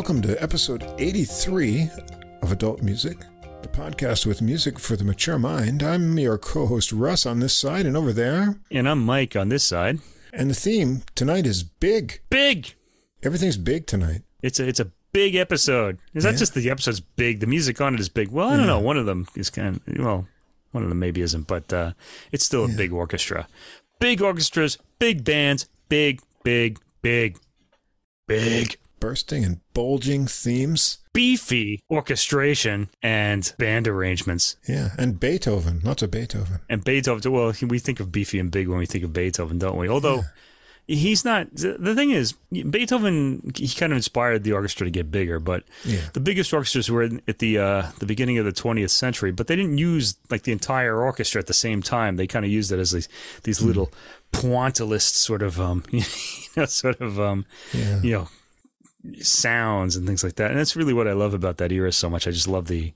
Welcome to episode 83 of Adult Music, the podcast with music for the mature mind. I'm your co host Russ on this side and over there. And I'm Mike on this side. And the theme tonight is big. Big! Everything's big tonight. It's a, it's a big episode. It's not Yeah. just the episode's big, the music on it is big. Well, I don't know. One of them is kind of, well, one of them maybe isn't, but uh, it's still a big orchestra. Big orchestras, big bands, big, big, big, big. Bursting and bulging themes. Beefy orchestration and band arrangements. Yeah. And Beethoven. Lots of Beethoven. And Beethoven, well, we think of beefy and big when we think of Beethoven, don't we? Although he's not, the thing is, Beethoven, he kind of inspired the orchestra to get bigger, but Yeah. the biggest orchestras were at the uh, the beginning of the 20th century, but they didn't use like the entire orchestra at the same time. They kind of used it as these, these little pointillist sort of, um, you know, sort of, um, Yeah. you know, sounds and things like that. And that's really what I love about that era so much. I just love the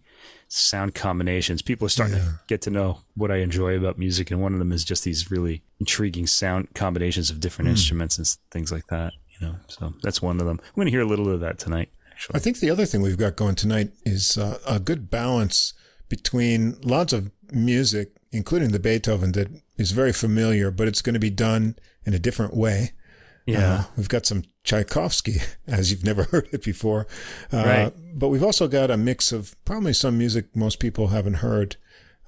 sound combinations. People are starting Yeah. to get to know what I enjoy about music, and one of them is just these really intriguing sound combinations of different instruments and things like that. You know, so that's one of them. I'm going to hear a little of that tonight. Actually, I think the other thing we've got going tonight is uh, a good balance between lots of music, including the Beethoven, that is very familiar, but it's going to be done in a different way. Yeah, Uh, we've got some Tchaikovsky, as you've never heard it before. Uh, Right. But we've also got a mix of probably some music most people haven't heard,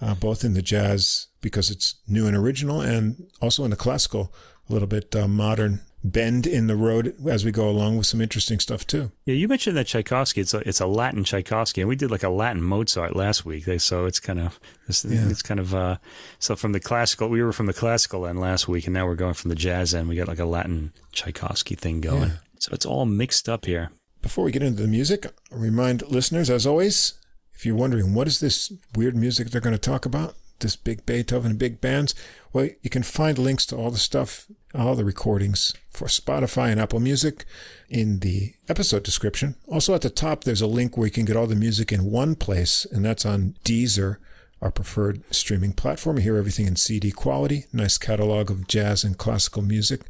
uh, both in the jazz, because it's new and original, and also in the classical, a little bit uh, modern bend in the road as we go along with some interesting stuff too. yeah. You mentioned that Tchaikovsky. It's a it's a Latin Tchaikovsky, and we did like a Latin Mozart last week. So it's kind of it's, Yeah. it's kind of uh, so from the classical. We were from the classical end last week, and now we're going from the jazz end. We got like a Latin Tchaikovsky thing going. Yeah. So it's all mixed up here. Before we get into the music, I remind listeners, as always, if you're wondering what is this weird music they're going to talk about, this big Beethoven and big bands, well, you can find links to all the stuff, all the recordings for Spotify and Apple Music in the episode description. Also at the top, there's a link where you can get all the music in one place, and that's on Deezer, our preferred streaming platform. You hear everything in CD quality, nice catalog of jazz and classical music.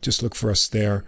Just look for us there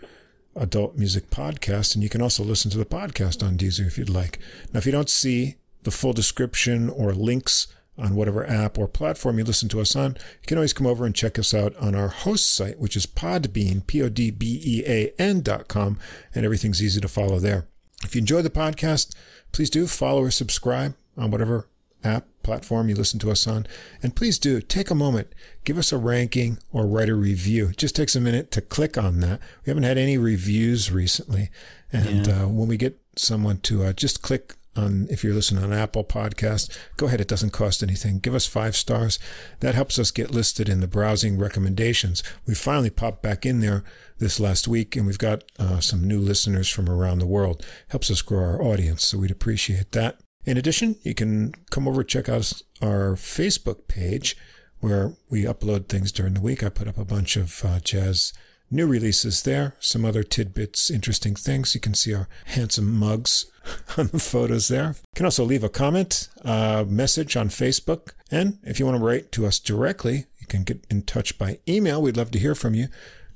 adult music podcast, and you can also listen to the podcast on Deezer if you'd like. Now, if you don't see the full description or links on whatever app or platform you listen to us on, you can always come over and check us out on our host site, which is Podbean, P-O-D-B-E-A-N dot com, and everything's easy to follow there. If you enjoy the podcast, please do follow or subscribe on whatever app, platform you listen to us on. And please do take a moment, give us a ranking or write a review. It just takes a minute to click on that. We haven't had any reviews recently. And uh, when we get someone to uh, just click on, if you're listening on Apple Podcast, go ahead. It doesn't cost anything. Give us five stars. That helps us get listed in the browsing recommendations. We finally popped back in there this last week and we've got uh, some new listeners from around the world. Helps us grow our audience. So we'd appreciate that. In addition, you can come over check out our Facebook page where we upload things during the week. I put up a bunch of uh, jazz new releases there, some other tidbits, interesting things. You can see our handsome mugs on the photos there. You can also leave a comment, a message on Facebook. And if you want to write to us directly, you can get in touch by email. We'd love to hear from you.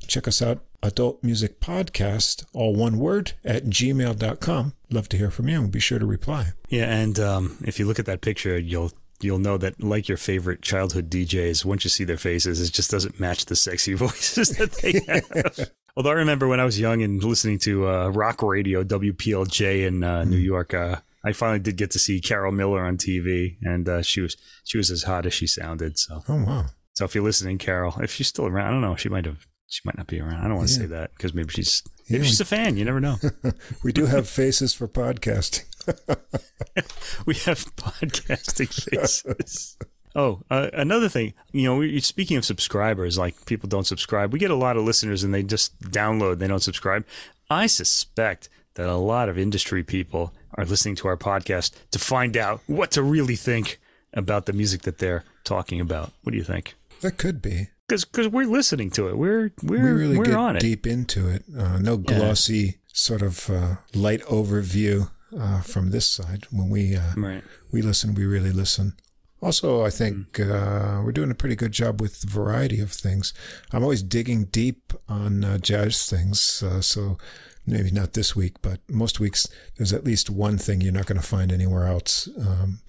Check us out, Adult Music Podcast, all one word, at gmail.com. Love to hear from you and be sure to reply. Yeah, and um, if you look at that picture, you'll you'll know that like your favorite childhood DJs, once you see their faces, it just doesn't match the sexy voices that they have. Although I remember when I was young and listening to uh, rock radio, WPLJ in uh, New York, uh, I finally did get to see Carol Miller on TV, and uh, she was she was as hot as she sounded. So, Oh, wow. so if you're listening, Carol, if she's still around, I don't know, she might have. She might not be around. I don't want to Yeah. say that because maybe she's maybe Yeah. she's a fan. You never know. We do have faces for podcasting. we have podcasting faces. Oh, uh, another thing, you know, we, speaking of subscribers, like people don't subscribe. We get a lot of listeners and they just download, they don't subscribe. I suspect that a lot of industry people are listening to our podcast to find out what to really think about the music that they're talking about. What do you think? That could be. Because we're listening to it, we're we're we really we're get on it. deep into it. Uh, no glossy sort of uh, light overview uh, from this side. When we uh, Right. we listen, we really listen. Also, I think Hmm. uh, we're doing a pretty good job with the variety of things. I'm always digging deep on uh, jazz things, uh, so maybe not this week, but most weeks there's at least one thing you're not going to find anywhere else um,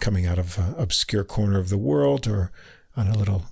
coming out of an obscure corner of the world or on a little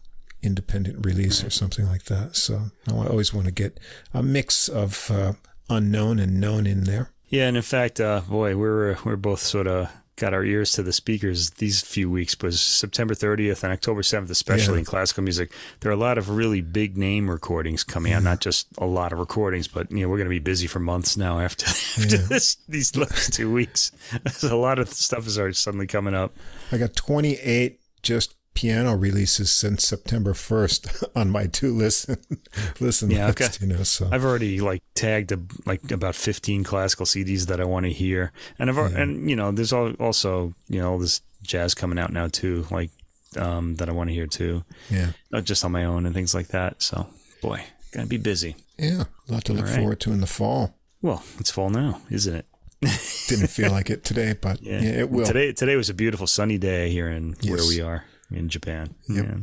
independent release or something like that. So I always want to get a mix of uh, unknown and known in there. Yeah, and in fact, uh, boy, we're we're both sort of got our ears to the speakers these few weeks because September 30th and October 7th, especially yeah. in classical music, there are a lot of really big name recordings coming out. Not just a lot of recordings, but you know we're going to be busy for months now after, after yeah. this these last two weeks. A lot of stuff is already suddenly coming up. I got 28 just piano releases since September 1st on my two listen listen yeah, list, okay. you know so I've already like tagged a, like about 15 classical CDs that I want to hear and I've yeah. and you know there's also you know all this jazz coming out now too like um, that I want to hear too yeah Not just on my own and things like that so boy gonna be busy yeah a lot to look right. forward to in the fall well it's fall now isn't it didn't feel like it today but yeah. yeah. it will today today was a beautiful sunny day here in yes. where we are in Japan. Yep.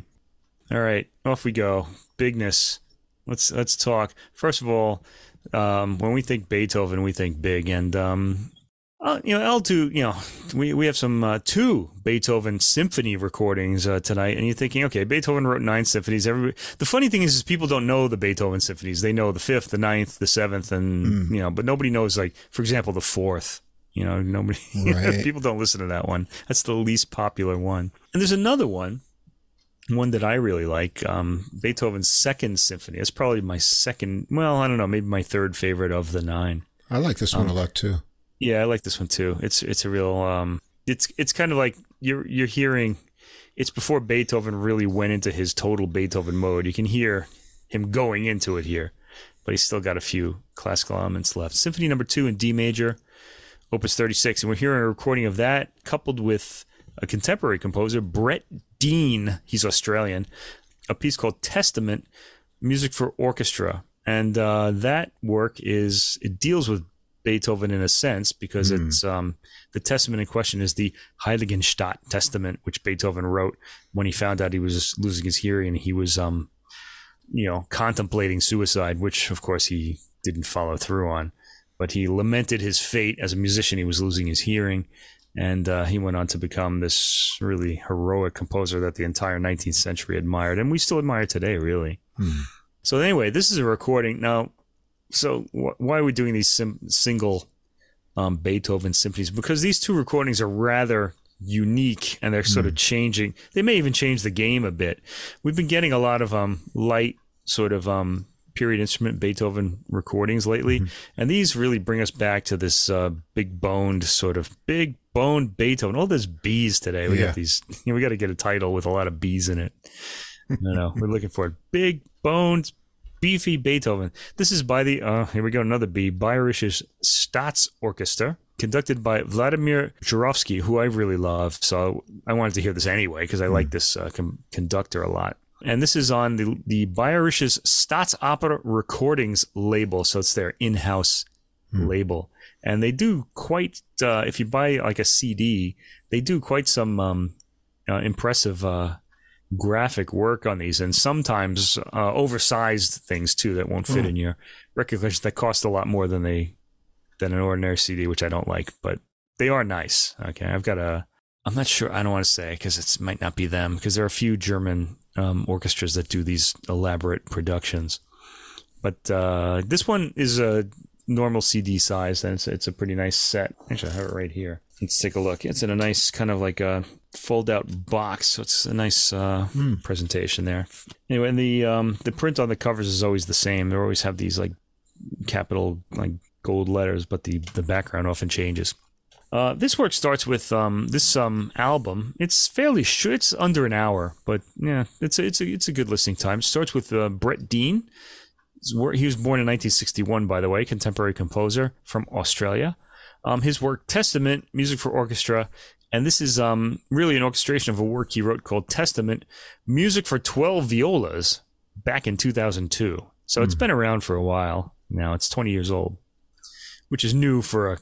All right, off we go. Bigness. Let's let's talk. First of all, um, when we think Beethoven, we think big, and um, uh, you know, I'll do. You know, we we have some uh, two Beethoven symphony recordings uh, tonight, and you're thinking, okay, Beethoven wrote nine symphonies. Everybody, the funny thing is, is people don't know the Beethoven symphonies. They know the fifth, the ninth, the seventh, and mm. you know, but nobody knows, like, for example, the fourth. You know, nobody right. people don't listen to that one. That's the least popular one. And there's another one, one that I really like, um, Beethoven's Second Symphony. It's probably my second. Well, I don't know, maybe my third favorite of the nine. I like this one um, a lot too. Yeah, I like this one too. It's it's a real. Um, it's it's kind of like you're you're hearing. It's before Beethoven really went into his total Beethoven mode. You can hear him going into it here, but he's still got a few classical elements left. Symphony number two in D major. Opus 36. And we're hearing a recording of that coupled with a contemporary composer, Brett Dean. He's Australian. A piece called Testament, music for orchestra. And uh, that work is, it deals with Beethoven in a sense because mm. it's um, the testament in question is the Heiligenstadt Testament, which Beethoven wrote when he found out he was losing his hearing and he was, um, you know, contemplating suicide, which of course he didn't follow through on but he lamented his fate as a musician. He was losing his hearing, and uh, he went on to become this really heroic composer that the entire 19th century admired, and we still admire today, really. Hmm. So anyway, this is a recording now. So wh- why are we doing these sim- single um, Beethoven symphonies? Because these two recordings are rather unique and they're sort of hmm. changing. They may even change the game a bit. We've been getting a lot of um, light sort of um, period instrument Beethoven recordings lately, mm-hmm. and these really bring us back to this uh, big boned sort of big boned Beethoven. All those bees today. We yeah. got these. You know, we got to get a title with a lot of bees in it. no, no, we're looking for it. Big boned, beefy Beethoven. This is by the. Uh, here we go. Another B. Bayerische Staatsorchester. Conducted by Vladimir Jurowski, who I really love. So I wanted to hear this anyway because I mm. like this uh, com- conductor a lot and this is on the the Bayerisches Staatsoper Recordings label, so it's their in-house hmm. label, and they do quite. Uh, if you buy like a CD, they do quite some um, uh, impressive uh, graphic work on these, and sometimes uh, oversized things too that won't fit hmm. in your record collection that cost a lot more than they than an ordinary CD, which I don't like, but they are nice. Okay, I've got a. I'm not sure. I don't want to say because it might not be them because there are a few German um, orchestras that do these elaborate productions. But uh, this one is a normal CD size, and it's, it's a pretty nice set. Actually, I have it right here. Let's take a look. It's in a nice kind of like a fold out box, so it's a nice uh, mm. presentation there. Anyway, and the um, the print on the covers is always the same. They always have these like capital like gold letters, but the the background often changes. Uh, this work starts with um, this um, album. It's fairly short. It's under an hour, but yeah, it's a, it's a, it's a good listening time. It starts with uh, Brett Dean. He was born in 1961, by the way, contemporary composer from Australia. Um, his work Testament, music for orchestra, and this is um, really an orchestration of a work he wrote called Testament, music for 12 violas, back in 2002. So mm. it's hmm. been around for a while now. It's 20 years old, which is new for a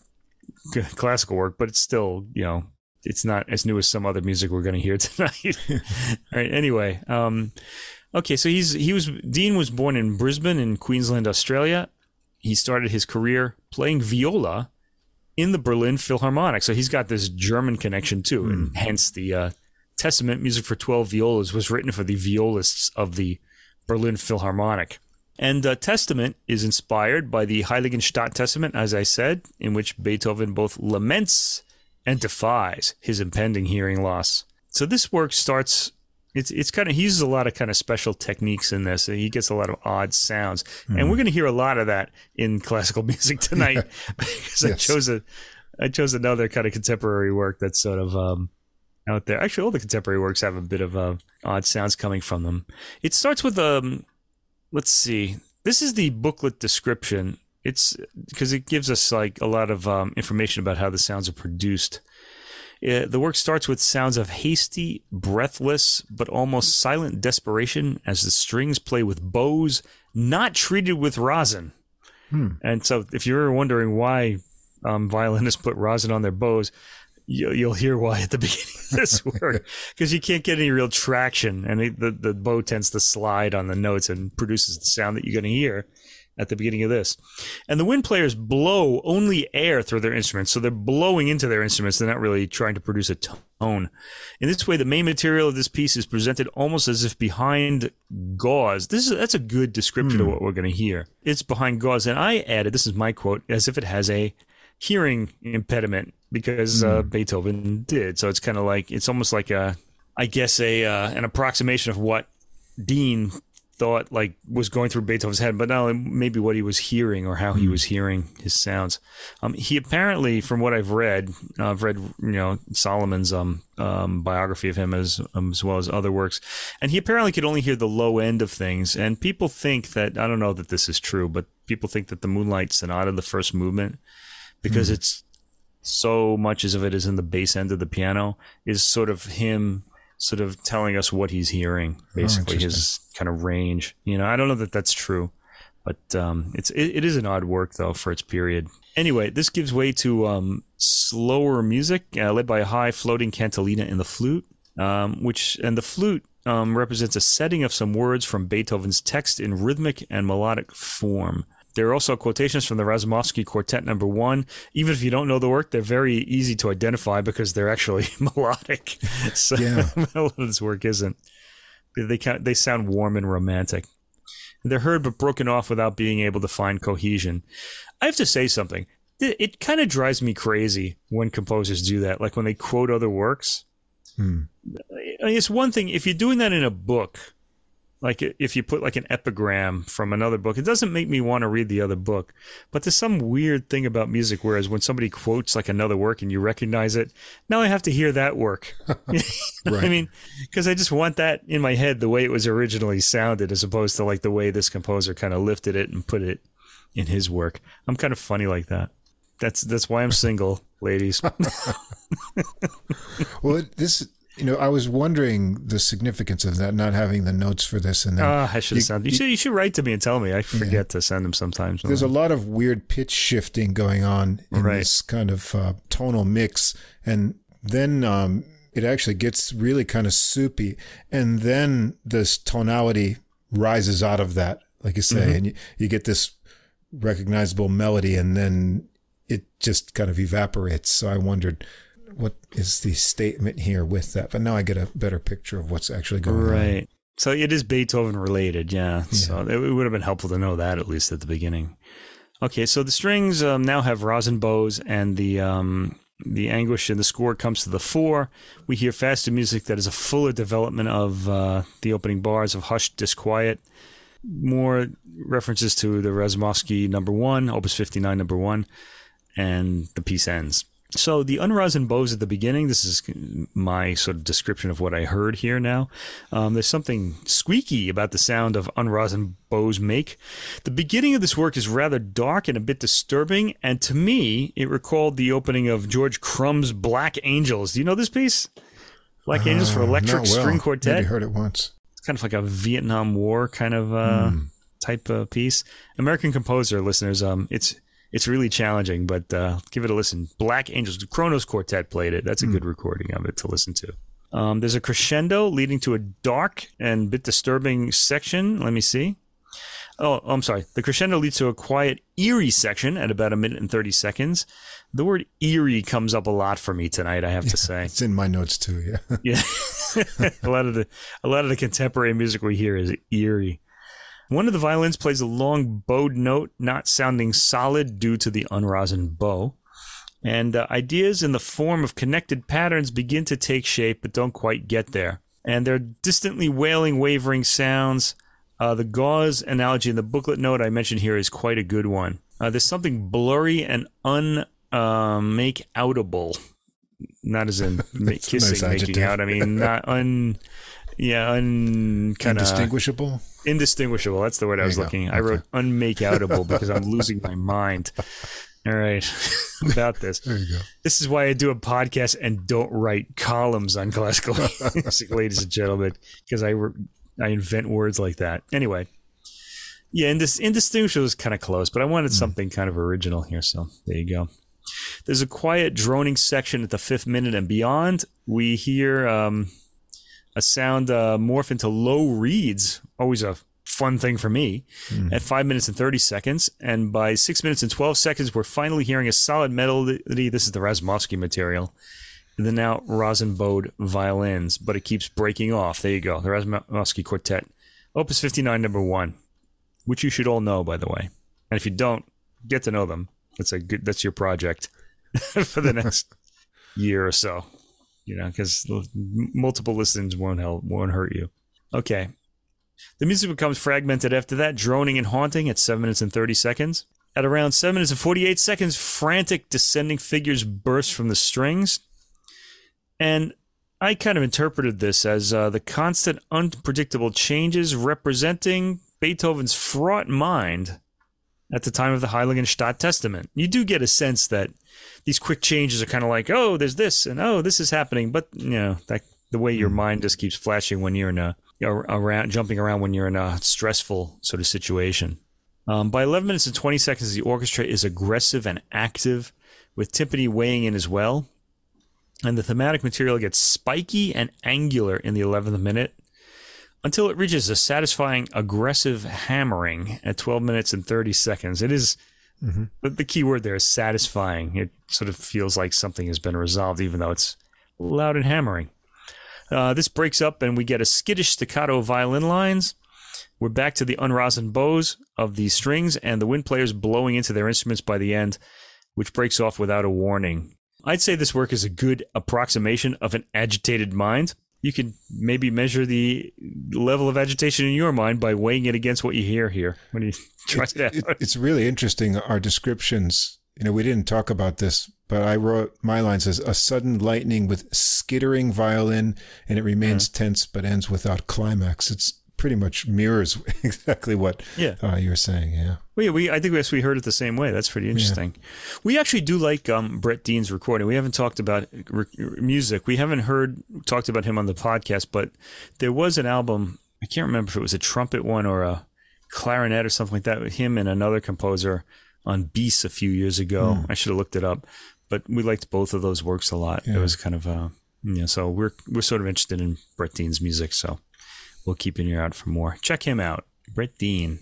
classical work, but it's still, you know, it's not as new as some other music we're going to hear tonight. All right. Anyway, um, okay. So he's he was Dean was born in Brisbane in Queensland, Australia, he started his career playing viola in the Berlin Philharmonic. So he's got this German connection too, mm. and hmm. hence the uh, Testament music for 12 violas was written for the violists of the Berlin Philharmonic. And uh, Testament is inspired by the Heiligenstadt Testament, as I said, in which Beethoven both laments and defies his impending hearing loss. So this work starts. It's it's kind of he uses a lot of kind of special techniques in this. He gets a lot of odd sounds, mm. and we're going to hear a lot of that in classical music tonight yeah. because yes. I chose a I chose another kind of contemporary work that's sort of um, out there. Actually, all the contemporary works have a bit of uh, odd sounds coming from them. It starts with um, let's see. This is the booklet description. It's because it gives us like a lot of um, information about how the sounds are produced. Uh, the work starts with sounds of hasty, breathless, but almost silent desperation as the strings play with bows not treated with rosin. Hmm. And so, if you're wondering why um, violinists put rosin on their bows, you, you'll hear why at the beginning of this work because you can't get any real traction, and it, the the bow tends to slide on the notes and produces the sound that you're going to hear at the beginning of this. And the wind players blow only air through their instruments. So they're blowing into their instruments. They're not really trying to produce a tone. In this way, the main material of this piece is presented almost as if behind gauze. This is, that's a good description mm. of hmm. what we're going to hear. It's behind gauze. And I added, this is my quote, as if it has a hearing impediment because mm. uh, hmm. Beethoven did. So it's kind of like, it's almost like a, I guess a, uh, an approximation of what Dean thought like was going through Beethoven's head, but not maybe what he was hearing or how he hmm. was hearing his sounds. Um, he apparently, from what I've read, uh, I've read you know Solomon's um, um, biography of him as um, as well as other works, and he apparently could only hear the low end of things. And people think that I don't know that this is true, but people think that the Moonlight Sonata, the first movement, because mm. it's so much as of it is in the bass end of the piano, is sort of him sort of telling us what he's hearing, oh, basically oh, his kind of range. You know, I don't know that that's true, but um, it's it, it is an odd work though for its period. Anyway, this gives way to um, slower music uh, led by a high floating cantilena in the flute, um, which and the flute um, represents a setting of some words from Beethoven's text in rhythmic and melodic form. There are also quotations from the Razumovsky Quartet Number One. Even if you don't know the work, they're very easy to identify because they're actually melodic. So yeah. a lot of this work isn't. They they sound warm and romantic. They're heard but broken off without being able to find cohesion. I have to say something. It, it kind of drives me crazy when composers do that, like when they quote other works. Hmm. I mean, it's one thing if you're doing that in a book like if you put like an epigram from another book it doesn't make me want to read the other book but there's some weird thing about music whereas when somebody quotes like another work and you recognize it now i have to hear that work. Right. i mean? Because i just want that in my head the way it was originally sounded as opposed to like the way this composer kind of lifted it and put it in his work. I'm kind of funny like that. That's that's why i'm single ladies. Well this you know, I was wondering the significance of that, not having the notes for this. And then uh, I should have sent. You, you, should you should write to me and tell me. I forget yeah. to send them sometimes. There's a lot of weird pitch shifting going on in right. this kind of uh, tonal mix, and then um, it actually gets really kind of soupy, and then this tonality rises out of that, like you say, mm-hmm. and you, you get this recognizable melody, and then it just kind of evaporates. So I wondered what is the statement here with that? But now I get a better picture of what's actually going right. on. Right. So it is Beethoven related, yeah. yeah. So it would have been helpful to know that at least at the beginning. Okay, so the strings um, now have rosin bows, and the um, the anguish in the score comes to the fore. We hear faster music that is a fuller development of uh, the opening bars of Hushed Disquiet. More references to the Razumovsky number one, Opus 59 number one, and the piece ends. So the unrosin bows at the beginning. This is my sort of description of what I heard here. Now, um, there's something squeaky about the sound of unrosin bows make. The beginning of this work is rather dark and a bit disturbing, and to me, it recalled the opening of George Crumb's Black Angels. Do you know this piece? Black uh, Angels for uh, Electric well. String Quartet. Maybe heard it once. It's kind of like a Vietnam War kind of uh, mm. type of piece. American composer listeners. Um, it's it's really challenging, but uh, give it a listen. Black Angels, the Kronos Quartet played it. That's a mm. good recording of it to listen to. Um, there's a crescendo leading to a dark and bit disturbing section. Let me see. Oh, I'm sorry. The crescendo leads to a quiet, eerie section at about a minute and 30 seconds. The word eerie comes up a lot for me tonight, I have to say. It's in my notes too. Yeah. Yeah. a lot of the a lot of the contemporary music we hear is eerie. One of the violins plays a long bowed note, not sounding solid due to the unrosined bow. And uh, ideas in the form of connected patterns begin to take shape, but don't quite get there. And they're distantly wailing, wavering sounds. Uh, the gauze analogy in the booklet note I mentioned here is quite a good one. Uh, there's something blurry and un uh, make outable, not as in kissing, nice making out. I mean, not un, yeah, un kind of Indistinguishable. indistinguishable. That's the word I was looking. go. I wrote unmakeoutable because I'm losing my mind. All right, about this. There you go. This is why I do a podcast and don't write columns on classical music, ladies and gentlemen, because I I invent words like that. Anyway, yeah, indis- indistinguishable is kind of close, but I wanted something kind of original here, so there you go. There's a quiet droning section at the fifth minute and beyond. We hear um, a sound uh, morph into low reeds, always a fun thing for me, at five minutes and 30 seconds. And by six minutes and 12 seconds, we're finally hearing a solid melody. This is the Razumovsky material. The now rosin bowed violins, but it keeps breaking off. There you go. The Razumovsky Quartet, Opus 59, number one, which you should all know, by the way. And if you don't, get to know them. That's a good. That's your project for the next year or so. You know, because multiple listens won't help, won't hurt you. Okay. The music becomes fragmented after that, droning and haunting at 7 minutes and 30 seconds. At around 7 minutes and 48 seconds, frantic descending figures burst from the strings. And I kind of interpreted this as uh, the constant, unpredictable changes representing Beethoven's fraught mind at the time of the Heiligenstadt Testament. You do get a sense that these quick changes are kind of like, oh, there's this, and oh, this is happening. But, you know, that, the way your mind just keeps flashing when you're in a, around, jumping around when you're in a stressful sort of situation. Um, by 11 minutes and 20 seconds, the orchestra is aggressive and active, with timpani weighing in as well. And the thematic material gets spiky and angular in the 11th minute until it reaches a satisfying aggressive hammering at 12 minutes and 30 seconds. It is the, the key word there is satisfying. It sort of feels like something has been resolved, even though it's loud and hammering. Uh, this breaks up, and we get a skittish staccato violin lines. We're back to the unrosin bows of the strings and the wind players blowing into their instruments by the end, which breaks off without a warning. I'd say this work is a good approximation of an agitated mind. You can maybe measure the level of agitation in your mind by weighing it against what you hear here when you try it out. It, it's really interesting. Our descriptions, you know, we didn't talk about this, but I wrote my lines as a sudden lightning with skittering violin, and it remains hmm. tense but ends without climax. It's pretty much mirrors exactly what Yeah. uh, you're saying. Yeah. We, we I think we we heard it the same way. That's pretty interesting. We actually do like um, Brett Dean's recording. We haven't talked about re- music. We haven't heard talked about him on the podcast, but there was an album. I can't remember if it was a trumpet one or a clarinet or something like that with him and another composer on BIS a few years ago. I should have looked it up, but we liked both of those works a lot. It was kind of uh, yeah. So we're we're sort of interested in Brett Dean's music, so we'll keep an ear out for more. Check him out, Brett Dean.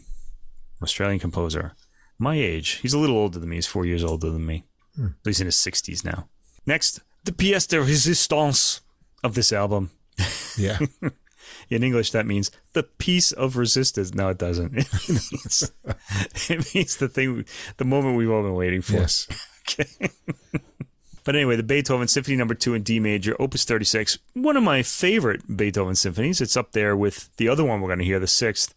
Australian composer. My age. He's a little older than me. He's four years older than me. Hmm. He's in his 60s now. Next, the pièce de résistance of this album. Yeah. In English, that means the piece of resistance. No, it doesn't. It means, it means the thing, the moment we've all been waiting for. yes. Okay. But anyway, the Beethoven Symphony Number Two in D major, Opus 36, one of my favorite Beethoven symphonies. It's up there with the other one we're going to hear, the sixth,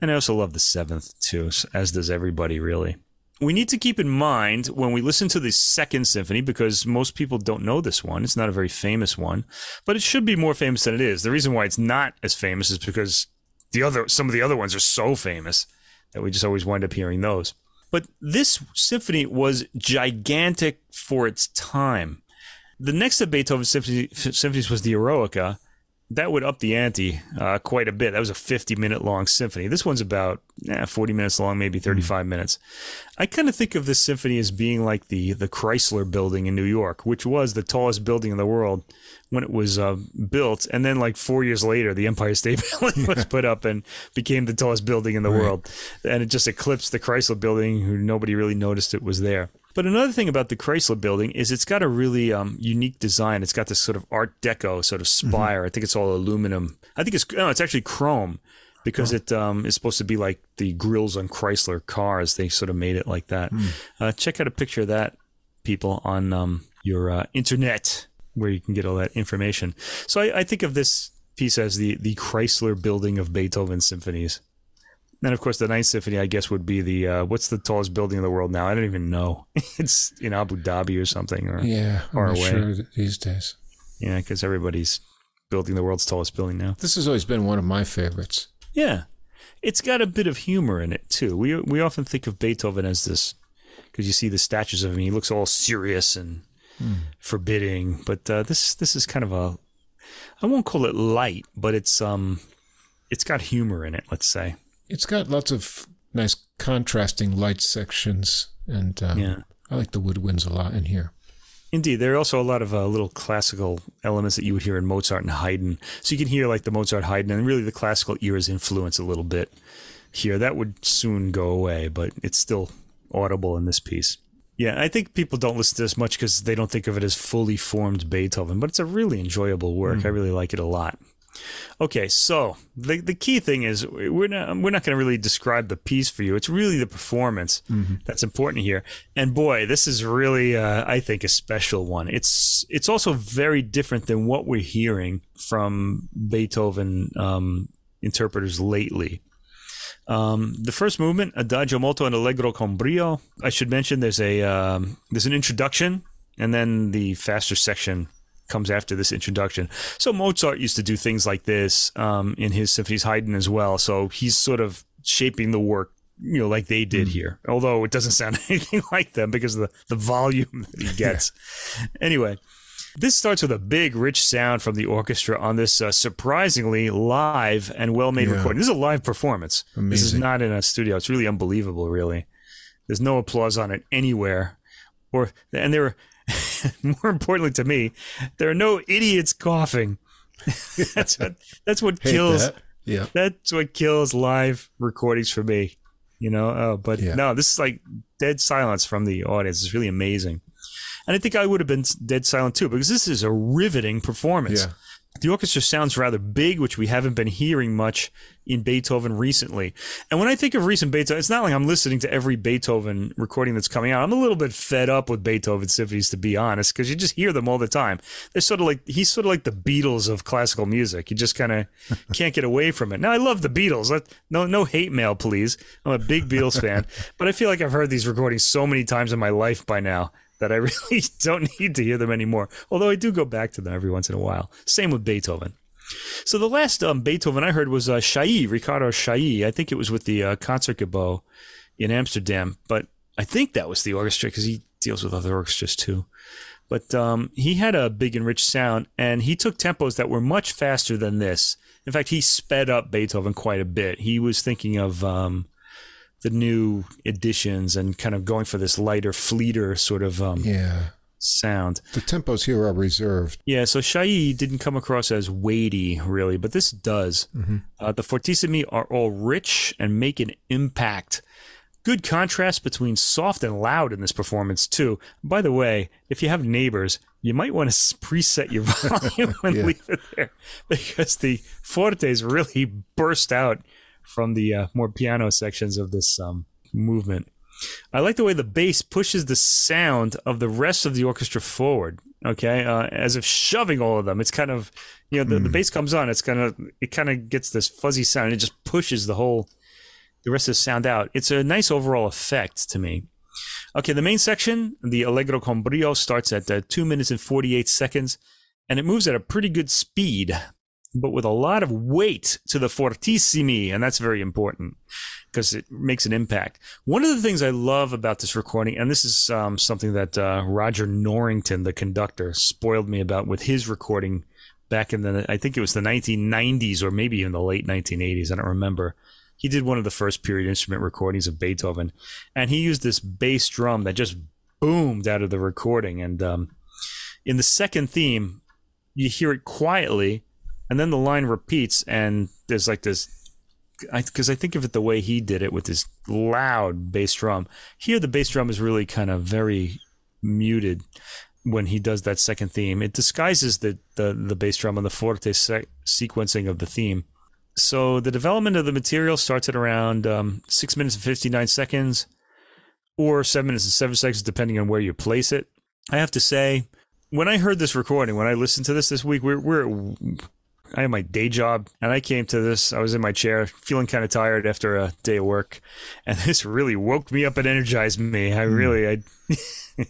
and I also love the seventh too, as does everybody really. We need to keep in mind when we listen to the second symphony, because most people don't know this one. It's not a very famous one, but it should be more famous than it is. The reason why it's not as famous is because the other, some of the other ones are so famous that we just always wind up hearing those. But this symphony was gigantic for its time. The next of Beethoven's symphonies was the Eroica. That would up the ante uh, quite a bit. That was a 50 minute long symphony. This one's about eh, 40 minutes long, maybe 35 mm. minutes. I kind of think of this symphony as being like the the Chrysler Building in New York, which was the tallest building in the world when it was uh, built, and then like four years later, the Empire State Building was put up and became the tallest building in the right. world, and it just eclipsed the Chrysler Building, who nobody really noticed it was there. But another thing about the Chrysler Building is it's got a really um, unique design. It's got this sort of Art Deco sort of mm-hmm. spire. Mm-hmm. I think it's all aluminum. I think it's no, it's actually chrome because oh. it um, is supposed to be like the grills on Chrysler cars. They sort of made it like that. Mm. Uh, check out a picture of that, people, on um, your uh, internet where you can get all that information. So I, I, think of this piece as the the Chrysler building of Beethoven symphonies. And of course, the Ninth Symphony, I guess, would be the uh, what's the tallest building in the world now? I don't even know. it's in Abu Dhabi or something, or yeah, far away sure these days. Yeah, because everybody's building the world's tallest building now. This has always been one of my favorites. Yeah, it's got a bit of humor in it too. We we often think of Beethoven as this because you see the statues of him. He looks all serious and mm. forbidding. But uh, this this is kind of a I won't call it light, but it's um it's got humor in it. Let's say it's got lots of nice contrasting light sections, and um, yeah. I like the woodwinds a lot in here. Indeed, there are also a lot of uh, little classical elements that you would hear in Mozart and Haydn. So you can hear like the Mozart, Haydn, and really the classical era's influence a little bit here. That would soon go away, but it's still audible in this piece. Yeah, I think people don't listen to this much because they don't think of it as fully formed Beethoven, but it's a really enjoyable work. Mm. I really like it a lot. Okay, so the the key thing is we're not we're not going to really describe the piece for you. It's really the performance mm-hmm. that's important here. And boy, this is really uh, I think a special one. It's it's also very different than what we're hearing from Beethoven um, interpreters lately. Um, the first movement, Adagio molto and Allegro con brio. I should mention there's a um, there's an introduction, and then the faster section comes after this introduction. So Mozart used to do things like this um, in his symphonies, Haydn as well. So he's sort of shaping the work you know, like they did mm. here. Although it doesn't sound anything like them because of the, the volume that he gets. yeah. Anyway, this starts with a big, rich sound from the orchestra on this uh, surprisingly live and well made yeah. recording. This is a live performance. Amazing. This is not in a studio. It's really unbelievable, really. There's no applause on it anywhere. Or and there, more importantly to me, there are no idiots coughing. that's what that's what kills. That. Yeah, that's what kills live recordings for me. You know, uh, but yeah. no, this is like dead silence from the audience. It's really amazing. And I think I would have been dead silent too because this is a riveting performance. Yeah. The orchestra sounds rather big, which we haven't been hearing much in Beethoven recently. And when I think of recent Beethoven, it's not like I'm listening to every Beethoven recording that's coming out. I'm a little bit fed up with Beethoven symphonies, to be honest, because you just hear them all the time. They're sort of like he's sort of like the Beatles of classical music. You just kind of can't get away from it. Now I love the Beatles. No, no hate mail, please. I'm a big Beatles fan, but I feel like I've heard these recordings so many times in my life by now that I really don't need to hear them anymore. Although I do go back to them every once in a while. Same with Beethoven. So the last um, Beethoven I heard was uh, Chailly, Riccardo Chailly. I think it was with the uh, Concertgebouw in Amsterdam, but I think that was the orchestra because he deals with other orchestras too. But um, he had a big and rich sound, and he took tempos that were much faster than this. In fact, he sped up Beethoven quite a bit. He was thinking of um, the new editions and kind of going for this lighter, fleeter sort of um, yeah sound. The tempos here are reserved. Yeah, so Chailly didn't come across as weighty, really, but this does. Mm-hmm. Uh, the fortissimi are all rich and make an impact. Good contrast between soft and loud in this performance, too. By the way, if you have neighbors, you might want to preset your volume and yeah. leave it there because the fortes really burst out from the uh, more piano sections of this um, movement. I like the way the bass pushes the sound of the rest of the orchestra forward. Okay, uh, as if shoving all of them. It's kind of you know the, mm. the hmm. bass comes on. It's kind of it kind of gets this fuzzy sound. it just pushes the whole the rest of the sound out. It's a nice overall effect to me. Okay, the main section, the Allegro con brio, starts at uh, two minutes and forty eight seconds, and it moves at a pretty good speed but with a lot of weight to the fortissimi, and that's very important because it makes an impact. One of the things I love about this recording, and this is um, something that uh, Roger Norrington, the conductor, spoiled me about with his recording back in the, I think it was the 1990s or maybe even the late 1980s. I don't remember. he did one of the first period instrument recordings of Beethoven, and he used this bass drum that just boomed out of the recording. And um, in the second theme, you hear it quietly, and then the line repeats, and there's like this. Because I, I think of it the way he did it with this loud bass drum. Here, the bass drum is really kind of very muted when he does that second theme. It disguises the the, the bass drum and the forte se- sequencing of the theme. So the development of the material starts at around um, six minutes and fifty nine seconds, or seven minutes and seven seconds, depending on where you place it. I have to say, when I heard this recording, when I listened to this this week, we're, we're I had my day job, and I came to this. I was in my chair, feeling kind of tired after a day of work, and this really woke me up and energized me. I really, I.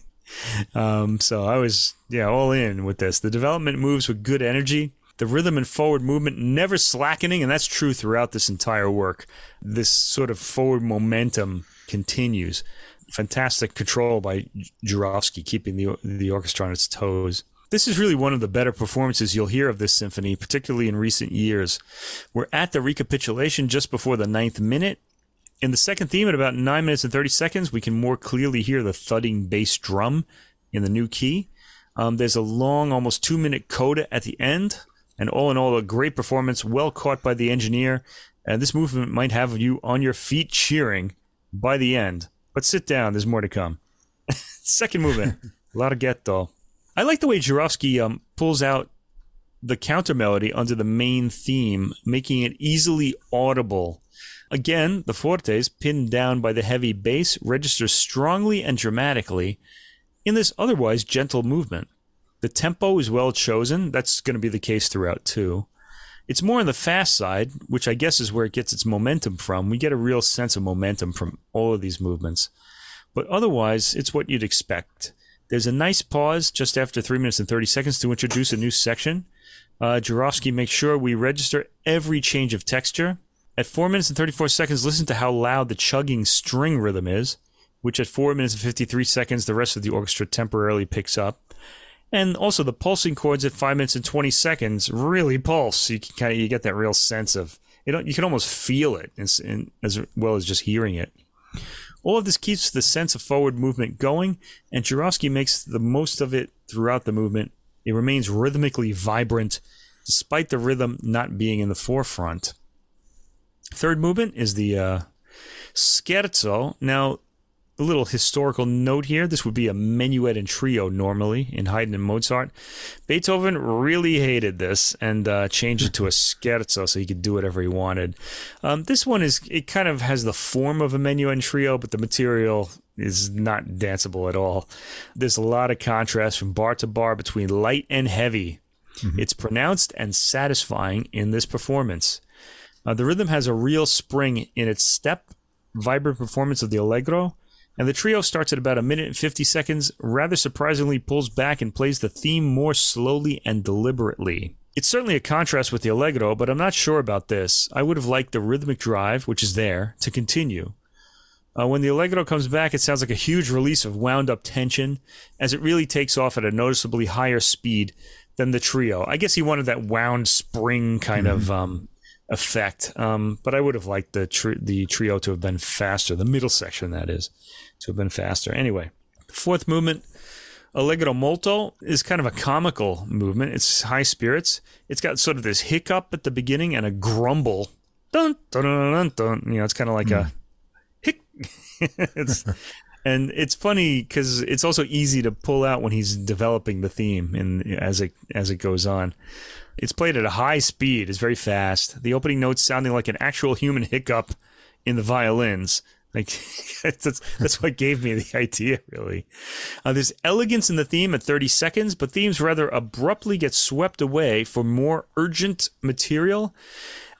um, so I was, yeah, all in with this. The development moves with good energy. The rhythm and forward movement never slackening, and that's true throughout this entire work. This sort of forward momentum continues. Fantastic control by Jurowski, keeping the the orchestra on its toes. This is really one of the better performances you'll hear of this symphony, particularly in recent years. We're at the recapitulation just before the ninth minute, in the second theme, at about 9 minutes and 30 seconds, we can more clearly hear the thudding bass drum in the new key. Um, there's a long, almost two minute coda at the end. And all in all, a great performance, well caught by the engineer. And this movement might have you on your feet cheering by the end. But sit down, there's more to come. Second movement, Larghetto. I like the way Jurowski um, pulls out the counter melody under the main theme, making it easily audible Again, the fortes, pinned down by the heavy bass, register strongly and dramatically in this otherwise gentle movement. The tempo is well chosen. That's going to be the case throughout, too. It's more on the fast side, which I guess is where it gets its momentum from. We get a real sense of momentum from all of these movements. But otherwise, it's what you'd expect. There's a nice pause just after 3 minutes and 30 seconds to introduce a new section. Uh, Jurowski makes sure we register every change of texture. At 4 minutes and 34 seconds, listen to how loud the chugging string rhythm is, which at 4 minutes and 53 seconds, the rest of the orchestra temporarily picks up. And also the pulsing chords at 5 minutes and 20 seconds really pulse. You can kind of, you get that real sense of, you know, you can almost feel it as well as just hearing it. All of this keeps the sense of forward movement going, and Jurowski makes the most of it throughout the movement. It remains rhythmically vibrant, despite the rhythm not being in the forefront. Third movement is the uh, scherzo. Now, a little historical note here. This would be a minuet and trio normally in Haydn and Mozart. Beethoven really hated this and uh, changed it to a scherzo so he could do whatever he wanted. Um, this one is, it kind of has the form of a minuet and trio, but the material is not danceable at all. There's a lot of contrast from bar to bar between light and heavy. Mm-hmm. It's pronounced and satisfying in this performance. Uh, the rhythm has a real spring in its step, vibrant performance of the allegro, and the trio starts at about a minute and 50 seconds, rather surprisingly pulls back and plays the theme more slowly and deliberately. It's certainly a contrast with the allegro, but I'm not sure about this. I would have liked the rhythmic drive, which is there, to continue. Uh, when the allegro comes back, it sounds like a huge release of wound up tension, as it really takes off at a noticeably higher speed than the trio. I guess he wanted that wound spring kind mm-hmm. of um, effect. Um, but I would have liked the tri- the trio to have been faster. The middle section, that is, to have been faster. Anyway, fourth movement, Allegro molto, is kind of a comical movement. It's high spirits. It's got sort of this hiccup at the beginning and a grumble. Dun dun dun dun. dun. You know, it's kind of like mm. a hic. it's and it's funny because it's also easy to pull out when he's developing the theme and as it as it goes on. It's played at a high speed. It's very fast. The opening notes sounding like an actual human hiccup in the violins. Like that's that's what gave me the idea. Really, uh, there's elegance in the theme at 30 seconds, but themes rather abruptly get swept away for more urgent material,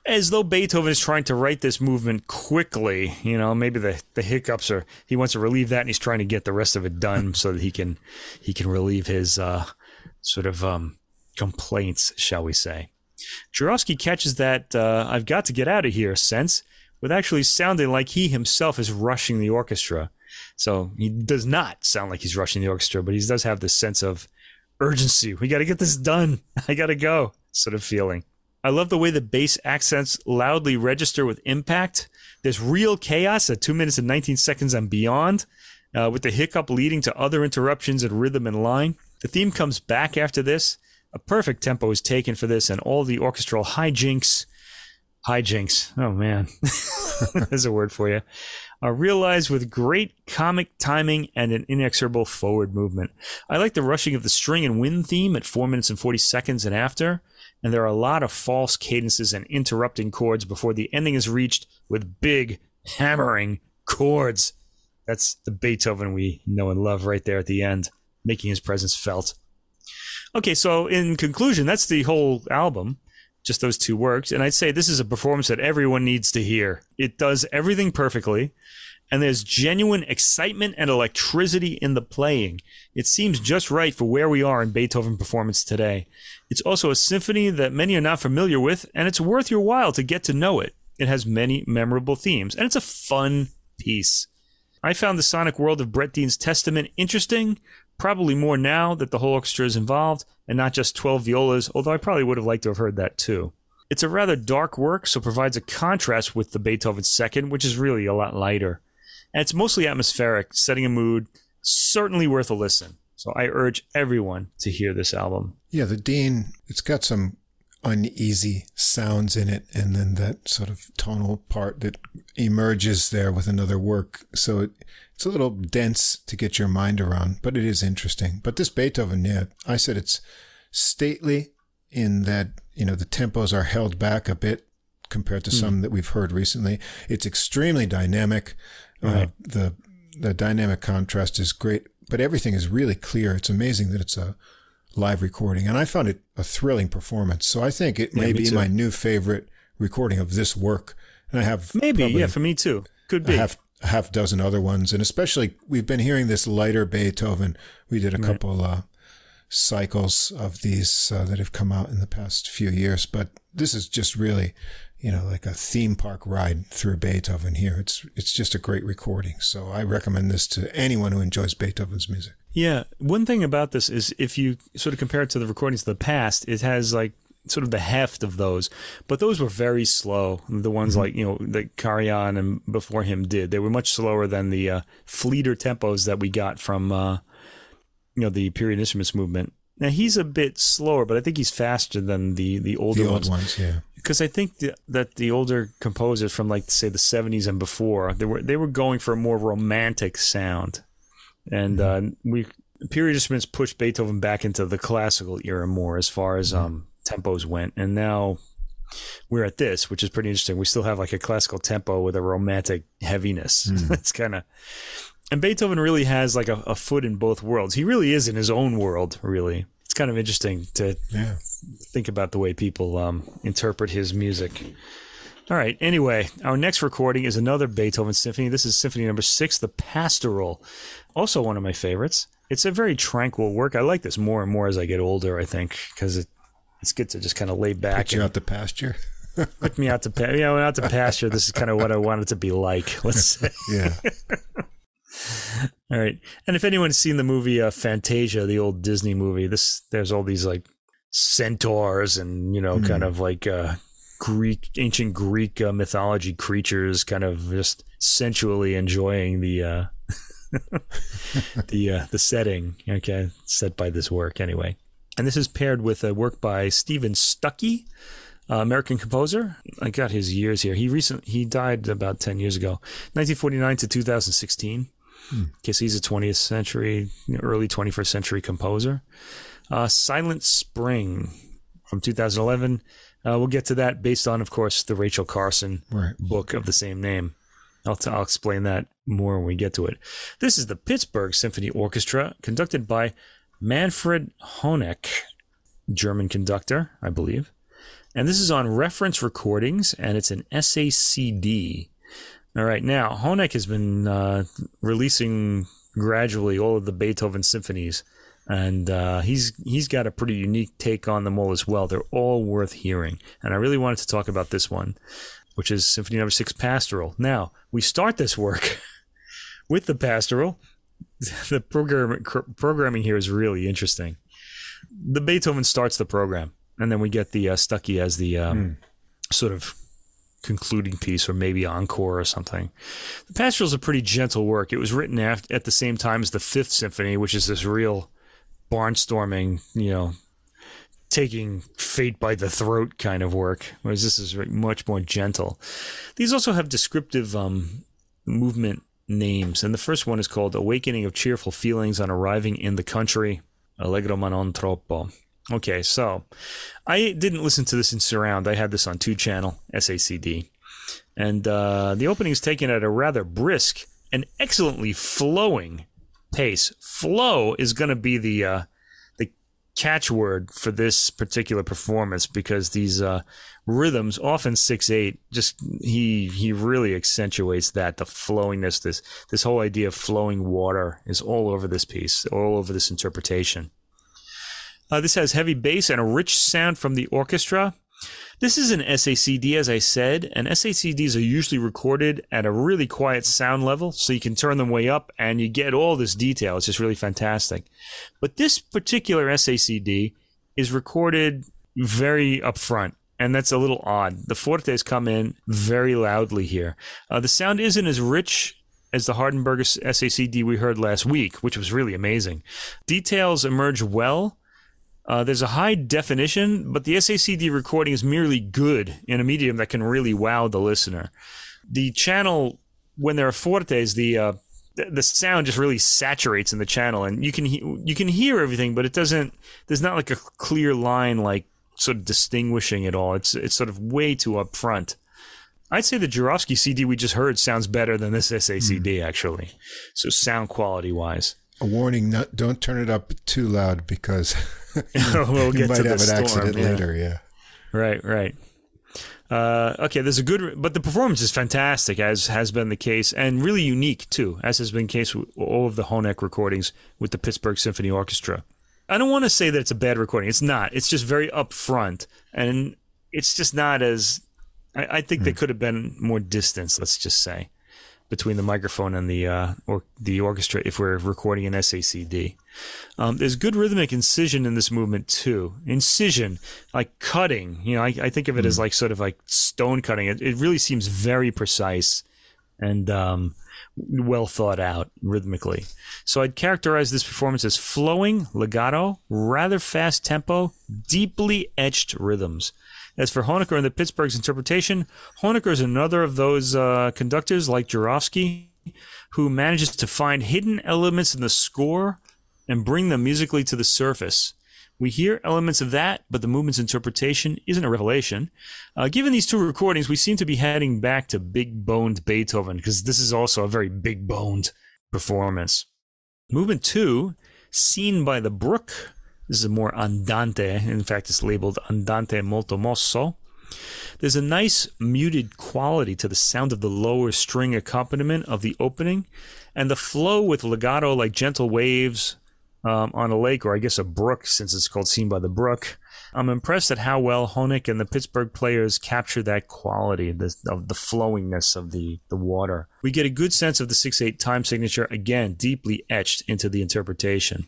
as though Beethoven is trying to write this movement quickly. You know, maybe the the hiccups are he wants to relieve that, and he's trying to get the rest of it done so that he can he can relieve his uh, sort of um, complaints, shall we say. Jurowski catches that uh, I've got to get out of here sense with actually sounding like he himself is rushing the orchestra. So he does not sound like he's rushing the orchestra, but he does have this sense of urgency. We got to get this done. I got to go, sort of feeling. I love the way the bass accents loudly register with impact. There's real chaos at two minutes and 19 seconds and beyond, uh, with the hiccup leading to other interruptions in rhythm and line. The theme comes back after this. A perfect tempo is taken for this, and all the orchestral hijinks. Hijinks. Oh, man. There's a word for you. Uh, are realized with great comic timing and an inexorable forward movement. I like the rushing of the string and wind theme at 4 minutes and 40 seconds and after and there are a lot of false cadences and interrupting chords before the ending is reached with big hammering chords. That's the Beethoven we know and love right there at the end, making his presence felt. Okay, so in conclusion, that's the whole album, just those two works. And I'd say this is a performance that everyone needs to hear. It does everything perfectly and there's genuine excitement and electricity in the playing. It seems just right for where we are in Beethoven performance today. It's also a symphony that many are not familiar with, and it's worth your while to get to know it. It has many memorable themes, and it's a fun piece. I found the sonic world of Brett Dean's Testament interesting, probably more now that the whole orchestra is involved and not just 12 violas, although I probably would have liked to have heard that too. It's a rather dark work, so provides a contrast with the Beethoven second, which is really a lot lighter. And it's mostly atmospheric, setting a mood. Certainly worth a listen. So I urge everyone to hear this album. Yeah, the Dean, it's got some uneasy sounds in it, and then that sort of tonal part that emerges there with another work. So it, it's a little dense to get your mind around, but it is interesting. But this Beethoven, yeah, I said it's stately in that, you know, the tempos are held back a bit compared to mm. some that we've heard recently. It's extremely dynamic. Right. Uh, the the dynamic contrast is great, but everything is really clear. It's amazing that it's a live recording, and I found it a thrilling performance. So I think it yeah, may be too. my new favorite recording of this work. And I have maybe yeah for me too. Could be a half, a half dozen other ones, and especially we've been hearing this lighter Beethoven. We did a right. couple uh, cycles of these uh, that have come out in the past few years, but this is just really you know, like a theme park ride through Beethoven here. It's it's just a great recording. So I recommend this to anyone who enjoys Beethoven's music. Yeah, one thing about this is if you sort of compare it to the recordings of the past, it has like sort of the heft of those, but those were very slow. The ones mm-hmm. like you know that Karajan and before him did, they were much slower than the uh, fleeter tempos that we got from uh, you know the period instruments movement. Now he's a bit slower, but I think he's faster than the the older the old ones. ones yeah because I think the, that the older composers from like say the 70s and before they were they were going for a more romantic sound, and mm-hmm. uh, we period instruments pushed Beethoven back into the classical era more as far as mm-hmm. um, tempos went, and now we're at this, which is pretty interesting. We still have like a classical tempo with a romantic heaviness. Mm. it's kind of and Beethoven really has like a, a foot in both worlds. He really is in his own world, really it's kind of interesting to yeah. think about the way people um, interpret his music. All right. Anyway, our next recording is another Beethoven symphony. This is Symphony Number Six, the Pastoral. Also one of my favorites. It's a very tranquil work. I like this more and more as I get older. I think because it, it's good to just kind of lay back. Put you out to pasture. put me out to pasture. Yeah, out to pasture. This is kind of what I want it to be like. Let's say. Yeah. All right. And if anyone's seen the movie uh, Fantasia, the old Disney movie, this there's all these like centaurs and you know mm. kind of like uh, Greek ancient Greek uh, mythology creatures, kind of just sensually enjoying the uh, the uh, the setting. Okay, set by this work anyway. And this is paired with a work by Steven Stucky. Uh, American composer. I got his years here. He recent he died about ten years ago, 1949 to 2016. Hmm. He's a 20th century, early 21st century composer. Uh, Silent Spring from 2011. Uh, we'll get to that based on, of course, the Rachel Carson right. book of the same name. I'll, t- I'll explain that more when we get to it. This is the Pittsburgh Symphony Orchestra, conducted by Manfred Honeck, German conductor, I believe. And this is on reference recordings, and it's an SACD. All right, now Honeck has been uh, releasing gradually all of the Beethoven symphonies, and uh, he's he's got a pretty unique take on them all as well. They're all worth hearing, and I really wanted to talk about this one, which is Symphony Number Six, Pastoral. Now we start this work with the Pastoral. The program programming here is really interesting. The Beethoven starts the program, and then we get the uh, Stucky as the um, mm. sort of concluding piece or maybe encore or something. The Pastoral is a pretty gentle work. It was written at, at the same time as the Fifth Symphony, which is this real barnstorming, you know, taking fate by the throat kind of work, whereas this is much more gentle. These also have descriptive um, movement names, and the first one is called Awakening of Cheerful Feelings on Arriving in the Country, Allegro ma non troppo. Okay, so I didn't listen to this in surround. I had this on two channel, SACD. And uh, the opening is taken at a rather brisk and excellently flowing pace. Flow is going to be the uh, catchword for this particular performance because these uh, rhythms, often six eight, just he he really accentuates that the flowingness. This this whole idea of flowing water is all over this piece, all over this interpretation. Uh, this has heavy bass and a rich sound from the orchestra. This is an SACD, as I said, and SACDs are usually recorded at a really quiet sound level, so you can turn them way up and you get all this detail. It's just really fantastic. But this particular SACD is recorded very upfront, and that's a little odd. The fortes come in very loudly here. Uh, the sound isn't as rich as the Hardenberg SACD we heard last week, which was really amazing. Details emerge well uh, there's a high definition, but the SACD recording is merely good in a medium that can really wow the listener. The channel, when there are fortes, the uh, the sound just really saturates in the channel, and you can he- you can hear everything, but it doesn't. There's not like a clear line like sort of distinguishing it all. It's it's sort of way too upfront. I'd say the Jurowski CD we just heard sounds better than this SACD mm. actually. So sound quality wise. A warning: not, don't turn it up too loud because we'll get have an storm, yeah. later. Yeah. Right, right. Uh, okay, there's a good, but the performance is fantastic, as has been the case, and really unique too, as has been the case with all of the Honeck recordings with the Pittsburgh Symphony Orchestra. I don't want to say that it's a bad recording. It's not. It's just very upfront, and it's just not as. I, I think mm. there could have been more distance. Let's just say between the microphone and the uh, or the orchestra if we're recording an SACD. Um, there's good rhythmic incision in this movement too. Incision, like cutting. You know, I, I think of it mm. as like sort of like stone cutting. It, it really seems very precise and um, well thought out rhythmically. So I'd characterize this performance as flowing, legato, rather fast tempo, deeply etched rhythms. As for Honecker and the Pittsburgh's interpretation, Honecker is another of those uh, conductors like Jurowski who manages to find hidden elements in the score and bring them musically to the surface. We hear elements of that, but the movement's interpretation isn't a revelation. Uh, given these two recordings, we seem to be heading back to big boned Beethoven, because this is also a very big boned performance. Movement two, Seen by the Brook. This is more andante. In fact, it's labeled andante molto mosso. There's a nice muted quality to the sound of the lower string accompaniment of the opening, and the flow with legato like gentle waves um, on a lake, or I guess a brook, since it's called Seen by the Brook. I'm impressed at how well Honeck and the Pittsburgh players capture that quality the, of the flowingness of the, the water. We get a good sense of the 6 8 time signature, again, deeply etched into the interpretation.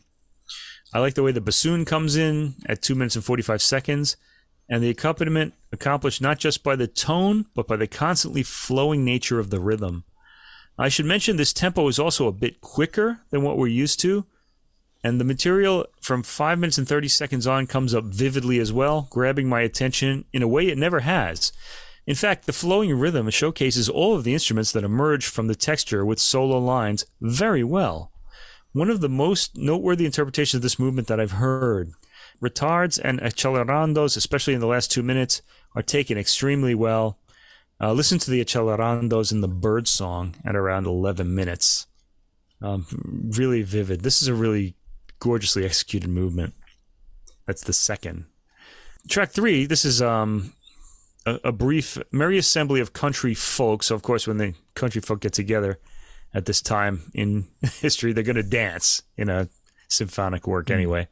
I like the way the bassoon comes in at 2 minutes and 45 seconds, and the accompaniment accomplished not just by the tone, but by the constantly flowing nature of the rhythm. I should mention this tempo is also a bit quicker than what we're used to, and the material from 5 minutes and 30 seconds on comes up vividly as well, grabbing my attention in a way it never has. In fact, the flowing rhythm showcases all of the instruments that emerge from the texture with solo lines very well. One of the most noteworthy interpretations of this movement that I've heard. Retards and accelerandos, especially in the last two minutes, are taken extremely well. Uh, listen to the accelerandos in the bird song at around 11 minutes. Um, really vivid. This is a really gorgeously executed movement. That's the second. Track three, this is um, a, a, brief merry assembly of country folk. So, of course, when the country folk get together at this time in history, they're going to dance in a symphonic work mm. anyway.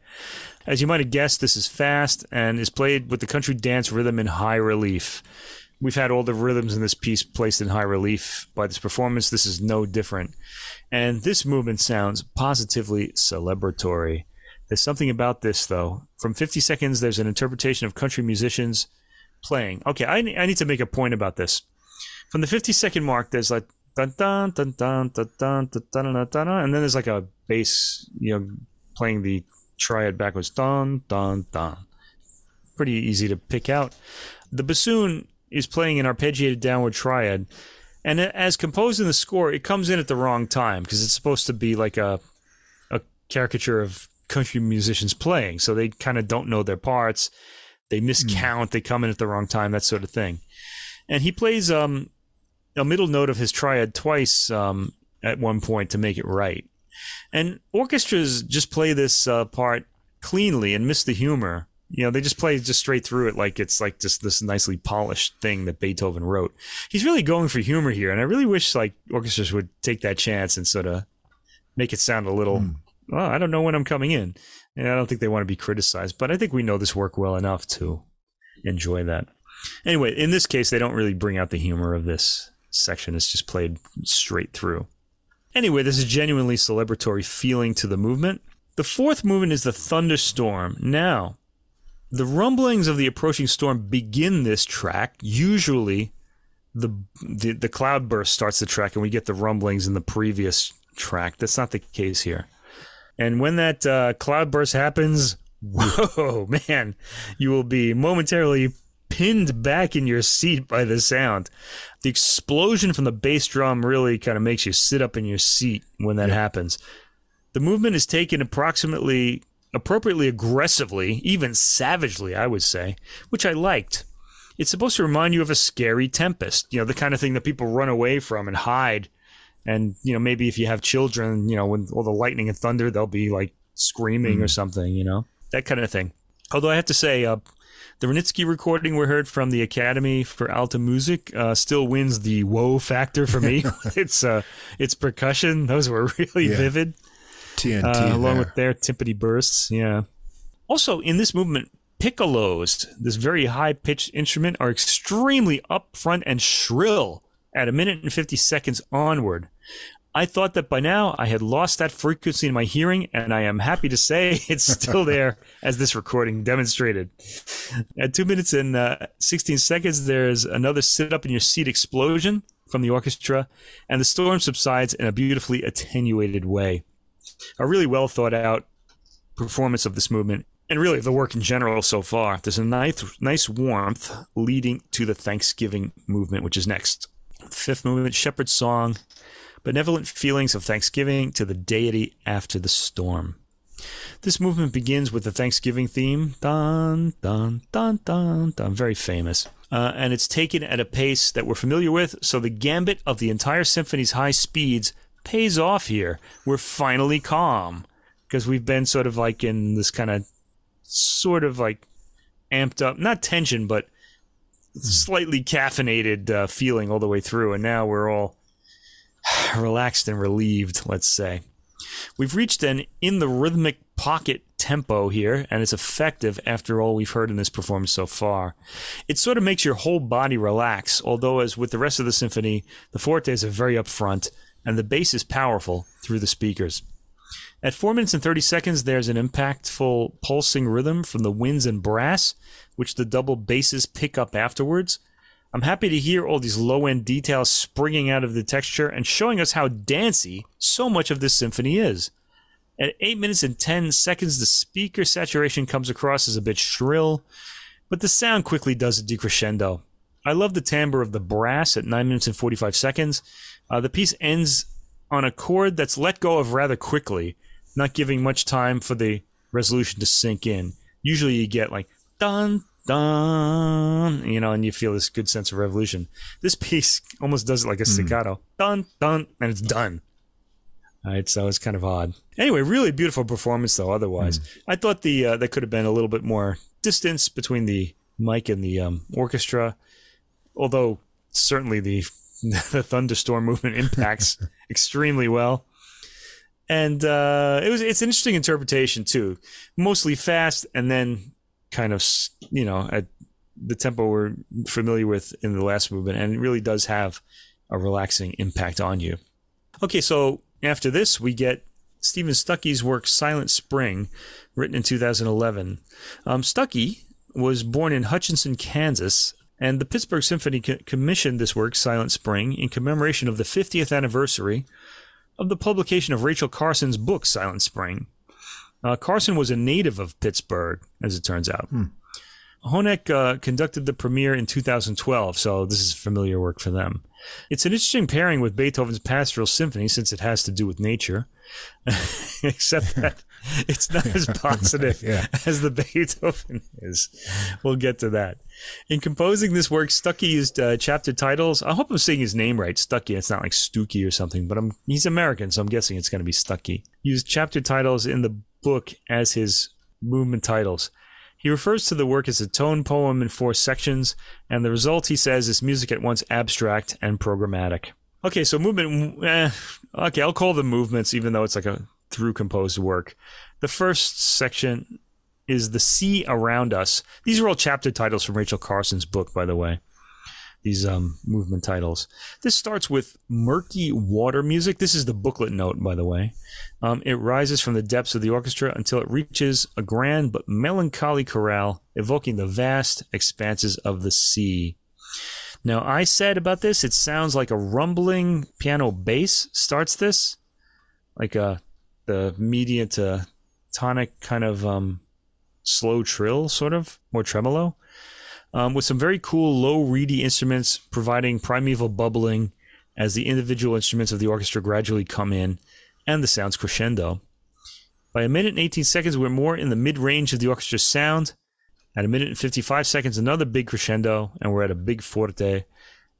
As you might have guessed, this is fast and is played with the country dance rhythm in high relief. We've had all the rhythms in this piece placed in high relief by this performance. This is no different. And this movement sounds positively celebratory. There's something about this, though. From 50 seconds, there's an interpretation of country musicians playing. Okay, I, I need to make a point about this. From the 50 second mark, there's like dun dun dun dun dun dun dun dun dun dun, and then there's like a bass, you know, playing the triad backwards, dun dun dun. Pretty easy to pick out. The bassoon is playing an arpeggiated downward triad, and as composed in the score, it comes in at the wrong time because it's supposed to be like a a caricature of country musicians playing, so they kind of don't know their parts. They miscount. Mm. They come in at the wrong time. That sort of thing. And he plays um, a middle note of his triad twice um, at one point to make it right. And orchestras just play this uh, part cleanly and miss the humor. You know, they just play just straight through it like it's like just this nicely polished thing that Beethoven wrote. He's really going for humor here, and I really wish like orchestras would take that chance and sort of make it sound a little. Mm. Well, I don't know when I'm coming in, and I don't think they want to be criticized, but I think we know this work well enough to enjoy that. Anyway, in this case, they don't really bring out the humor of this section. is just played straight through. Anyway, there's a genuinely celebratory feeling to the movement. The fourth movement is the thunderstorm. Now, the rumblings of the approaching storm begin this track. Usually, the, the the cloud burst starts the track, and we get the rumblings in the previous track. That's not the case here. And when that uh, cloud burst happens, whoa, man, you will be momentarily pinned back in your seat by the sound. The explosion from the bass drum really kind of makes you sit up in your seat when that yeah. happens. The movement is taken approximately appropriately aggressively, even savagely, I would say, which I liked. It's supposed to remind you of a scary tempest, you know, the kind of thing that people run away from and hide. And, you know, maybe if you have children, you know, when all the lightning and thunder, they'll be like screaming mm. or something, you know, that kind of thing. Although I have to say, uh, the Wranitzky recording we heard from the Academy for Alte Musik uh, still wins the whoa factor for me. it's uh, it's percussion; those were really yeah. vivid. TNT, uh, along with their timpani bursts. Yeah. Also, in this movement, piccolos, this very high pitched instrument, are extremely upfront and shrill at a minute and 50 seconds onward. I thought that by now I had lost that frequency in my hearing, and I am happy to say it's still there, as this recording demonstrated. At two minutes and uh, 16 seconds, there's another sit up in your seat explosion from the orchestra, and the storm subsides in a beautifully attenuated way. A really well thought out performance of this movement, and really the work in general so far. There's a nice, nice warmth leading to the Thanksgiving movement, which is next. Fifth movement, Shepherd's Song benevolent feelings of thanksgiving to the deity after the storm. This movement begins with the Thanksgiving theme, dun dun dun dun dun, very famous, uh, and it's taken at a pace that we're familiar with. So the gambit of the entire symphony's high speeds pays off here. We're finally calm because we've been sort of like in this kind of, sort of like amped up, not tension, but slightly caffeinated uh, feeling all the way through, and now we're all relaxed and relieved, let's say. We've reached an in the rhythmic pocket tempo here, and it's effective after all we've heard in this performance so far. It sort of makes your whole body relax, although, as with the rest of the symphony, the fortes are very upfront, and the bass is powerful through the speakers. At 4 minutes and 30 seconds, there's an impactful pulsing rhythm from the winds and brass, which the double basses pick up afterwards. I'm happy to hear all these low end details springing out of the texture and showing us how dancey so much of this symphony is. At 8 minutes and 10 seconds, the speaker saturation comes across as a bit shrill, but the sound quickly does a decrescendo. I love the timbre of the brass at 9 minutes and 45 seconds. Uh, the piece ends on a chord that's let go of rather quickly, not giving much time for the resolution to sink in. Usually you get like dun dun, you know, and you feel this good sense of revolution. This piece almost does it like a hmm. staccato, mm. dun dun, and it's done. All right, so it's kind of odd. Anyway, really beautiful performance though. Otherwise, mm. I thought the uh, there could have been a little bit more distance between the mic and the um, orchestra, although certainly the the thunderstorm movement impacts extremely well. And uh, it was it's an interesting interpretation too, mostly fast and then kind of you know at the tempo we're familiar with in the last movement, and it really does have a relaxing impact on you. Okay, so after this we get Steven Stucky's work Silent Spring, written in 2011. Um, Stucky was born in Hutchinson, Kansas, And the Pittsburgh Symphony co- commissioned this work, Silent Spring, in commemoration of the 50th anniversary of the publication of Rachel Carson's book, Silent Spring. Uh, Carson was a native of Pittsburgh, as it turns out. Hmm. Honeck uh, conducted the premiere in 2012, so this is familiar work for them. It's an interesting pairing with Beethoven's Pastoral Symphony since it has to do with nature, except that it's not as positive Yeah. as the Beethoven is. We'll get to that. In composing this work, Stucky used uh, chapter titles. I hope I'm saying his name right, Stuckey. It's not like Stuckey or something, but I'm, he's American, so I'm guessing it's going to be Stucky. He used chapter titles in the book as his movement titles. He refers to the work as a tone poem in four sections, and the result, he says, is music at once abstract and programmatic. Okay, so movement. Eh, okay, I'll call them movements, even though it's like a through composed work. The first section is the sea around us. These are all chapter titles from Rachel Carson's book, by the way. These um, movement titles. This starts with murky water music. This is the booklet note, by the way. Um, it rises from the depths of the orchestra until it reaches a grand but melancholy chorale, evoking the vast expanses of the sea. Now, I said about this, it sounds like a rumbling piano bass starts this, like a the mediant to tonic kind of um, slow trill, sort of more tremolo, um, with some very cool low reedy instruments providing primeval bubbling as the individual instruments of the orchestra gradually come in, and the sounds crescendo. By a minute and 18 seconds, we're more in the mid range of the orchestra's sound. At a minute and 55 seconds, another big crescendo, and we're at a big forte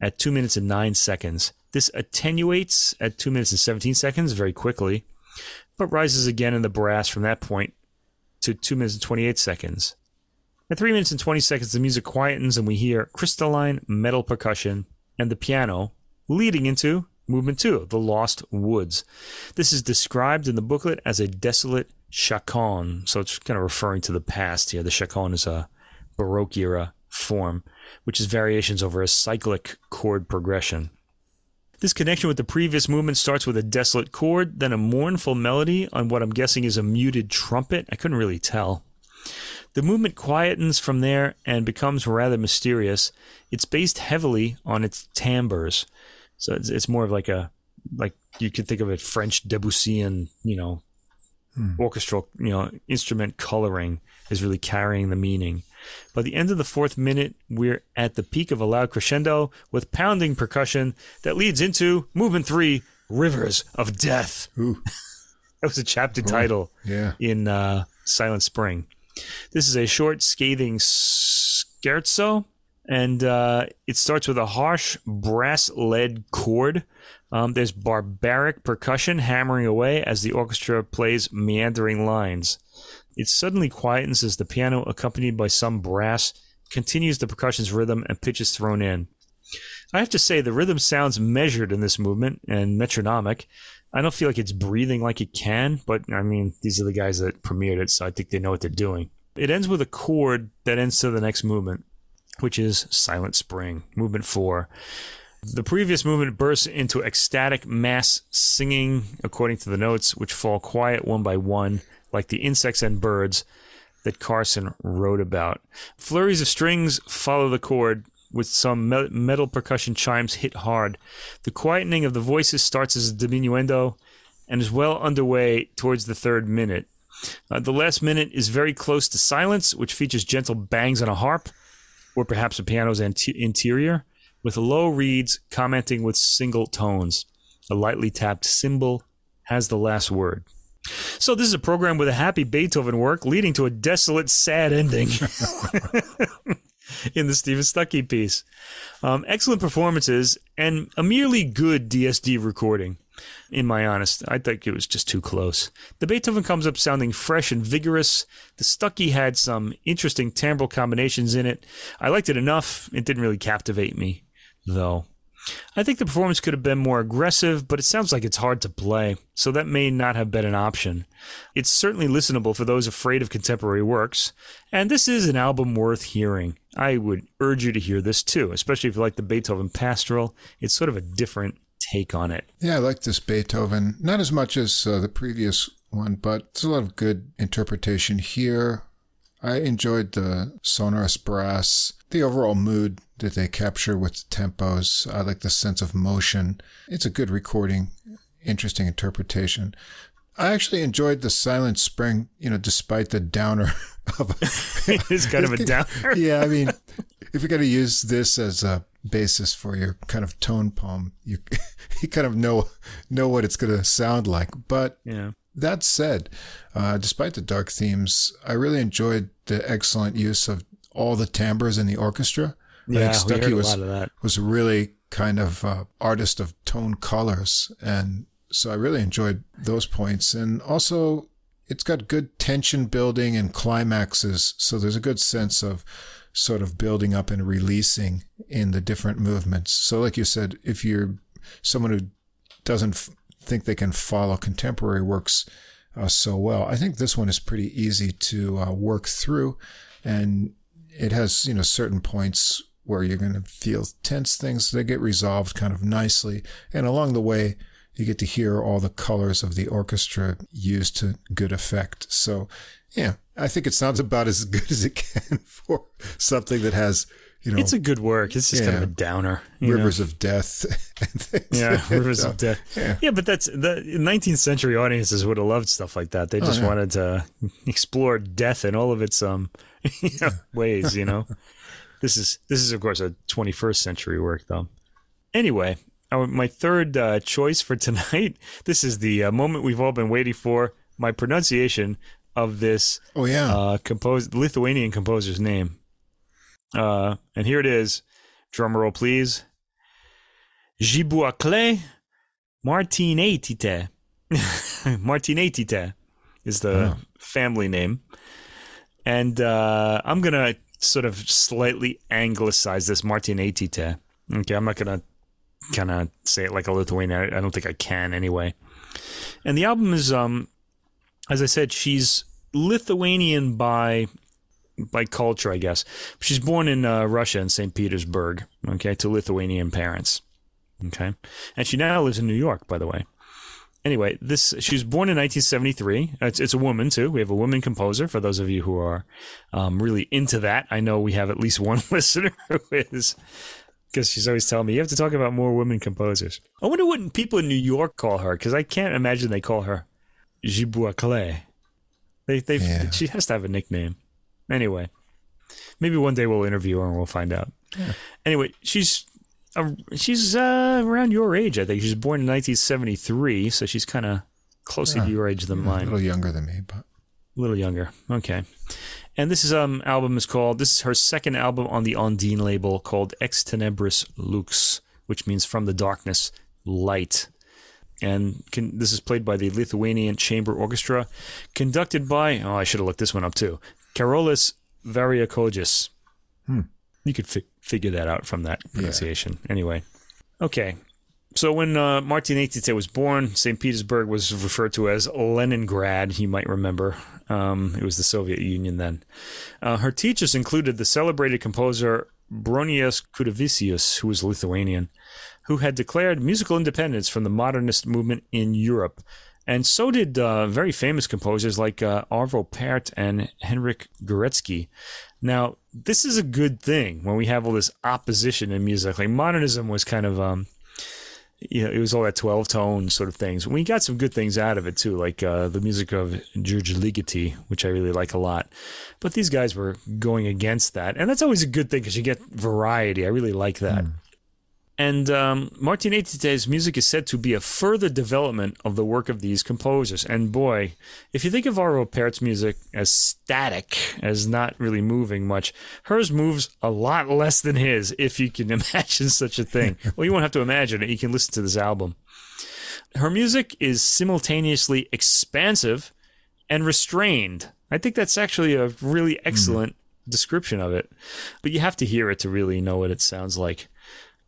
at 2 minutes and 9 seconds. This attenuates at 2 minutes and 17 seconds very quickly, but rises again in the brass from that point to 2 minutes and 28 seconds. At 3 minutes and 20 seconds, the music quietens and we hear crystalline metal percussion and the piano leading into movement 2, The Lost Woods. This is described in the booklet as a desolate chaconne, so it's kind of referring to the past here. The chaconne is a Baroque era form, which is variations over a cyclic chord progression. This connection with the previous movement starts with a desolate chord, then a mournful melody on what I'm guessing is a muted trumpet. I couldn't really tell. The movement quietens from there and becomes rather mysterious. It's based heavily on its timbres, so it's, it's more of like a like you could think of it French Debussyan, you know, orchestral, you know, instrument coloring is really carrying the meaning. By the end of the fourth minute, we're at the peak of a loud crescendo with pounding percussion that leads into movement three, Rivers of Death. Ooh, That was a chapter title yeah. in uh, Silent Spring. This is a short, scathing scherzo, and uh, it starts with a harsh brass lead chord. Um, there's barbaric percussion hammering away as the orchestra plays meandering lines. It suddenly quietens as the piano, accompanied by some brass, continues the percussion's rhythm and pitch is thrown in. I have to say, the rhythm sounds measured in this movement and metronomic. I don't feel like it's breathing like it can, but I mean, these are the guys that premiered it, so I think they know what they're doing. It ends with a chord that ends to the next movement, which is Silent Spring, movement four. The previous movement bursts into ecstatic mass singing according to the notes, which fall quiet one by one, like the insects and birds that Carson wrote about. Flurries of strings follow the chord, with some me- metal percussion chimes hit hard. The quietening of the voices starts as a diminuendo and is well underway towards the third minute. Uh, the last minute is very close to silence, which features gentle bangs on a harp, or perhaps a piano's ante- interior, with low reeds commenting with single tones. A lightly tapped cymbal has the last word. So this is a program with a happy Beethoven work leading to a desolate, sad ending in the Steven Stucky piece. Um, excellent performances and a merely good DSD recording. In my honest, I think it was just too close. The Beethoven comes up sounding fresh and vigorous. The Stucky had some interesting timbral combinations in it. I liked it enough. It didn't really captivate me, though. I think the performance could have been more aggressive, but it sounds like it's hard to play, so that may not have been an option. It's certainly listenable for those afraid of contemporary works, and this is an album worth hearing. I would urge you to hear this too, especially if you like the Beethoven Pastoral. It's sort of a different take on it. Yeah, I like this Beethoven. Not as much as uh, the previous one, but it's a lot of good interpretation here. I enjoyed the sonorous brass, the overall mood that they capture with the tempos. I like the sense of motion. It's a good recording, interesting interpretation. I actually enjoyed the Silent Spring, you know, despite the downer of it's kind of a downer. yeah, I mean, if you're going to use this as a basis for your kind of tone poem, you you kind of know know what it's going to sound like. But Yeah. That said, uh, despite the dark themes, I really enjoyed the excellent use of all the timbres in the orchestra. I Yeah, think we heard Stucky a was lot of that. was really kind of uh, artist of tone colors, and so I really enjoyed those points. And also, it's got good tension building and climaxes, so there's a good sense of sort of building up and releasing in the different movements. So, like you said, if you're someone who doesn't think they can follow contemporary works uh, so well, I think this one is pretty easy to uh, work through, and it has you know certain points where you're going to feel tense things that get resolved kind of nicely, and along the way you get to hear all the colors of the orchestra used to good effect. So, yeah, I think it sounds about as good as it can for something that has you know It's a good work. It's just kind of a downer. you know? rivers of death and things. Yeah, rivers So, of death. yeah. Yeah. but that's the 19th century audiences would have loved stuff like that. They just Oh, yeah. wanted to explore death in all of its um you know, ways. You know, this is this is of course a 21st century work though. Anyway, our, my third uh, choice for tonight. This is the uh, moment we've all been waiting for. My pronunciation of this Oh yeah. uh, compose Lithuanian composer's name. Uh, and here it is. Drum roll, please. Žibuoklė Martinaitytė. Martinaitytė is the Oh. family name. And uh, I'm going to sort of slightly anglicize this Martinaitytė. Okay, I'm not going to kind of say it like a Lithuanian. I I don't think I can anyway. And the album is, um, as I said, she's Lithuanian by by culture, I guess. She's born in uh, Russia in St. Petersburg, okay, to Lithuanian parents. Okay. And she now lives in New York, by the way. Anyway, this she was born in 1973. It's, it's a woman too. We have a woman composer. For those of you who are um, really into that, I know we have at least one listener who is, because she's always telling me you have to talk about more women composers. I wonder what people in New York call her, because I can't imagine they call her Žibuoklė. They they Yeah. she has to have a nickname. Anyway, maybe one day we'll interview her and we'll find out. Anyway, she's uh, she's uh, around your age, I think. She's born in 1973, so she's kind of closer Yeah. to your age than a mine. A little younger than me, but A little younger. Okay. And this is um album is called this is her second album on the Ondine label called Ex Tenebris Lux, which means from the darkness light. And can, this is played by the Lithuanian Chamber Orchestra, conducted by oh I should have looked this one up too, Karolis Variakojis. Hmm. You could fi- figure that out from that pronunciation. Anyway, okay. So when uh, Martinaitytė was born, St. Petersburg was referred to as Leningrad. You might remember. Um, it was the Soviet Union then. Uh, her teachers included the celebrated composer Bronius Kutavičius, who was Lithuanian, who had declared musical independence from the modernist movement in Europe. And so did uh, very famous composers like uh, Arvo Pärt and Henryk Górecki. Now, this is a good thing when we have all this opposition in music. Like modernism was kind of um, you know, it was all that 12 tone sort of things. We got some good things out of it too, like uh, the music of George Ligeti, which I really like a lot. But these guys were going against that. And that's always a good thing because you get variety. I really like that. And um, Martinaitytė's music is said to be a further development of the work of these composers. And boy, if you think of Arvo Pärt's music as static, as not really moving much, hers moves a lot less than his, if you can imagine such a thing. well, you won't have to imagine it. You can listen to this album. Her music is simultaneously expansive and restrained. I think that's actually a really excellent description of it. But you have to hear it to really know what it sounds like.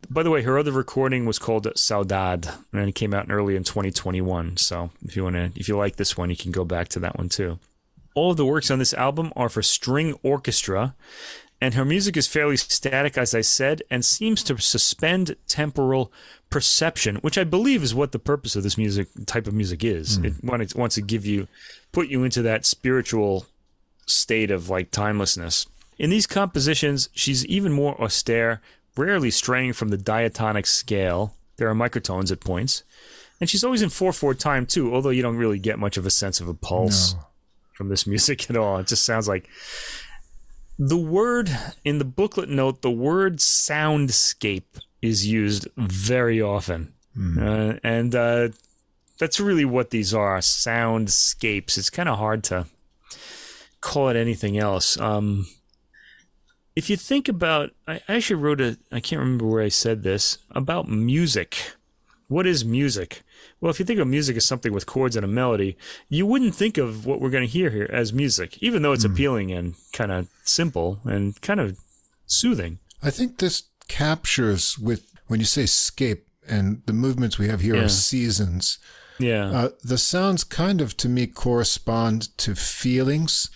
By the way, her other recording was called Saudade, and it came out early in 2021. So if you want to, if you like this one, you can go back to that one too. All of the works on this album are for string orchestra, and her music is fairly static, as I said, and seems to suspend temporal perception, which I believe is what the purpose of this music type of music is. Hmm. It, when it wants to give you, put you into that spiritual state of like timelessness. In these compositions, she's even more austere, rarely straying from the diatonic scale. There are microtones at points. And she's always in 4 4 time too, although you don't really get much of a sense of a pulse No. from this music at all. It just sounds like the word in the booklet note, the word soundscape is used very often. Uh, and uh, that's really what these are soundscapes. It's kind of hard to call it anything else. Um, if you think about, I actually wrote a, I can't remember where I said this, about music. What is music? Well, if you think of music as something with chords and a melody, you wouldn't think of what we're going to hear here as music, even though it's appealing and kind of simple and kind of soothing. I think this captures with when you say scape and the movements we have here Yeah. are seasons. Yeah. Uh, the sounds kind of to me correspond to feelings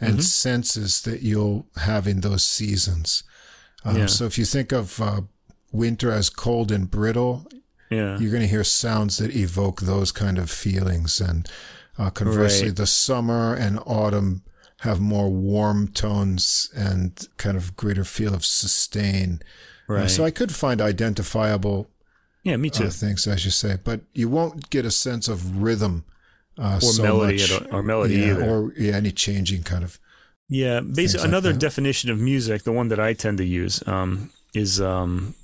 and Mm-hmm. senses that you'll have in those seasons. Um, Yeah. So if you think of uh, winter as cold and brittle, yeah. you're going to hear sounds that evoke those kind of feelings. And uh, conversely, Right. the summer and autumn have more warm tones and kind of greater feel of sustain. Uh, Right. so I could find identifiable yeah, me too. uh, things, as you say, but you won't get a sense of rhythm uh, Or so melody much. at all- or melody yeah, either. or yeah, any changing kind of. Yeah, basically, another definition of music, the one that I tend to use, um, is um,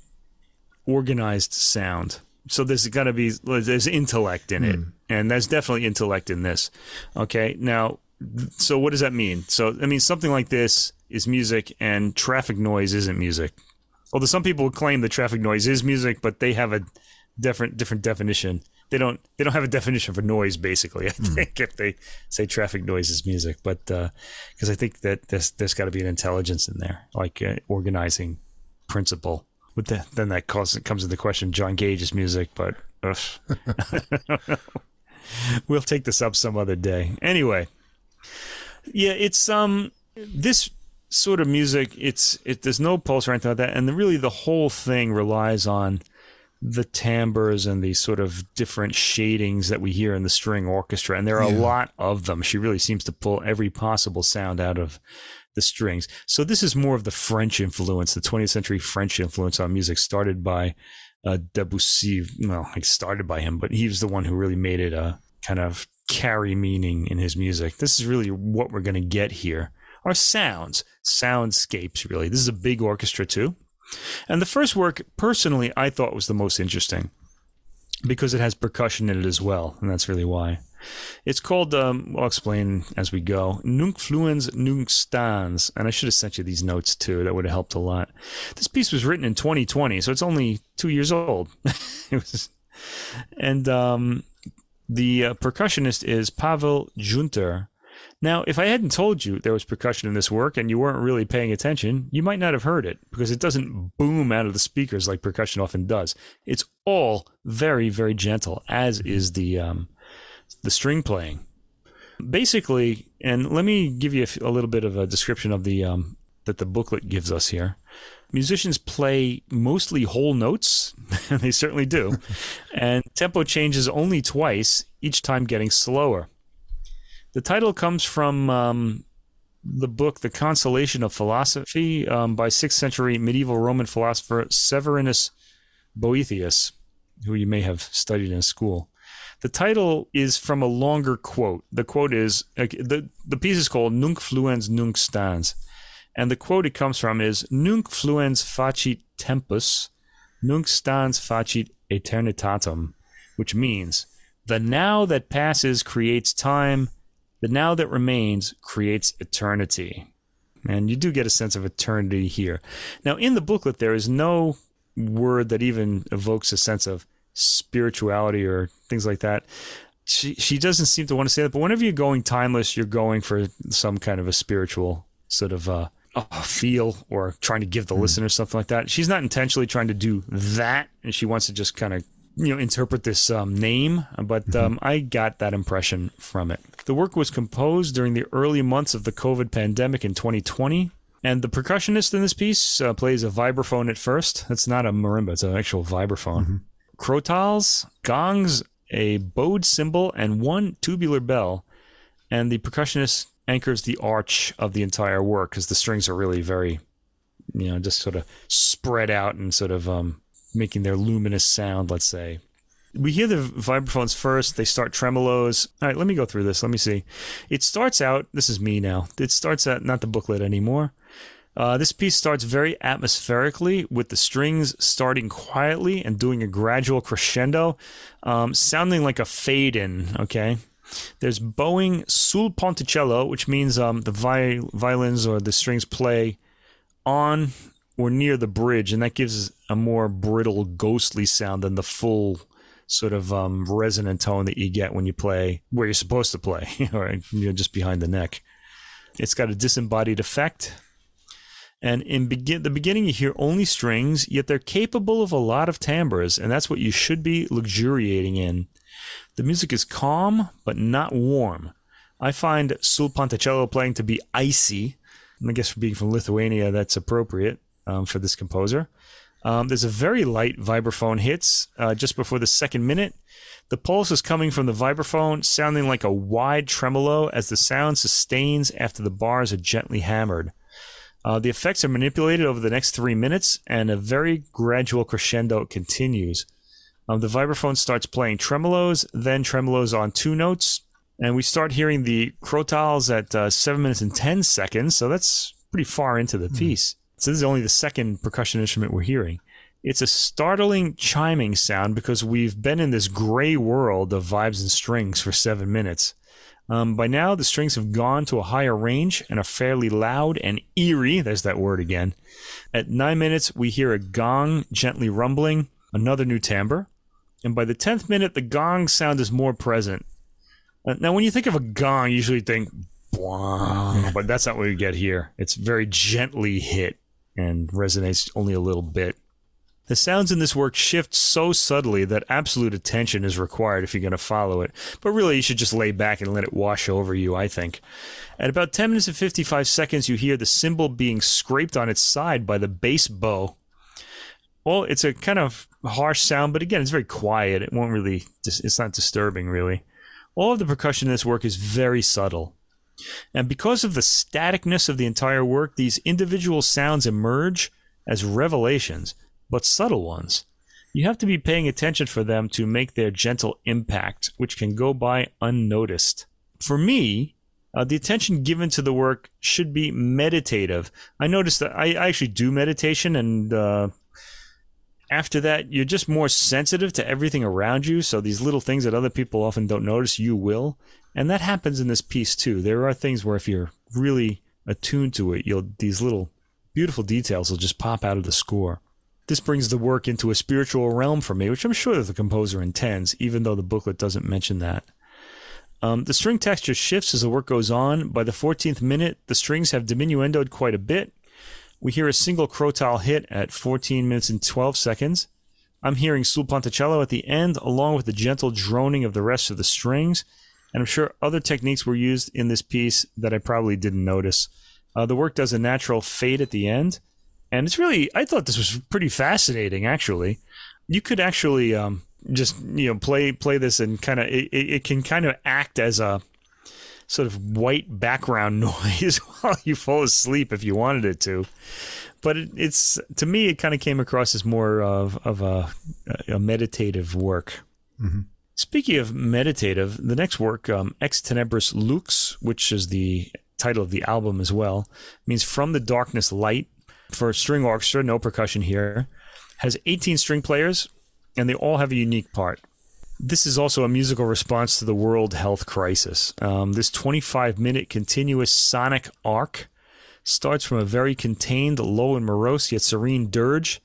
organized sound. So there's got to be there's intellect in it, Hmm. and there's definitely intellect in this. Okay, now, so what does that mean? So I mean something like this is music, and traffic noise isn't music. Although some people claim that traffic noise is music, but they have a different different definition. They don't they don't have a definition for noise. Basically, I think if they say traffic noise is music, but because I think that there's there's got to be an intelligence in there, like uh, organizing principle. With the, then that cause, comes into question John Cage's music, but we'll take this up some other day. Anyway, yeah, it's um this sort of music. It's it there's no pulse or anything like that, and the, really the whole thing relies on the timbres and the sort of different shadings that we hear in the string orchestra, and there are a lot of them. She really seems to pull every possible sound out of the strings. So this is more of the French influence, the 20th century French influence on music, started by uh, Debussy. Well, like started by him, but he was the one who really made it a kind of carry meaning in his music. This is really what we're going to get here. Are sounds, soundscapes, really. This is a big orchestra, too. And the first work, personally, I thought was the most interesting because it has percussion in it as well, and that's really why. It's called, um, I'll explain as we go, Nunc Fluens Nunc Stans. And I should have sent you these notes too. That would have helped a lot. This piece was written in 2020, so it's only two years old. it was, and um, the uh, percussionist is Pavel Giunter. Now, if I hadn't told you there was percussion in this work and you weren't really paying attention, you might not have heard it because it doesn't boom out of the speakers like percussion often does. It's all very, very gentle, as is the um, the string playing. Basically, and let me give you a, f- a little bit of a description of the um, that the booklet gives us here. Musicians play mostly whole notes, and they certainly do, and tempo changes only twice, each time getting slower. The title comes from um, the book The Consolation of Philosophy um, by 6th century medieval Roman philosopher Severinus Boethius, who you may have studied in school. The title is from a longer quote. The quote is the the piece is called Nunc fluens nunc stans, and the quote it comes from is Nunc fluens facit tempus, nunc stans facit eternitatem, which means the now that passes creates time, the now that remains creates eternity. And you do get a sense of eternity here. Now, in the booklet, there is no word that even evokes a sense of spirituality or things like that. She she doesn't seem to want to say that, but whenever you're going timeless, you're going for some kind of a spiritual sort of uh, feel or trying to give the listener something like that. She's not intentionally trying to do that, and she wants to just kind of you know interpret this um, name. But um, I got that impression from it. The work was composed during the early months of the COVID pandemic in 2020. And the percussionist in this piece uh, plays a vibraphone at first. It's not a marimba; it's an actual vibraphone. Crotals, gongs, a bowed cymbal, and one tubular bell. And the percussionist anchors the arch of the entire work because the strings are really very, you know, just sort of spread out and sort of um, making their luminous sound, let's say. We hear the vibraphones first. They start tremolos. All right, let me go through this. Let me see. It starts out, this is me now. It starts out, not the booklet anymore. Uh, this piece starts very atmospherically with the strings starting quietly and doing a gradual crescendo, um, sounding like a fade in. Okay. There's bowing sul ponticello, which means um, the vi- violins or the strings play on or near the bridge, and that gives a more brittle, ghostly sound than the full sort of um, resonant tone that you get when you play where you're supposed to play, or you know, just behind the neck. It's got a disembodied effect. And in begin the beginning, you hear only strings, yet they're capable of a lot of timbres, and that's what you should be luxuriating in. The music is calm, but not warm. I find Sul Ponticello playing to be icy. I guess for being from Lithuania, that's appropriate um, for this composer. Um, there's a very light vibraphone hits uh, just before the second minute. The pulse is coming from the vibraphone, sounding like a wide tremolo as the sound sustains after the bars are gently hammered. Uh, the effects are manipulated over the next three minutes, and a very gradual crescendo continues. Um, the vibraphone starts playing tremolos, then tremolos on two notes, and we start hearing the crotales at uh, seven minutes and ten seconds. So that's pretty far into the piece. So this is only the second percussion instrument we're hearing. It's a startling chiming sound because we've been in this gray world of vibes and strings for seven minutes. Um, by now, the strings have gone to a higher range and are fairly loud and eerie. There's that word again. At nine minutes, we hear a gong gently rumbling, another new timbre. And by the 10th minute, the gong sound is more present. Uh, now, when you think of a gong, you usually think, but that's not what we get here. It's very gently hit and resonates only a little bit. The sounds in this work shift so subtly that absolute attention is required if you're going to follow it. But really, you should just lay back and let it wash over you, I think. At about 10 minutes and 55 seconds, you hear the cymbal being scraped on its side by the bass bow. Well, it's a kind of harsh sound, but again, it's very quiet. It won't really, it's not disturbing, really. All of the percussion in this work is very subtle. And because of the staticness of the entire work, these individual sounds emerge as revelations, but subtle ones. You have to be paying attention for them to make their gentle impact, which can go by unnoticed. For me, uh, the attention given to the work should be meditative. I noticed that I, I actually do meditation, and uh, after that, you're just more sensitive to everything around you. So these little things that other people often don't notice, you will. And that happens in this piece too. There are things where if you're really attuned to it, you'll these little beautiful details will just pop out of the score. This brings the work into a spiritual realm for me, which I'm sure that the composer intends, even though the booklet doesn't mention that. Um, the string texture shifts as the work goes on. By the 14th minute, the strings have diminuendoed quite a bit. We hear a single crotale hit at 14 minutes and 12 seconds. I'm hearing sul ponticello at the end, along with the gentle droning of the rest of the strings. And I'm sure other techniques were used in this piece that I probably didn't notice. Uh, the work does a natural fade at the end. And it's really, I thought this was pretty fascinating, actually. You could actually um, just, you know, play play this and kind of, it, it can kind of act as a sort of white background noise while you fall asleep if you wanted it to. But it, it's, to me, it kind of came across as more of, of a, a meditative work. Mm-hmm. Speaking of meditative, the next work, um, Ex Tenebris Lux, which is the title of the album as well, means From the Darkness Light for string orchestra, no percussion here, has 18 string players, and they all have a unique part. This is also a musical response to the world health crisis. Um, this 25 minute continuous sonic arc starts from a very contained, low and morose yet serene dirge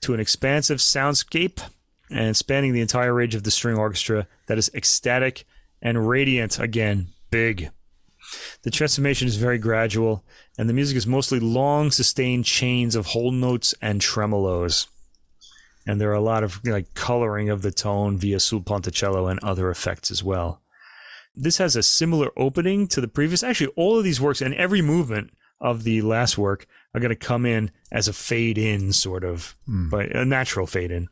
to an expansive soundscape and spanning the entire range of the string orchestra that is ecstatic and radiant again, big. The transformation is very gradual, and the music is mostly long, sustained chains of whole notes and tremolos. And there are a lot of like coloring of the tone via sul ponticello and other effects as well. This has a similar opening to the previous. Actually, all of these works and every movement of the last work are going to come in as a fade in, sort of, mm. but a natural fade in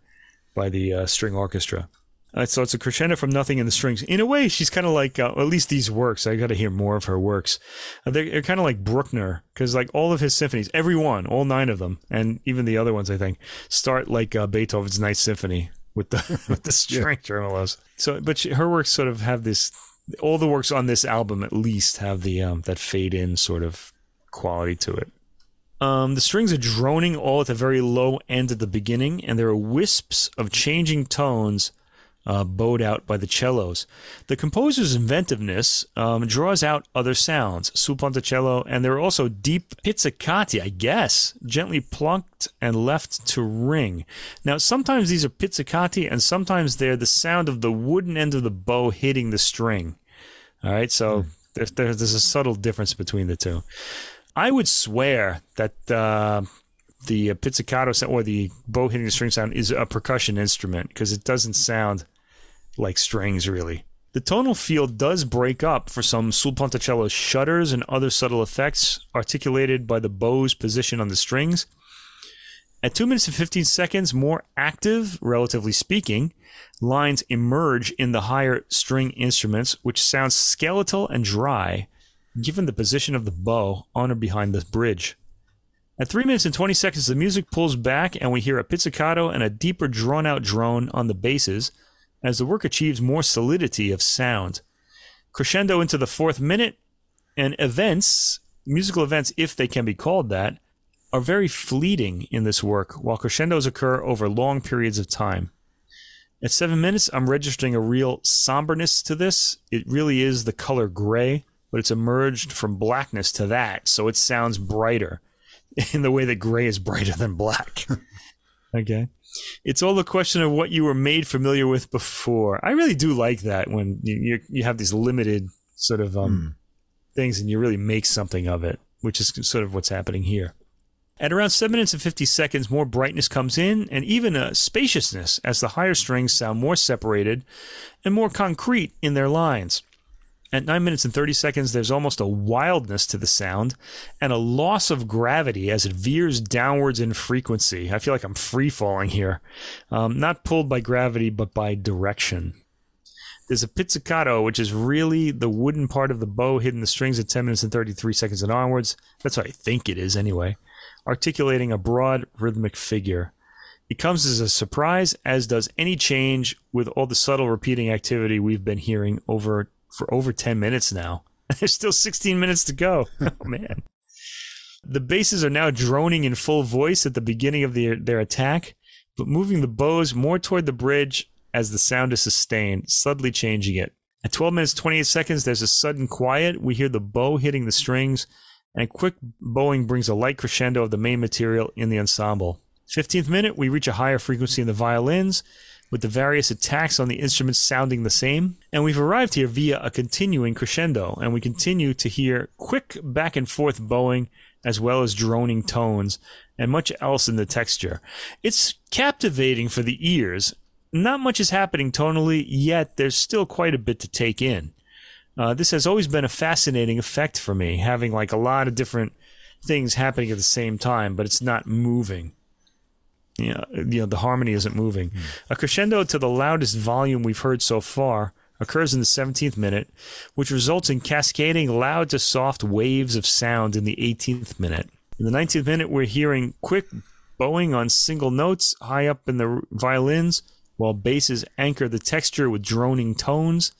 by the uh, string orchestra. Uh, so it's a crescendo from nothing in the strings. In a way, she's kind of like, uh, at least these works. I got to hear more of her works. Uh, they're, they're kind of like Bruckner because like all of his symphonies, every one, all nine of them, and even the other ones, I think, start like uh, Beethoven's Ninth Symphony with the with the string tremolos. So, but she, her works sort of have this. All the works on this album, at least, have the um, that fade in sort of quality to it. Um, the strings are droning all at the very low end at the beginning, and there are wisps of changing tones uh, bowed out by the cellos. The composer's inventiveness um, draws out other sounds, sul ponticello, and there are also deep pizzicati, I guess, gently plunked and left to ring. Now, sometimes these are pizzicati, and sometimes they're the sound of the wooden end of the bow hitting the string. All right, so mm. there's, there's a subtle difference between the two. I would swear that uh, the uh, pizzicato sound or the bow hitting the string sound is a percussion instrument because it doesn't sound like strings really. The tonal field does break up for some sul ponticello shudders and other subtle effects articulated by the bow's position on the strings. At 2 minutes and 15 seconds, more active, relatively speaking, lines emerge in the higher string instruments, which sounds skeletal and dry, given the position of the bow on or behind the bridge. At 3 minutes and 20 seconds, the music pulls back and we hear a pizzicato and a deeper drawn out drone on the basses as the work achieves more solidity of sound. Crescendo into the fourth minute, and events, musical events, if they can be called that, are very fleeting in this work, while crescendos occur over long periods of time. At seven minutes, I'm registering a real somberness to this. It really is the color gray, but it's emerged from blackness to that, so it sounds brighter in the way that gray is brighter than black. okay. It's all a question of what you were made familiar with before. I really do like that when you you, you have these limited sort of um, mm. things and you really make something of it, which is sort of what's happening here. At around 7 minutes and 50 seconds, more brightness comes in and even a spaciousness as the higher strings sound more separated and more concrete in their lines. At 9 minutes and 30 seconds, there's almost a wildness to the sound and a loss of gravity as it veers downwards in frequency. I feel like I'm free falling here. Um, not pulled by gravity, but by direction. There's a pizzicato, which is really the wooden part of the bow hitting the strings at 10 minutes and 33 seconds and onwards. That's what I think it is, anyway. Articulating a broad rhythmic figure. It comes as a surprise, as does any change with all the subtle repeating activity we've been hearing over for over 10 minutes now. There's still 16 minutes to go. oh, man. The basses are now droning in full voice at the beginning of the, their attack, but moving the bows more toward the bridge as the sound is sustained, subtly changing it. At 12 minutes 28 seconds, there's a sudden quiet. We hear the bow hitting the strings, and quick bowing brings a light crescendo of the main material in the ensemble. 15th minute, we reach a higher frequency in the violins, with the various attacks on the instruments sounding the same. And we've arrived here via a continuing crescendo, and we continue to hear quick back and forth bowing as well as droning tones and much else in the texture. It's captivating for the ears. Not much is happening tonally, yet there's still quite a bit to take in. Uh, this has always been a fascinating effect for me, having like a lot of different things happening at the same time, but it's not moving you know, you know the harmony isn't moving. Mm. A crescendo to the loudest volume we've heard so far occurs in the 17th minute, which results in cascading loud to soft waves of sound in the 18th minute. In the 19th minute, we're hearing quick bowing on single notes high up in the violins, while basses anchor the texture with droning tones.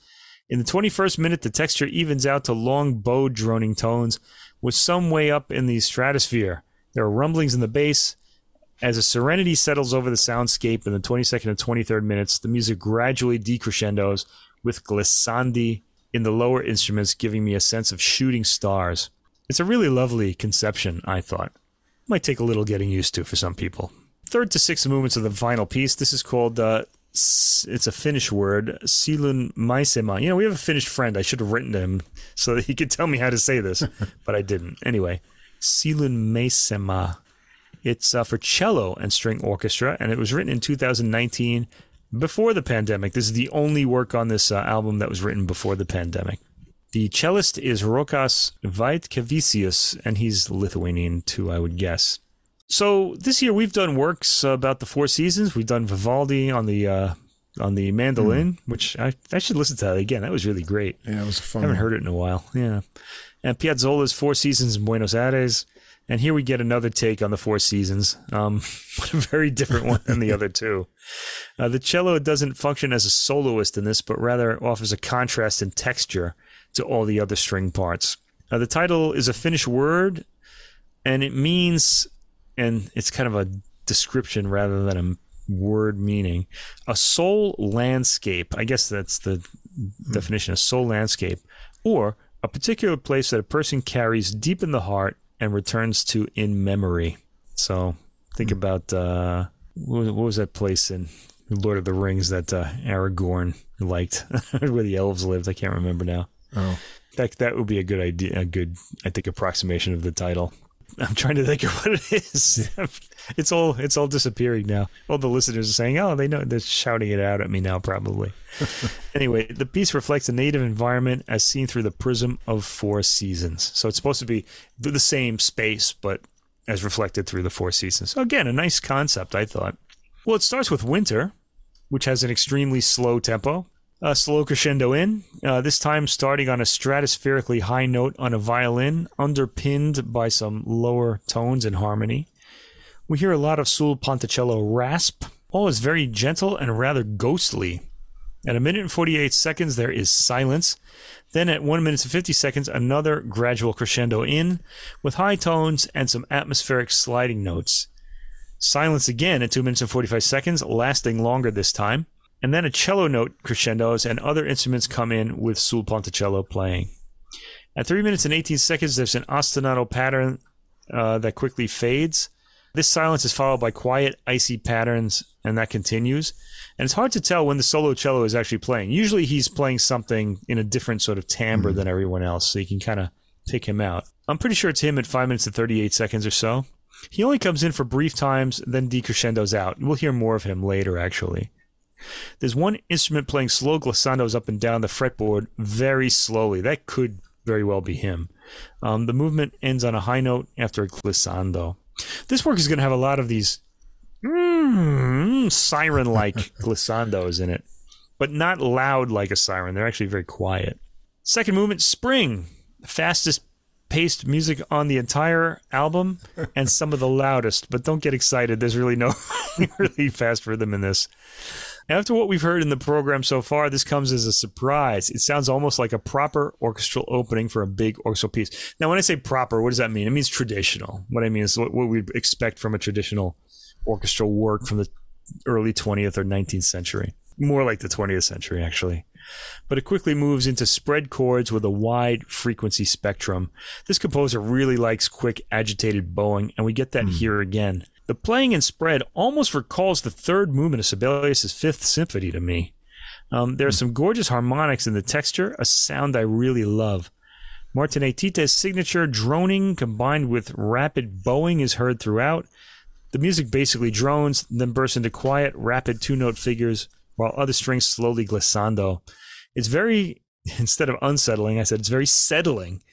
In the 21st minute, the texture evens out to long bowed droning tones, with some way up in the stratosphere. There are rumblings in the bass, as a serenity settles over the soundscape in the 22nd and 23rd minutes, the music gradually decrescendos with glissandi in the lower instruments, giving me a sense of shooting stars. It's a really lovely conception, I thought. Might take a little getting used to for some people. Third to sixth movements of the final piece. This is called, uh, it's a Finnish word, silun maisema. You know, we have a Finnish friend. I should have written to him so that he could tell me how to say this, but I didn't. Anyway, silun maisema it's uh, for cello and string orchestra, and it was written in 2019 before the pandemic. This is the only work on this uh, album that was written before the pandemic. The cellist is Rokas Vaitkevičius, and he's Lithuanian too, I would guess. So this year we've done works about the four seasons. We've done Vivaldi on the uh, on the mandolin, which I, I should listen to that again. That was really great. Yeah, it was fun. I haven't heard it in a while. Yeah. And Piazzolla's Four Seasons in Buenos Aires. And here we get another take on the Four Seasons, um, a very different one than the other two. Uh, the cello doesn't function as a soloist in this, but rather offers a contrast in texture to all the other string parts. Uh, the title is a Finnish word, and it means, and it's kind of a description rather than a word meaning, a soul landscape. I guess that's the definition of soul landscape, or a particular place that a person carries deep in the heart and returns to in memory. So think about uh, what, what was that place in Lord of the Rings that uh, Aragorn liked, where the elves lived? I can't remember now. Oh, That that would be a good idea, a good I think approximation of the title. I'm trying to think of what it is. It's all it's all disappearing now. All the listeners are saying, "Oh, they know." They're shouting it out at me now, probably. anyway, the piece reflects a native environment as seen through the prism of four seasons. So it's supposed to be the same space, but as reflected through the four seasons. So again, a nice concept, I thought. Well, it starts with winter, which has an extremely slow tempo. A slow crescendo in, uh, this time starting on a stratospherically high note on a violin, underpinned by some lower tones in harmony. We hear a lot of sul ponticello rasp. All is very gentle and rather ghostly. At a minute and 48 seconds, there is silence. Then at 1 minute and 50 seconds, another gradual crescendo in, with high tones and some atmospheric sliding notes. Silence again at 2 minutes and 45 seconds, lasting longer this time. And then a cello note crescendos and other instruments come in with sul ponticello playing. At 3 minutes and 18 seconds, there's an ostinato pattern uh, that quickly fades. This silence is followed by quiet, icy patterns, and that continues. And it's hard to tell when the solo cello is actually playing. Usually he's playing something in a different sort of timbre than everyone else, so you can kind of pick him out. I'm pretty sure it's him at 5 minutes and 38 seconds or so. He only comes in for brief times, then decrescendos out. We'll hear more of him later, actually. There's one instrument playing slow glissandos up and down the fretboard very slowly. That could very well be him. Um, the movement ends on a high note after a glissando. This work is going to have a lot of these mm, siren like glissandos in it, but not loud like a siren. They're actually very quiet. Second movement, Spring. Fastest paced music on the entire album and some of the loudest, but don't get excited. There's really no really fast rhythm in this. After what we've heard in the program so far, this comes as a surprise. It sounds almost like a proper orchestral opening for a big orchestral piece. Now, when I say proper, what does that mean? It means traditional. What I mean is what, what we'd expect from a traditional orchestral work from the early 20th or 19th century. More like the 20th century, actually. But it quickly moves into spread chords with a wide frequency spectrum. This composer really likes quick, agitated bowing, and we get that hmm. here again. The playing in spread almost recalls the third movement of Sibelius' Fifth Symphony to me. Um, there are some gorgeous harmonics in the texture, a sound I really love. Martinaitytė's signature droning combined with rapid bowing is heard throughout. The music basically drones, then bursts into quiet, rapid two note figures, while other strings slowly glissando. It's very, instead of unsettling, I said it's very settling.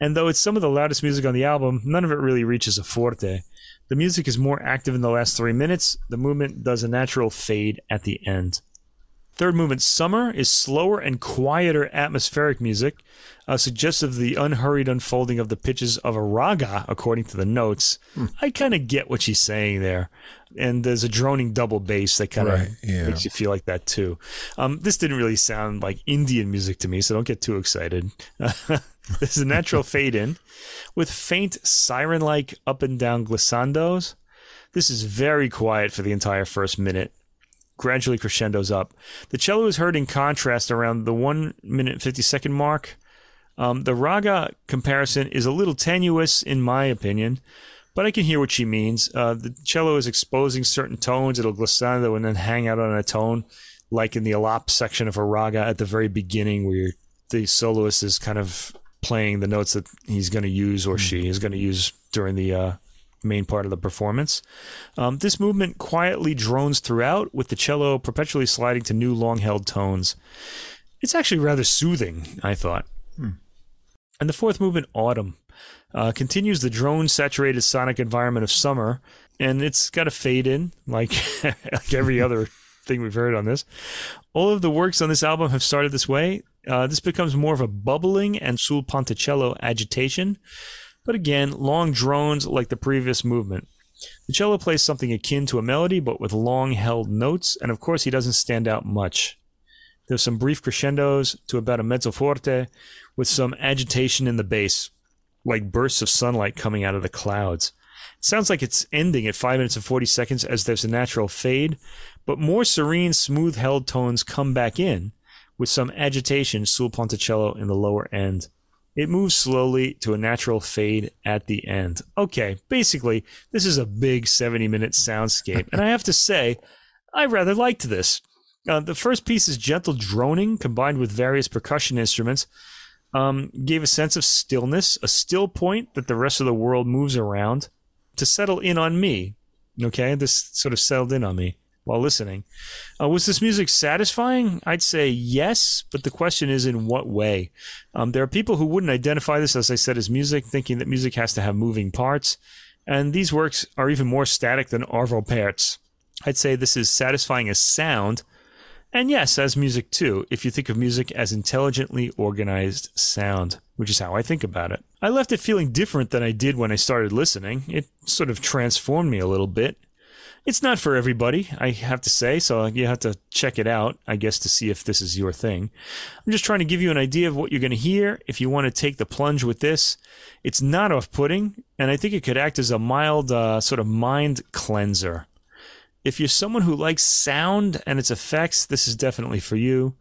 And though it's some of the loudest music on the album, none of it really reaches a forte. The music is more active in the last three minutes. The movement does a natural fade at the end. Third movement, Summer, is slower and quieter atmospheric music, uh, suggestive of the unhurried unfolding of the pitches of a raga, according to the notes. I kind of get what she's saying there. And there's a droning double bass that kind of Right, yeah. makes you feel like that too. Um, this didn't really sound like Indian music to me, so don't get too excited. this is a natural fade in with faint siren like up and down glissandos. This is very quiet for the entire first minute gradually crescendos up. The cello is heard in contrast around the 1 minute 50 second mark. Um, the raga comparison is a little tenuous, in my opinion, but I can hear what she means. Uh, the cello is exposing certain tones, it'll glissando and then hang out on a tone, like in the alap section of a raga at the very beginning, where the soloist is kind of playing the notes that he's going to use or she is going to use during the uh, main part of the performance. Um, this movement quietly drones throughout, with the cello perpetually sliding to new long held tones. It's actually rather soothing, I thought. And the fourth movement, Autumn, uh, continues the drone saturated sonic environment of summer, and it's got a fade in, like, like every other thing we've heard on this. All of the works on this album have started this way. Uh, this becomes more of a bubbling and sul ponticello agitation, but again, long drones like the previous movement. The cello plays something akin to a melody, but with long held notes, and of course, he doesn't stand out much. There's some brief crescendos to about a mezzo forte, with some agitation in the bass, like bursts of sunlight coming out of the clouds. It sounds like it's ending at 5 minutes and 40 seconds as there's a natural fade, but more serene, smooth held tones come back in, with some agitation sul ponticello in the lower end. It moves slowly to a natural fade at the end. Okay, basically, this is a big 70 minute soundscape. and I have to say, I rather liked this. Uh, the first piece is gentle droning combined with various percussion instruments. Um, gave a sense of stillness, a still point that the rest of the world moves around to settle in on me. Okay, this sort of settled in on me while listening. Uh, was this music satisfying? I'd say yes, but the question is in what way? Um, there are people who wouldn't identify this, as I said, as music, thinking that music has to have moving parts. And these works are even more static than Arvo Pärt's. I'd say this is satisfying as sound, and yes, as music too, if you think of music as intelligently organized sound, which is how I think about it. I left it feeling different than I did when I started listening. It sort of transformed me a little bit. It's not for everybody, I have to say, so you have to check it out, I guess, to see if this is your thing. I'm just trying to give you an idea of what you're going to hear if you want to take the plunge with this. It's not off putting, and I think it could act as a mild uh, sort of mind cleanser. If you're someone who likes sound and its effects, this is definitely for you.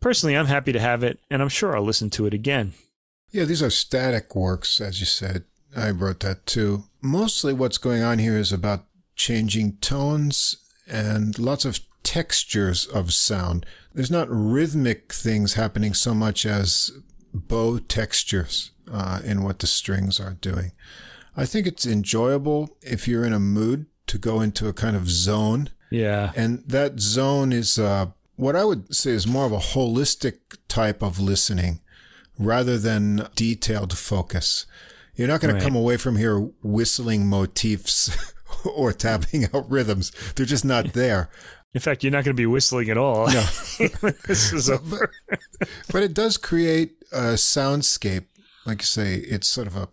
Personally, I'm happy to have it, and I'm sure I'll listen to it again. Yeah, these are static works, as you said. I wrote that too. Mostly what's going on here is about changing tones and lots of textures of sound. There's not rhythmic things happening so much as bow textures uh, in what the strings are doing. I think it's enjoyable if you're in a mood to go into a kind of zone. Yeah. And that zone is uh, what I would say is more of a holistic type of listening rather than detailed focus. You're not going right. to come away from here whistling motifs or tapping out rhythms. They're just not there. In fact, you're not going to be whistling at all. No. this is over. but it does create a soundscape. Like you say, it's sort of a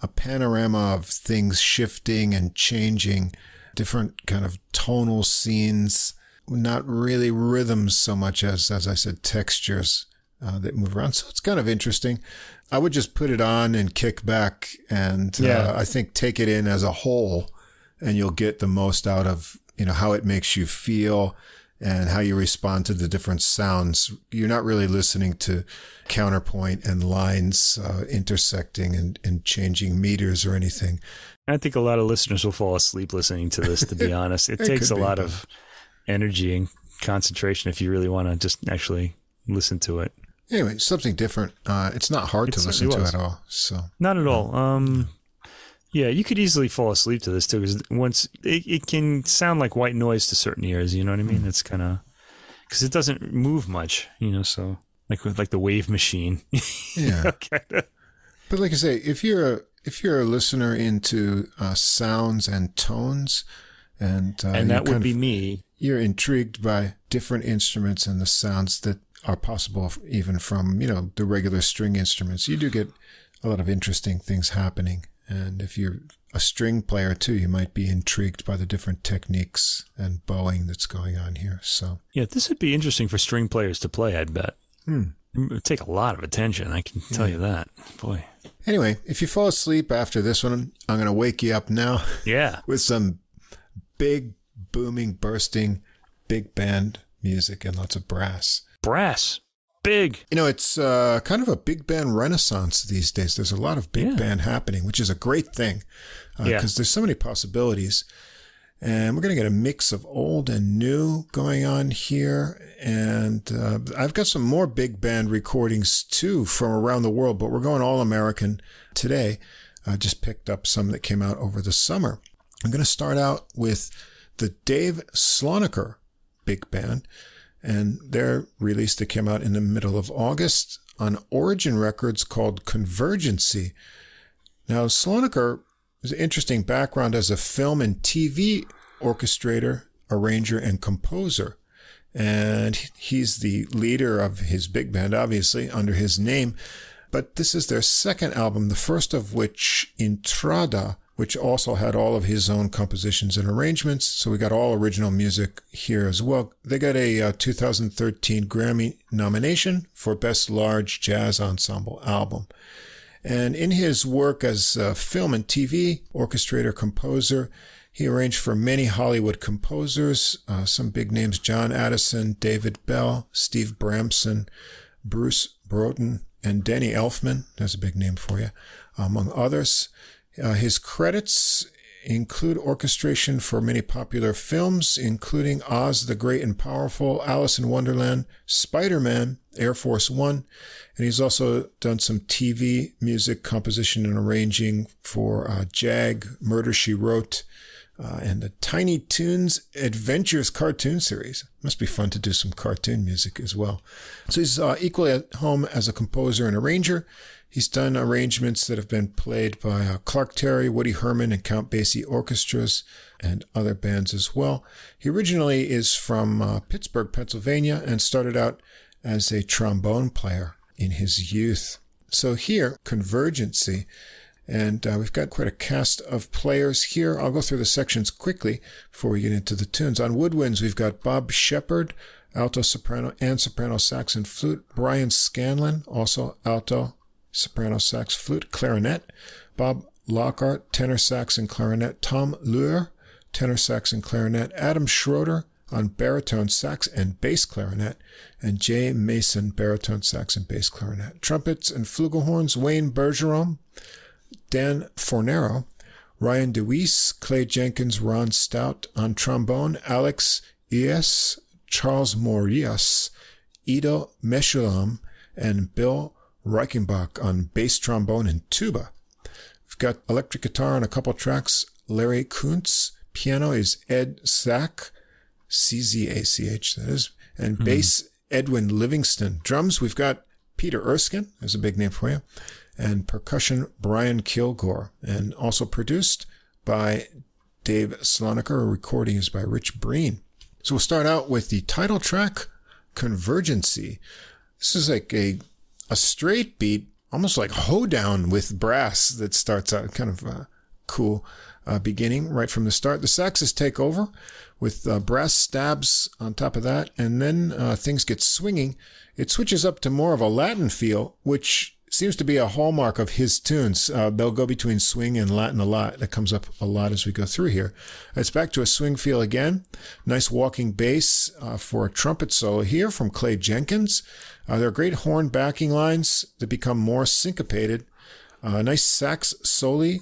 a panorama of things shifting and changing, different kind of tonal scenes, not really rhythms so much as, as I said, textures uh, that move around. So it's kind of interesting. I would just put it on and kick back and uh, I think take it in as a whole and you'll get the most out of, you know, how it makes you feel and how you respond to the different sounds. You're not really listening to counterpoint and lines uh, intersecting and, and changing meters or anything. I think a lot of listeners will fall asleep listening to this, to be honest. It, it takes a lot of energy and concentration if you really want to just actually listen to it. Anyway, something different. Uh, it's not hard it to listen to at all. So not at all. Um, yeah, you could easily fall asleep to this too, because once it, it can sound like white noise to certain ears. You know what I mean? Mm. It's kind of because it doesn't move much. You know, so like with like the wave machine. yeah. But like I say, if you're a if you're a listener into uh, sounds and tones, and uh, and that would be of, me, you're intrigued by different instruments and the sounds that are possible, even from you know the regular string instruments. You do get a lot of interesting things happening and if you're a string player too, you might be intrigued by the different techniques and bowing that's going on here. So yeah, this would be interesting for string players to play. I'd bet. Hmm. It would take a lot of attention. I can tell yeah. you that. Boy. Anyway, if you fall asleep after this one, I'm going to wake you up now. Yeah. with some big, booming, bursting, big band music and lots of brass. Brass big. You know, it's uh, kind of a big band renaissance these days. There's a lot of big yeah. band happening, which is a great thing because uh, yeah. there's so many possibilities. And we're going to get a mix of old and new going on here. And uh, I've got some more big band recordings too from around the world, but we're going all American today. I just picked up some that came out over the summer. I'm going to start out with the Dave Slonaker Big Band and their release that came out in the middle of August on Origin Records called Convergency. Now, Slonaker has an interesting background as a film and TV orchestrator, arranger, and composer. and he's the leader of his big band, obviously, under his name. But this is their second album, the first of which, Entrada, which also had all of his own compositions and arrangements. So we got all original music here as well. They got a uh, 2013 Grammy nomination for Best Large Jazz Ensemble Album. And in his work as a film and TV orchestrator composer, he arranged for many Hollywood composers, uh, some big names John Addison, David Bell, Steve Bramson, Bruce Broughton, and Danny Elfman. That's a big name for you, among others. Uh, his credits include orchestration for many popular films, including Oz the Great and Powerful, Alice in Wonderland, Spider Man, Air Force One, and he's also done some TV music composition and arranging for uh, Jag, Murder She Wrote, uh, and the Tiny Toons Adventures cartoon series. Must be fun to do some cartoon music as well. So he's uh, equally at home as a composer and arranger. He's done arrangements that have been played by uh, Clark Terry, Woody Herman, and Count Basie orchestras and other bands as well. He originally is from uh, Pittsburgh, Pennsylvania, and started out as a trombone player in his youth. So here, Convergency and uh, we've got quite a cast of players here. I'll go through the sections quickly before we get into the tunes. On woodwinds, we've got Bob Shepard, alto, soprano, and soprano sax and flute. Brian Scanlon, also alto, soprano sax, flute, clarinet. Bob Lockhart, tenor sax and clarinet. Tom Luer, tenor sax and clarinet. Adam Schroeder on baritone sax and bass clarinet. And Jay Mason, baritone sax and bass clarinet. Trumpets and flugelhorns, Wayne Bergeron. Dan Fornero, Ryan DeWeese, Clay Jenkins, Ron Stout on trombone, Alex Iles, Charles Morillas, Ido Meshulam, and Bill Reichenbach on bass trombone and tuba. We've got electric guitar on a couple tracks, Larry Koonse. Piano is Ed Czach, C-Z-A-C-H, that is. And hmm. bass, Edwin Livingston. Drums, we've got Peter Erskine, there's a big name for you and percussion Brian Kilgore, and also produced by Dave Slonaker. Recording is by Rich Breen. So we'll start out with the title track, Convergency. This is like a, a straight beat, almost like hoedown with brass that starts out kind of uh, cool uh, beginning right from the start. The saxes take over with uh, brass stabs on top of that, and then uh, things get swinging. It switches up to more of a Latin feel, which seems to be a hallmark of his tunes. Uh, they'll go between swing and Latin a lot. That comes up a lot as we go through here. It's back to a swing feel again. Nice walking bass uh, for a trumpet solo here from Clay Jenkins. Uh, there are great horn backing lines that become more syncopated. Uh, nice sax soli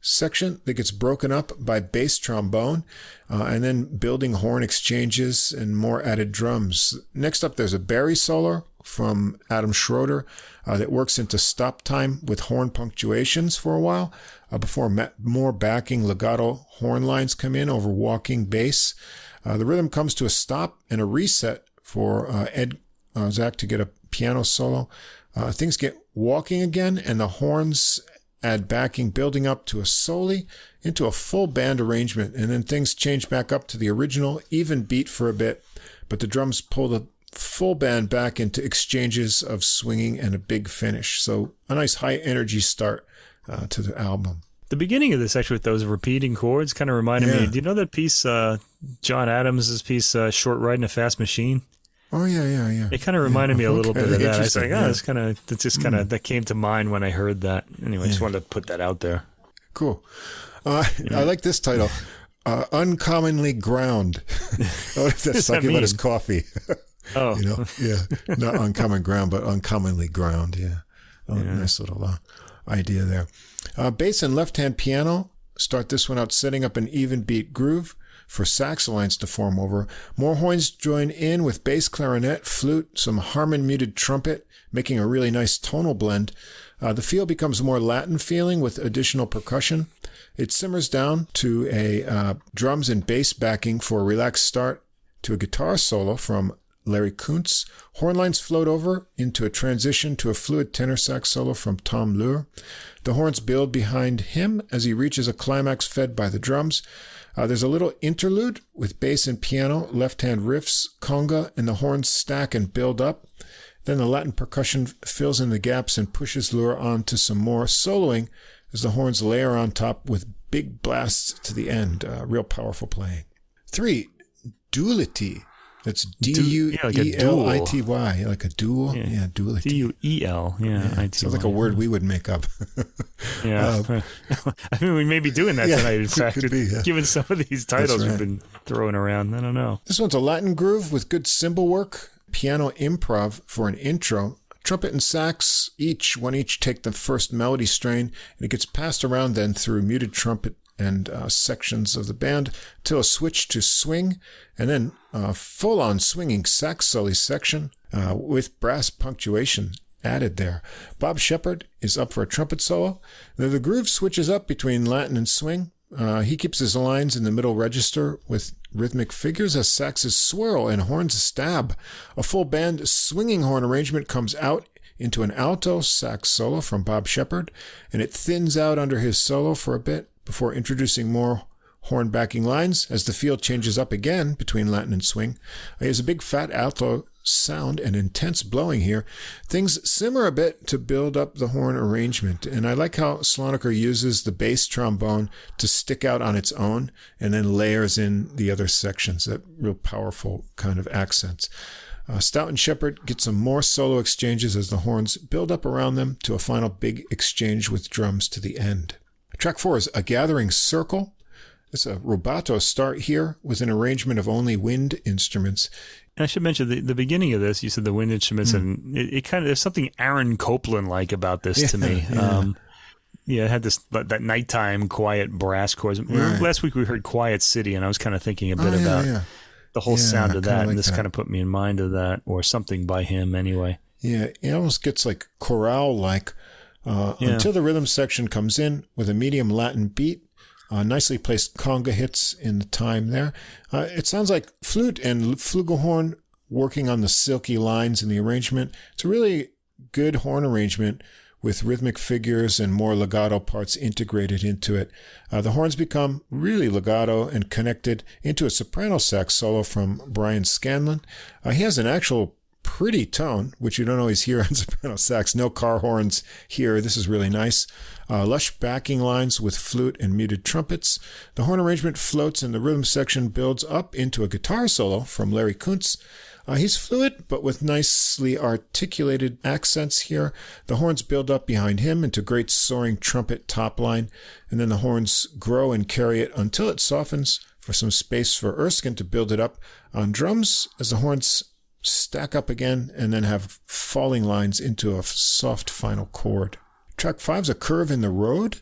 section that gets broken up by bass trombone uh, and then building horn exchanges and more added drums. Next up, there's a Barry solo from Adam Schroeder uh, that works into stop time with horn punctuations for a while uh, before ma- more backing legato horn lines come in over walking bass. Uh, the rhythm comes to a stop and a reset for uh, Ed uh, Czach to get a piano solo. Uh, things get walking again, and the horns add backing, building up to a soli into a full band arrangement, and then things change back up to the original even beat for a bit, but the drums pull the full band back into exchanges of swinging and a big finish. So a nice high energy start uh, to the album. The beginning of this actually with those repeating chords kind of reminded yeah. me. Do you know that piece, uh, John Adams' piece, uh, "Short Ride in a Fast Machine"? Oh yeah, yeah, yeah. It kind of reminded yeah. me a little okay. bit of that. I was like, oh, yeah. it's kind of that just kind of mm. that came to mind when I heard that. Anyway, yeah. just wanted to put that out there. Cool. Uh. I like this title. Uh, uncommonly ground. oh, that's talking that about his coffee. Oh, you know, yeah, not uncommon ground, but uncommonly ground. Yeah, oh, yeah. nice little uh, idea there. Uh, bass and left-hand piano. Start this one out setting up an even beat groove for sax lines to form over. More horns join in with bass clarinet, flute, some Harmon muted trumpet, making a really nice tonal blend. Uh, the feel becomes more Latin feeling with additional percussion. It simmers down to a uh, drums and bass backing for a relaxed start to a guitar solo from Larry Koonse. Horn lines float over into a transition to a fluid tenor sax solo from Tom Luer. The horns build behind him as he reaches a climax fed by the drums. Uh, there's a little interlude with bass and piano, left hand riffs, conga, and the horns stack and build up. Then the Latin percussion fills in the gaps and pushes Luer on to some more soloing as the horns layer on top with big blasts to the end. Uh, real powerful playing. Three, Duelity. That's D U E L I T Y, like a dual. Yeah, yeah Duelity. D U E L. Yeah, yeah. sounds like a word we would make up. yeah, uh, I mean, we may be doing that yeah, tonight. In fact, be, yeah. given some of these titles right. we've been throwing around, I don't know. This one's a Latin groove with good cymbal work, piano improv for an intro. Trumpet and sax each, one each take the first melody strain, and it gets passed around then through muted trumpet and uh, sections of the band till a switch to swing and then a full on swinging sax solo section uh, with brass punctuation added there. Bob Shepard is up for a trumpet solo. The, the groove switches up between Latin and swing. Uh, he keeps his lines in the middle register with rhythmic figures as saxes swirl and horns stab. A full band swinging horn arrangement comes out into an alto sax solo from Bob Shepard, and it thins out under his solo for a bit before introducing more horn backing lines as the field changes up again between Latin and swing. He has a big fat alto sound and intense blowing here. Things simmer a bit to build up the horn arrangement. And I like how Slonaker uses the bass trombone to stick out on its own and then layers in the other sections, that real powerful kind of accents. Uh, Stout and Shepard get some more solo exchanges as the horns build up around them to a final big exchange with drums to the end. Track four is A Gathering Circle. It's a rubato start here with an arrangement of only wind instruments. And I should mention the, the beginning of this. You said the wind instruments, mm. and it, it, kind of there's something Aaron Copland like about this yeah, to me. Yeah. Um, yeah, it had this that nighttime quiet brass chords. Right. Last week we heard Quiet City, and I was kind of thinking a bit oh, yeah, about the whole sound of that, like and this kind of put me in mind of that, or something by him anyway. Yeah, it almost gets like chorale like uh, yeah. until the rhythm section comes in with a medium Latin beat. Uh, nicely placed conga hits in the time there. Uh, it sounds like flute and flugelhorn working on the silky lines in the arrangement. It's a really good horn arrangement with rhythmic figures and more legato parts integrated into it. Uh, the horns become really legato and connected into a soprano sax solo from Brian Scanlon. Uh, he has an actual pretty tone, which you don't always hear on soprano sax. No car horns here. This is really nice. Uh, lush backing lines with flute and muted trumpets. The horn arrangement floats and the rhythm section builds up into a guitar solo from Larry Koonse. Uh, he's fluid, but with nicely articulated accents here. The horns build up behind him into great soaring trumpet top line, and then the horns grow and carry it until it softens for some space for Erskine to build it up on drums as the horns stack up again, and then have falling lines into a soft final chord. Track five's a curve in the road.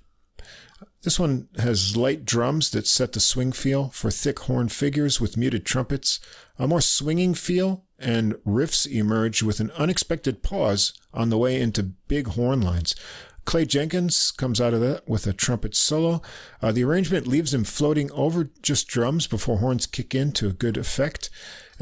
This one has light drums that set the swing feel for thick horn figures with muted trumpets, a more swinging feel, and riffs emerge with an unexpected pause on the way into big horn lines. Clay Jenkins comes out of that with a trumpet solo. Uh, the arrangement leaves him floating over just drums before horns kick in to a good effect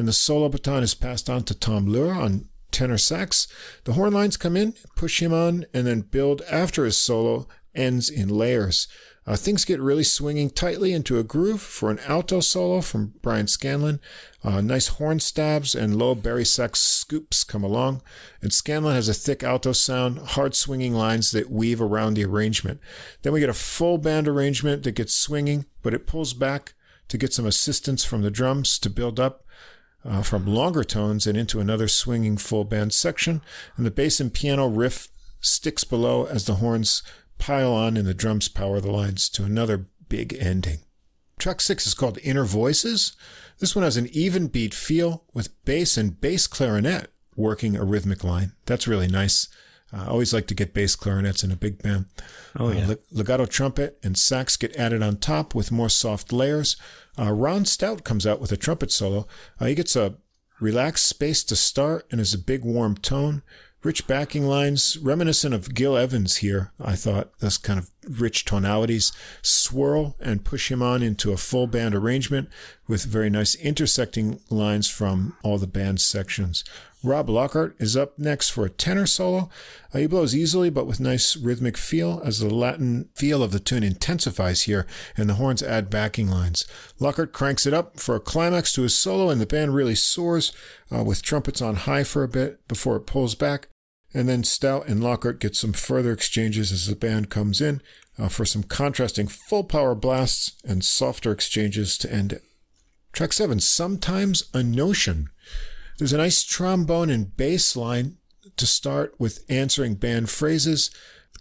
and the solo baton is passed on to Tom Luer on tenor sax. The horn lines come in, push him on, and then build after his solo ends in layers. Uh, things get really swinging tightly into a groove for an alto solo from Brian Scanlon. Uh, nice horn stabs and low bari sax scoops come along. And Scanlon has a thick alto sound, hard swinging lines that weave around the arrangement. Then we get a full band arrangement that gets swinging, but it pulls back to get some assistance from the drums to build up uh, from longer tones and into another swinging full band section, and the bass and piano riff sticks below as the horns pile on and the drums power the lines to another big ending. Track six is called Inner Voices. This one has an even beat feel with bass and bass clarinet working a rhythmic line. That's really nice. I always like to get bass clarinets in a big band. Oh, yeah. Uh, legato trumpet and sax get added on top with more soft layers. Uh, Ron Stout comes out with a trumpet solo. Uh, he gets a relaxed space to start and is a big warm tone. Rich backing lines, reminiscent of Gil Evans here, I thought. Those kind of rich tonalities swirl and push him on into a full band arrangement with very nice intersecting lines from all the band sections. Rob Lockhart is up next for a tenor solo. Uh, he blows easily but with nice rhythmic feel as the Latin feel of the tune intensifies here and the horns add backing lines. Lockhart cranks it up for a climax to his solo and the band really soars uh, with trumpets on high for a bit before it pulls back. And then Stout and Lockhart get some further exchanges as the band comes in uh, for some contrasting full power blasts and softer exchanges to end it. Track 7, Sometimes a Notion. There's a nice trombone and bass line to start with answering band phrases,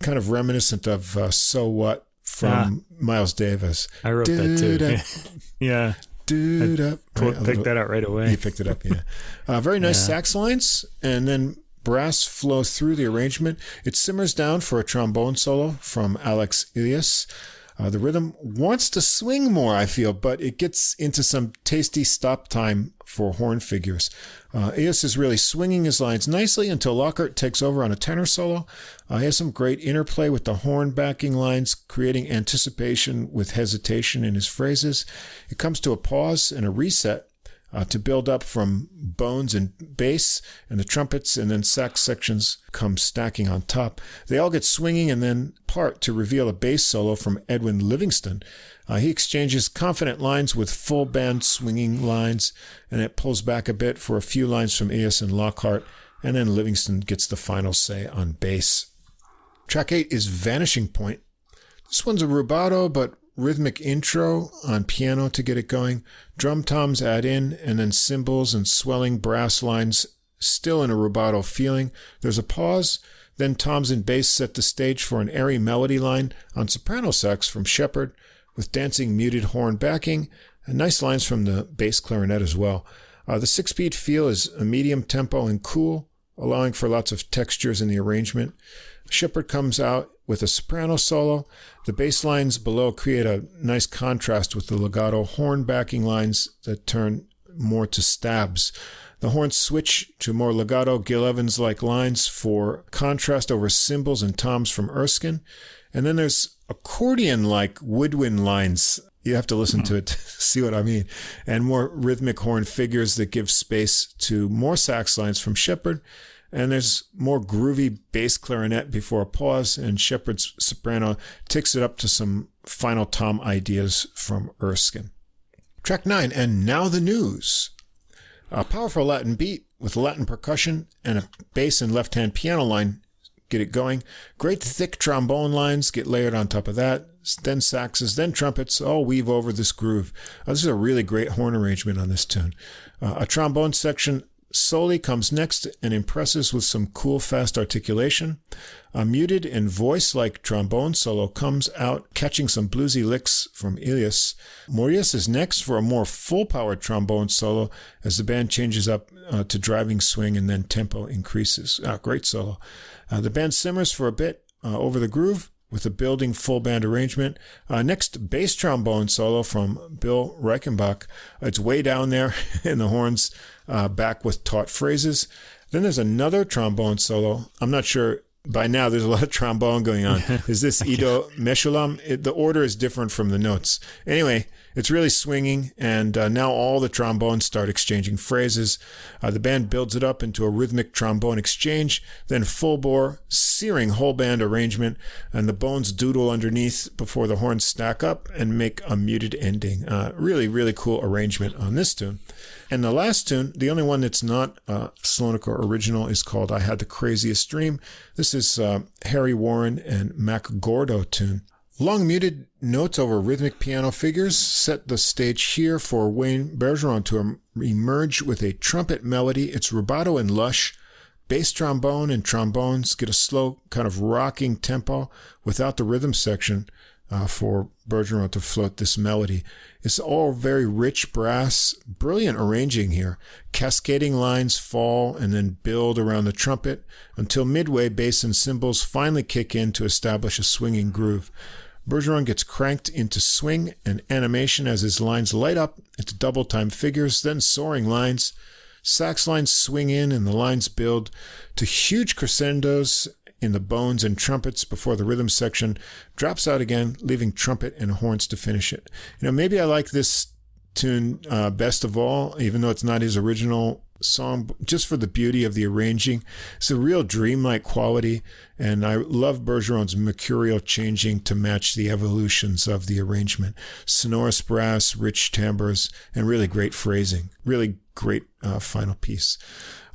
kind of reminiscent of uh, So What from ah, Miles Davis. I wrote that too. yeah. Dude up. Right, picked that out right away. You picked it up, yeah. Uh, very nice yeah. sax lines, and then brass flow through the arrangement. It simmers down for a trombone solo from Alex Iles. Uh, the rhythm wants to swing more, I feel, but it gets into some tasty stop time for horn figures. Uh, Iles is really swinging his lines nicely until Lockhart takes over on a tenor solo. Uh, he has some great interplay with the horn backing lines, creating anticipation with hesitation in his phrases. It comes to a pause and a reset uh, to build up from bones and bass, and the trumpets and then sax sections come stacking on top. They all get swinging and then part to reveal a bass solo from Edwin Livingston. Uh, he exchanges confident lines with full band swinging lines, and it pulls back a bit for a few lines from Iles and Lockhart, and then Livingston gets the final say on bass. Track 8 is Vanishing Point. This one's a rubato, but rhythmic intro on piano to get it going, drum toms add in, and then cymbals and swelling brass lines still in a rubato feeling. There's a pause, then toms and bass set the stage for an airy melody line on soprano sax from Shepherd with dancing muted horn backing and nice lines from the bass clarinet as well. Uh, the six beat feel is a medium tempo and cool, allowing for lots of textures in the arrangement. Shepherd comes out with a soprano solo. The bass lines below create a nice contrast with the legato horn backing lines that turn more to stabs. The horns switch to more legato Gil Evans like lines for contrast over cymbals and toms from Erskine. And then there's accordion like woodwind lines. You have to listen to it to see what I mean. And more rhythmic horn figures that give space to more sax lines from Shepherd and there's more groovy bass clarinet before a pause, and Shepherd's soprano takes it up to some final tom ideas from Erskine. Track 9, and now the news. A powerful Latin beat with Latin percussion and a bass and left hand piano line get it going. Great thick trombone lines get layered on top of that. Then saxes, then trumpets all weave over this groove. Uh, this is a really great horn arrangement on this tune. Uh, a trombone section Soli comes next and impresses with some cool, fast articulation. A muted and voice like trombone solo comes out, catching some bluesy licks from Iles. Morillas is next for a more full powered trombone solo as the band changes up uh, to driving swing and then tempo increases. Uh, great solo. Uh, the band simmers for a bit uh, over the groove with a building full band arrangement. Uh, next, bass trombone solo from Bill Reichenbach. It's way down there in the horns, uh, back with taught phrases. Then there's another trombone solo. I'm not sure. By now, there's a lot of trombone going on. Is this Ido Meshulam? It, the order is different from the notes. Anyway, it's really swinging, and uh, now all the trombones start exchanging phrases. Uh, the band builds it up into a rhythmic trombone exchange, then full bore, searing whole band arrangement, and the bones doodle underneath before the horns stack up and make a muted ending. Uh, really, really cool arrangement on this tune. And the last tune, the only one that's not uh, original, is called I Had the Craziest Dream. This is uh, Harry Warren and Mack Gordon tune. Long muted notes over rhythmic piano figures set the stage here for Wayne Bergeron to emerge with a trumpet melody. It's rubato and lush. Bass trombone and trombones get a slow, kind of rocking tempo without the rhythm section uh, for Bergeron to float this melody. It's all very rich brass, brilliant arranging here. Cascading lines fall and then build around the trumpet until midway bass and cymbals finally kick in to establish a swinging groove. Bergeron gets cranked into swing and animation as his lines light up into double time figures, then soaring lines. Sax lines swing in and the lines build to huge crescendos in the bones and trumpets before the rhythm section drops out again, leaving trumpet and horns to finish it. You know, maybe I like this tune uh, best of all, even though it's not his original song, just for the beauty of the arranging. It's a real dreamlike quality, and I love Bergeron's mercurial changing to match the evolutions of the arrangement. Sonorous brass, rich timbres, and really great phrasing. Really great uh, final piece.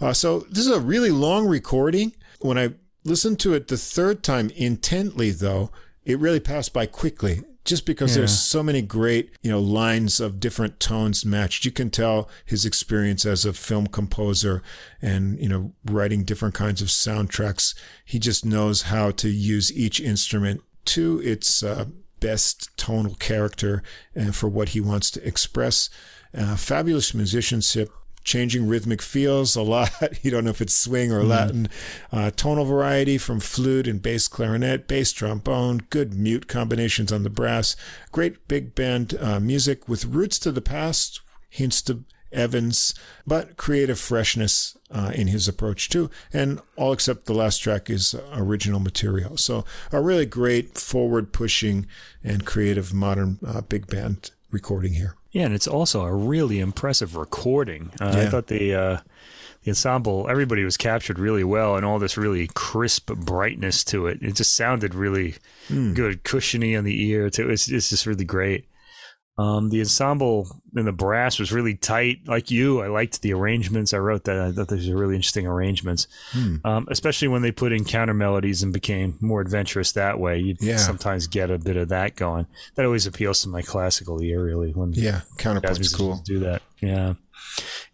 Uh, so this is a really long recording. When I listened to it the third time intently, though, it really passed by quickly just because yeah. there's so many great, you know, lines of different tones matched. You can tell his experience as a film composer and, you know, writing different kinds of soundtracks. He just knows how to use each instrument to its uh, best tonal character and for what he wants to express. Uh, fabulous musicianship changing rhythmic feels a lot. you don't know if it's swing or mm Latin. Uh, tonal variety from flute and bass clarinet, bass trombone, good mute combinations on the brass, great big band uh, music with roots to the past, hints to Evans, but creative freshness uh, in his approach too. And all except the last track is original material. So a really great forward pushing and creative modern uh, big band recording here. Yeah, and it's also a really impressive recording. Uh, yeah. I thought the uh, the ensemble, everybody was captured really well, and all this really crisp brightness to it. It just sounded really mm. good, cushiony on the ear. Too. It's, it's just really great. Um, the ensemble and the brass was really tight. Like you, I liked the arrangements. I wrote that. I thought these were really interesting arrangements, hmm. um, especially when they put in counter melodies and became more adventurous that way. You yeah. sometimes get a bit of that going. That always appeals to my classical ear, really. When yeah, counterpart's cool. Do that. Yeah,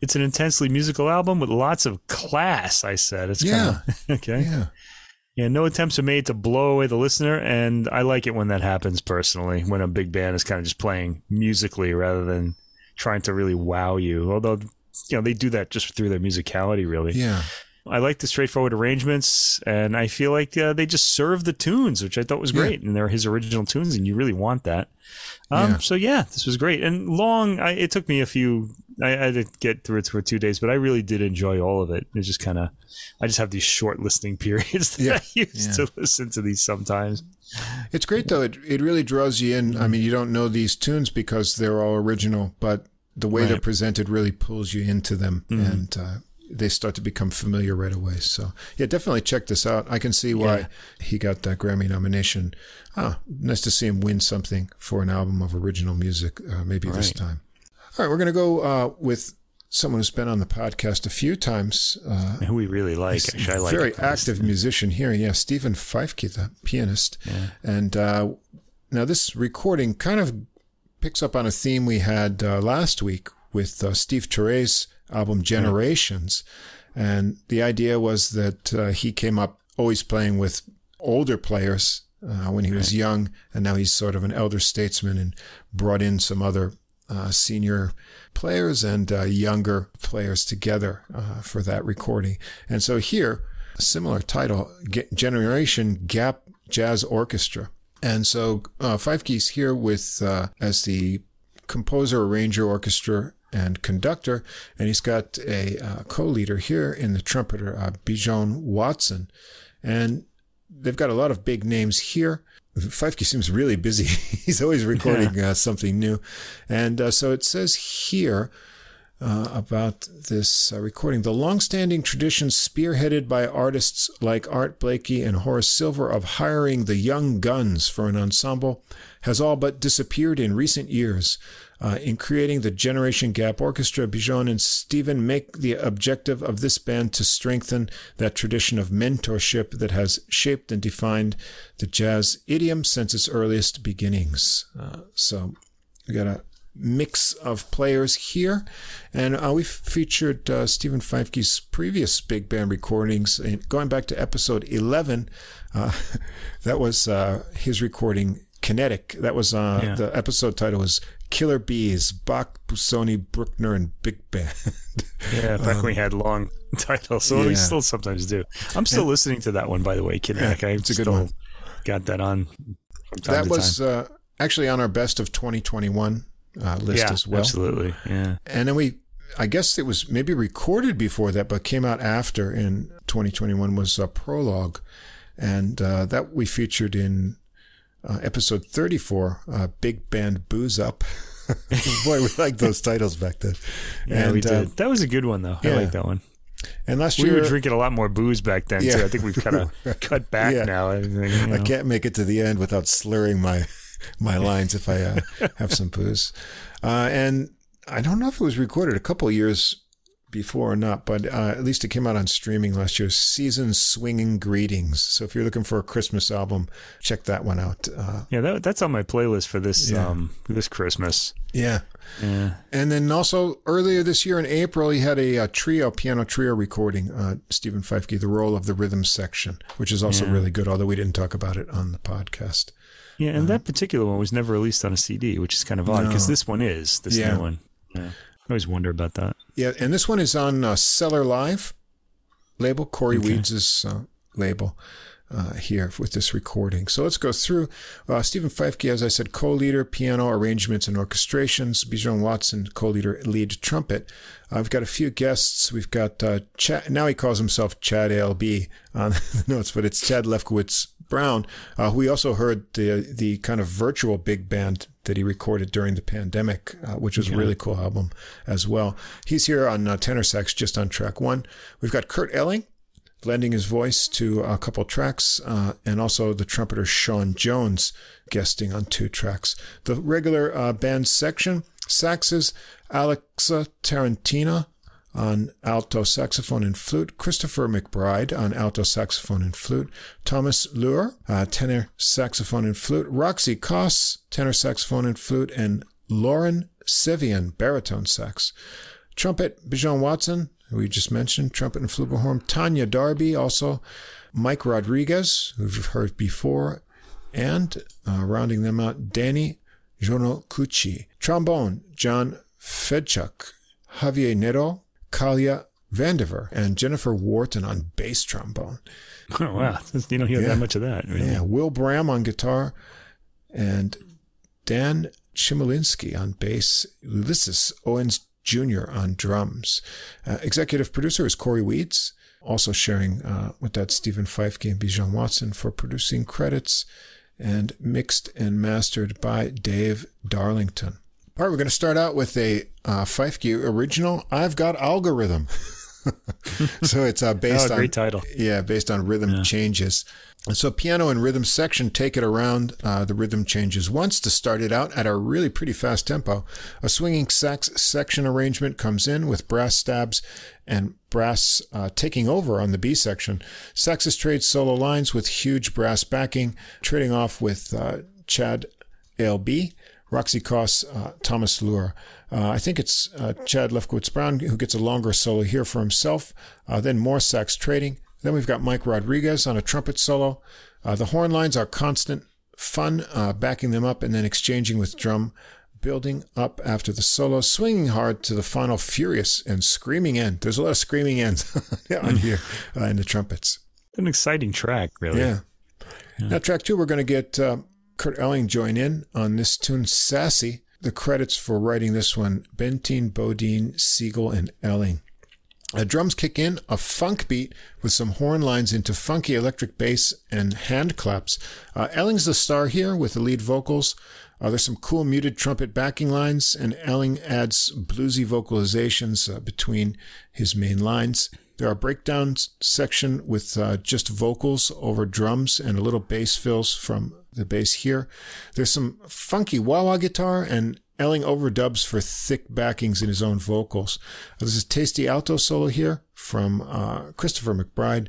it's an intensely musical album with lots of class. I said it's yeah kinda, okay. Yeah. Yeah, no attempts are made to blow away the listener, and I like it when that happens personally. When a big band is kind of just playing musically rather than trying to really wow you. Although, you know, they do that just through their musicality, really. Yeah. I like the straightforward arrangements, and I feel like uh, they just serve the tunes, which I thought was great. Yeah. And they're his original tunes, and you really want that. Um, yeah. So yeah, this was great and long. I, it took me a few. I, I didn't get through it for two days, but I really did enjoy all of it. It just kind of. I just have these short listening periods that yeah. I use yeah. to listen to these sometimes. It's great though. It it really draws you in. I mean, you don't know these tunes because they're all original, but the way right. they're presented really pulls you into them, mm-hmm. and uh, they start to become familiar right away. So yeah, definitely check this out. I can see why yeah. he got that Grammy nomination. Ah, nice to see him win something for an album of original music. Uh, maybe right. this time. All right, we're going to go uh, with someone who's been on the podcast a few times. Uh, who we really like. Actually, I like very active musician here. Yeah, Stephen Feifke, the pianist. Yeah. And uh, now this recording kind of picks up on a theme we had uh, last week with uh, Steve Turre's album Generations. And the idea was that uh, he came up always playing with older players uh, when he was young, and now he's sort of an elder statesman and brought in some other uh, senior players and uh, younger players together uh, for that recording. And so here, a similar title, Generation Gap Jazz Orchestra. And so uh, Feifke's here with uh, as the composer, arranger, orchestra and conductor. And he's got a uh, co-leader here in the trumpeter, uh, Bijon Watson. And they've got a lot of big names here. Feifke seems really busy. he's always recording yeah. uh, something new. And uh, so it says here, uh, about this uh, recording. The long-standing tradition spearheaded by artists like Art Blakey and Horace Silver of hiring the young guns for an ensemble has all but disappeared in recent years. Uh, in creating the Generation Gap Orchestra, Bijon and Stephen make the objective of this band to strengthen that tradition of mentorship that has shaped and defined the jazz idiom since its earliest beginnings. Uh, so we got a mix of players here. And uh, we featured uh, Stephen Feifke's previous big band recordings. And going back to episode 11, uh, that was uh, his recording Kinetic. That was uh, yeah. the episode title was Killer Bees, Bach, Busoni, Bruckner, and Big Band. yeah, back um, when we had long titles. So yeah. we still sometimes do. I'm still and, listening to that one, by the way, Kinetic. Yeah, it's a good one. Got that on. that was uh, actually on our best of 2021 uh, list yeah, as well. Absolutely. Yeah. And then we I guess it was maybe recorded before that, but came out after in 2021 was a prologue. And uh, that we featured in uh, episode 34, uh, Big Band Booze Up. Boy, we liked those titles back then. Yeah, and, we did. uh, that was a good one, though. yeah. I like that one. and last We year, we were drinking a lot more booze back then, Yeah. too. I think we've kind of cut back Yeah. now. I, think, you I can't make it to the end without slurring my my lines if I uh, have some booze. Uh, and I don't know if it was recorded a couple years before or not, but uh, at least it came out on streaming last year. Season Swinging Greetings. So if you're looking for a Christmas album, check that one out. Uh, Yeah, that, that's on my playlist for this Yeah. um this Christmas. yeah. Yeah. And then also earlier this year in April, he had a, uh trio, piano trio recording, uh, Stephen Feifke, the role of the rhythm section, which is also Yeah. really good, although we didn't talk about it on the podcast. Yeah, and that particular one was never released on a CD, which is kind of odd because No. this one is this new one. I always wonder about that. Yeah, and this one is on uh, Cellar Live label, Corey Okay. Weeds' uh, label uh, here with this recording. So let's go through. Uh, Stephen Feifke, as I said, co-leader, piano arrangements and orchestrations. Bijon Watson, co-leader, lead trumpet. Uh, we've got a few guests. We've got uh, Chad. Now he calls himself Chad ALB on the notes, but it's Chad Lefkowitz Brown. Uh, we also heard the the kind of virtual big band that he recorded during the pandemic, uh, which was a really cool album as well. He's here on uh, tenor sax, just on track one. We've got Kurt Elling lending his voice to a couple tracks, uh, and also the trumpeter Sean Jones guesting on two tracks. The regular uh, band section, saxes, Alexa Tarantino on alto saxophone and flute, Christopher McBride on alto saxophone and flute, Thomas Luer, uh, tenor saxophone and flute, Roxy Coss, tenor saxophone and flute, and Lauren Sevian, baritone sax. Trumpet, Bijon Watson, we just mentioned, trumpet and flugelhorn. Tanya Darby, also Mike Rodriguez, who we've heard before, and uh, rounding them out, Danny Jonokuchi. Trombone, John Fedchuk. Javier Nero, Kalia Vandever, and Jennifer Wharton on bass trombone. Oh wow, you don't hear Yeah. that much of that. Really. Yeah, Will Brahm on guitar, and Dan Chmielinski on bass. Ulysses Owens Jr. on drums. Uh, executive producer is Corey Weeds, also sharing uh, with that Stephen Feifke and Bijon Watson for producing credits, and mixed and mastered by Dave Darlington. All right, we're going to start out with a uh, Feifke original. I've got algorithm. so it's uh, based Oh, on great title. yeah, based on rhythm changes. And so piano and rhythm section take it around uh, the rhythm changes once to start it out at a really pretty fast tempo. A swinging sax section arrangement comes in with brass stabs and brass uh, taking over on the B section. Saxes trade solo lines with huge brass backing, trading off with uh, Chad LB. Roxy Coss, uh, Thomas Luer. Uh, I think it's uh, Chad Lefkowitz Brown who gets a longer solo here for himself. Uh, then more sax trading. Then we've got Mike Rodriguez on a trumpet solo. Uh, the horn lines are constant fun, uh, backing them up and then exchanging with drum, building up after the solo, swinging hard to the final furious and screaming end. There's a lot of screaming ends on here uh, in the trumpets. An exciting track, really. Yeah. Now, track two, we're going to get uh, Kurt Elling join in on this tune, Sassy. The credits for writing this one, Benteen, Bodine, Siegel, and Elling. Uh, drums kick in, a funk beat with some horn lines into funky electric bass and hand claps. Uh, Elling's the star here with the lead vocals. Uh, there's some cool muted trumpet backing lines, and Elling adds bluesy vocalizations uh, between his main lines. There are breakdowns section with uh, just vocals over drums and a little bass fills from the bass here. There's some funky wah wah guitar and Elling overdubs for thick backings in his own vocals. This is tasty alto solo here from uh, Christopher McBride.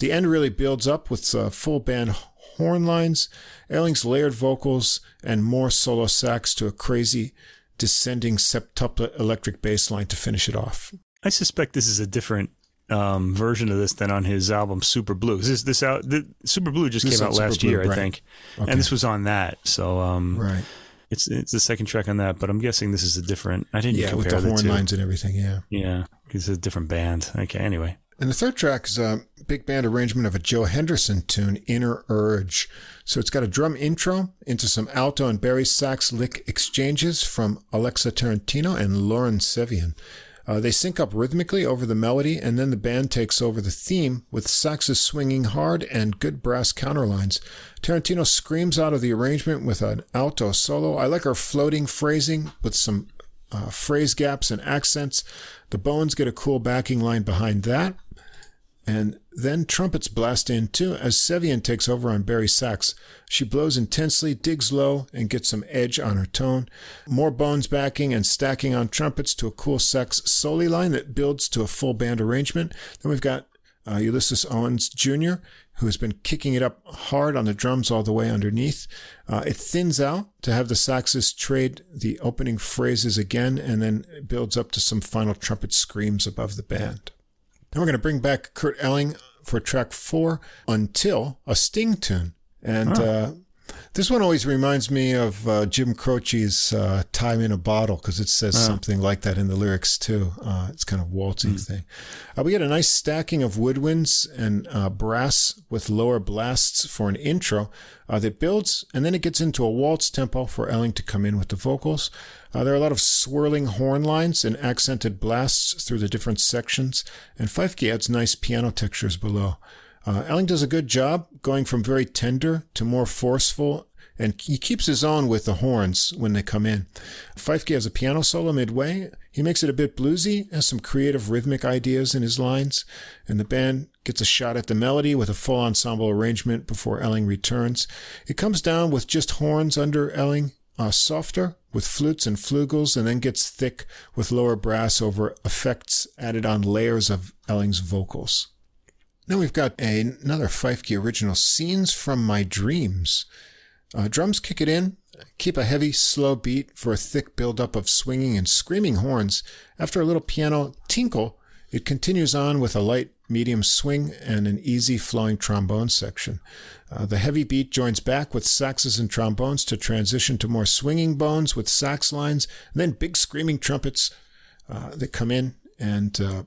The end really builds up with uh, full band horn lines, Elling's layered vocals, and more solo sax to a crazy descending septuplet electric bass line to finish it off. I suspect this is a different um, version of this than on his album Super Blue. This this out the Super Blue just This came out last Blue, year, I think, Okay. and this was on that. So um, Right. it's it's the second track on that, but I'm guessing this is a different. I didn't Yeah, with compare the horn two. lines and everything. Yeah. Yeah, it's a different band. Okay, anyway. And the third track is a big band arrangement of a Joe Henderson tune, Inner Urge. So it's got a drum intro into some alto and Barry sax lick exchanges from Alexa Tarantino and Lauren Sevian. Uh, they sync up rhythmically over the melody, and then the band takes over the theme with saxes swinging hard and good brass counterlines. Tarantino screams out of the arrangement with an alto solo. I like her floating phrasing with some uh, phrase gaps and accents. The bones get a cool backing line behind that. And then trumpets blast in too as Sevian takes over on Barry sax. She blows intensely, digs low, and gets some edge on her tone. More bones backing and stacking on trumpets to a cool sax soli line that builds to a full band arrangement. Then we've got uh, Ulysses Owens Jr., who has been kicking it up hard on the drums all the way underneath. Uh, it thins out to have the saxes trade the opening phrases again and then builds up to some final trumpet screams above the band. Then we're going to bring back Kurt Elling for track four, Until, a Sting tune. And uh, this one always reminds me of uh, Jim Croce's uh, "Time in a Bottle" because it says something like that in the lyrics too. Uh, it's kind of waltzing mm. thing. Uh, we get a nice stacking of woodwinds and uh, brass with lower blasts for an intro uh, that builds, and then it gets into a waltz tempo for Elling to come in with the vocals. there are a lot of swirling horn lines and accented blasts through the different sections, and Feifke adds nice piano textures below. Uh, Elling does a good job going from very tender to more forceful, and he keeps his own with the horns when they come in. Feifke has a piano solo midway. He makes it a bit bluesy, has some creative rhythmic ideas in his lines, and the band gets a shot at the melody with a full ensemble arrangement before Elling returns. It comes down with just horns under Elling, uh, softer with flutes and flugels, and then gets thick with lower brass over effects added on layers of Elling's vocals. Now we've got a, another Feifke original, Scenes from My Dreams. Uh, drums kick it in, keep a heavy, slow beat for a thick buildup of swinging and screaming horns. After a little piano tinkle, it continues on with a light, medium swing and an easy flowing trombone section. Uh, the heavy beat joins back with saxes and trombones to transition to more swinging bones with sax lines, and then big screaming trumpets uh, that come in and uh,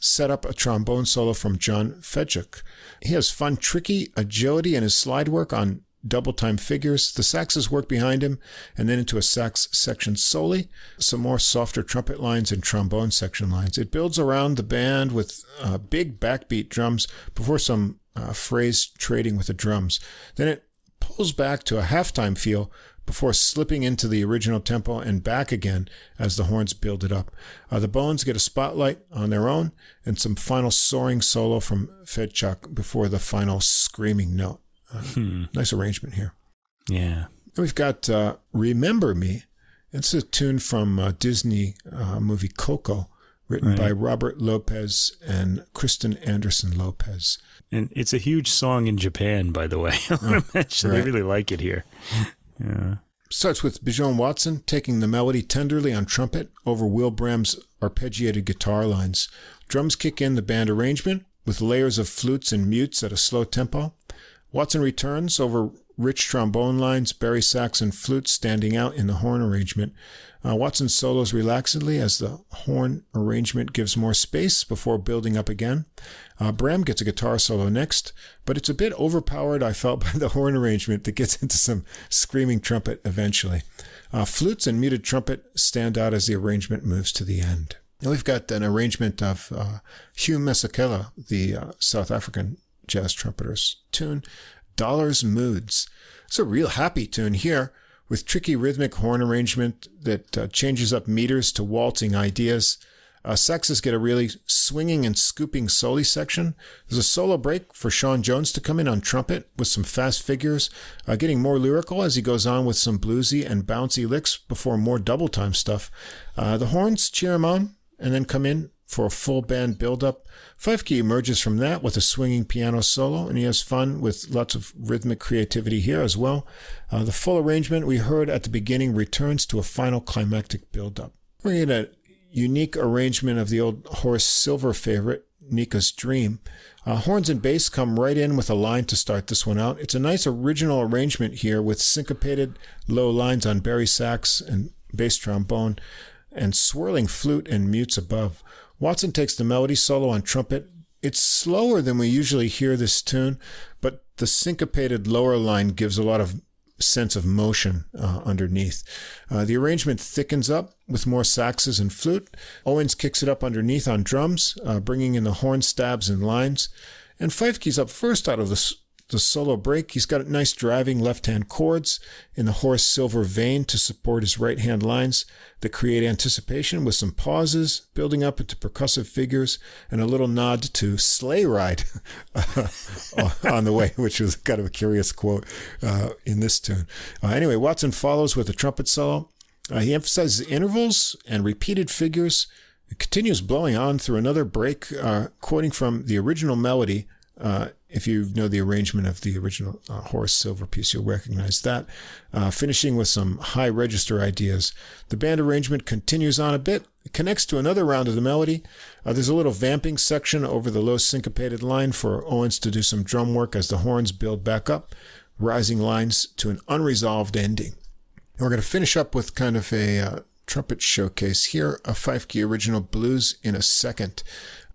set up a trombone solo from John Fedchuk. He has fun, tricky agility in his slide work on double time figures. The saxes work behind him and then into a sax section solely, some more softer trumpet lines and trombone section lines. It builds around the band with uh, big backbeat drums before some uh, phrase trading with the drums. Then it pulls back to a halftime feel before slipping into the original tempo and back again as the horns build it up. Uh, the bones get a spotlight on their own and some final soaring solo from Fedchuk before the final screaming note. Uh, hmm. Nice arrangement here. Yeah. And We've got uh, Remember Me. It's a tune from uh, Disney uh, movie Coco, written right. by Robert Lopez and Kristen Anderson Lopez. And it's a huge song in Japan, by the way. I want to oh, mention they really like it here. Yeah. Starts with Bijon Watson taking the melody tenderly on trumpet over Will arpeggiated guitar lines. Drums kick in the band arrangement with layers of flutes and mutes at a slow tempo. Watson returns over rich trombone lines, Barry sax, and flutes standing out in the horn arrangement. Uh, Watson solos relaxedly as the horn arrangement gives more space before building up again. Uh, Brahm gets a guitar solo next, but it's a bit overpowered, I felt, by the horn arrangement that gets into some screaming trumpet eventually. Uh, flutes and muted trumpet stand out as the arrangement moves to the end. Now we've got an arrangement of uh, Hugh Masekela, the uh, South African jazz trumpeter's tune, Dollars Moods. It's a real happy tune here with tricky rhythmic horn arrangement that uh, changes up meters to waltzing ideas. Uh, saxes get a really swinging and scooping soli section. There's a solo break for Sean Jones to come in on trumpet with some fast figures, uh, getting more lyrical as he goes on with some bluesy and bouncy licks before more double time stuff. Uh, the horns cheer him on and then come in for a full band build-up. Feifke emerges from that with a swinging piano solo, and he has fun with lots of rhythmic creativity here as well. Uh, the full arrangement we heard at the beginning returns to a final climactic build-up. In a unique arrangement of the old Horace Silver favorite, Nica's Dream. Uh, horns and bass come right in with a line to start this one out. It's a nice original arrangement here with syncopated low lines on Barry sax and bass trombone and swirling flute and mutes above. Watson takes the melody solo on trumpet. It's slower than we usually hear this tune, but the syncopated lower line gives a lot of sense of motion uh, underneath. Uh, the arrangement thickens up with more saxes and flute. Owens kicks it up underneath on drums, uh, bringing in the horn stabs and lines. And Feifke's up first out of the the solo break. He's got nice driving left hand chords in the Horace Silver vein to support his right hand lines that create anticipation with some pauses, building up into percussive figures, and a little nod to Sleigh Ride on the way, which was kind of a curious quote uh, in this tune. Uh, anyway, Watson follows with a trumpet solo. Uh, he emphasizes intervals and repeated figures. It continues blowing on through another break, uh, quoting from the original melody uh, if you know the arrangement of the original uh, Horace Silver piece, you'll recognize that. Uh, finishing with some high register ideas. The band arrangement continues on a bit. It connects to another round of the melody. Uh, there's a little vamping section over the low syncopated line for Owens to do some drum work as the horns build back up, rising lines to an unresolved ending. And we're going to finish up with kind of a uh, trumpet showcase here, a Feifke original blues in a second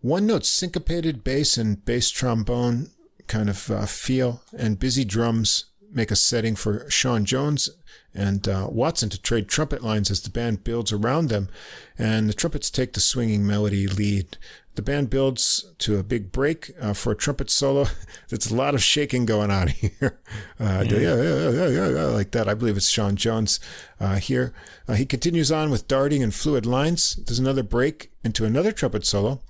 one note syncopated bass and bass trombone kind of uh, feel, and busy drums make a setting for Sean Jones and uh, Watson to trade trumpet lines as the band builds around them, and the trumpets take the swinging melody lead. The band builds to a big break uh, for a trumpet solo. There's a lot of shaking going on here. Uh, yeah. Yeah, yeah, yeah, yeah, like that. I believe it's Sean Jones uh, here. Uh, he continues on with darting and fluid lines. There's another break into another trumpet solo.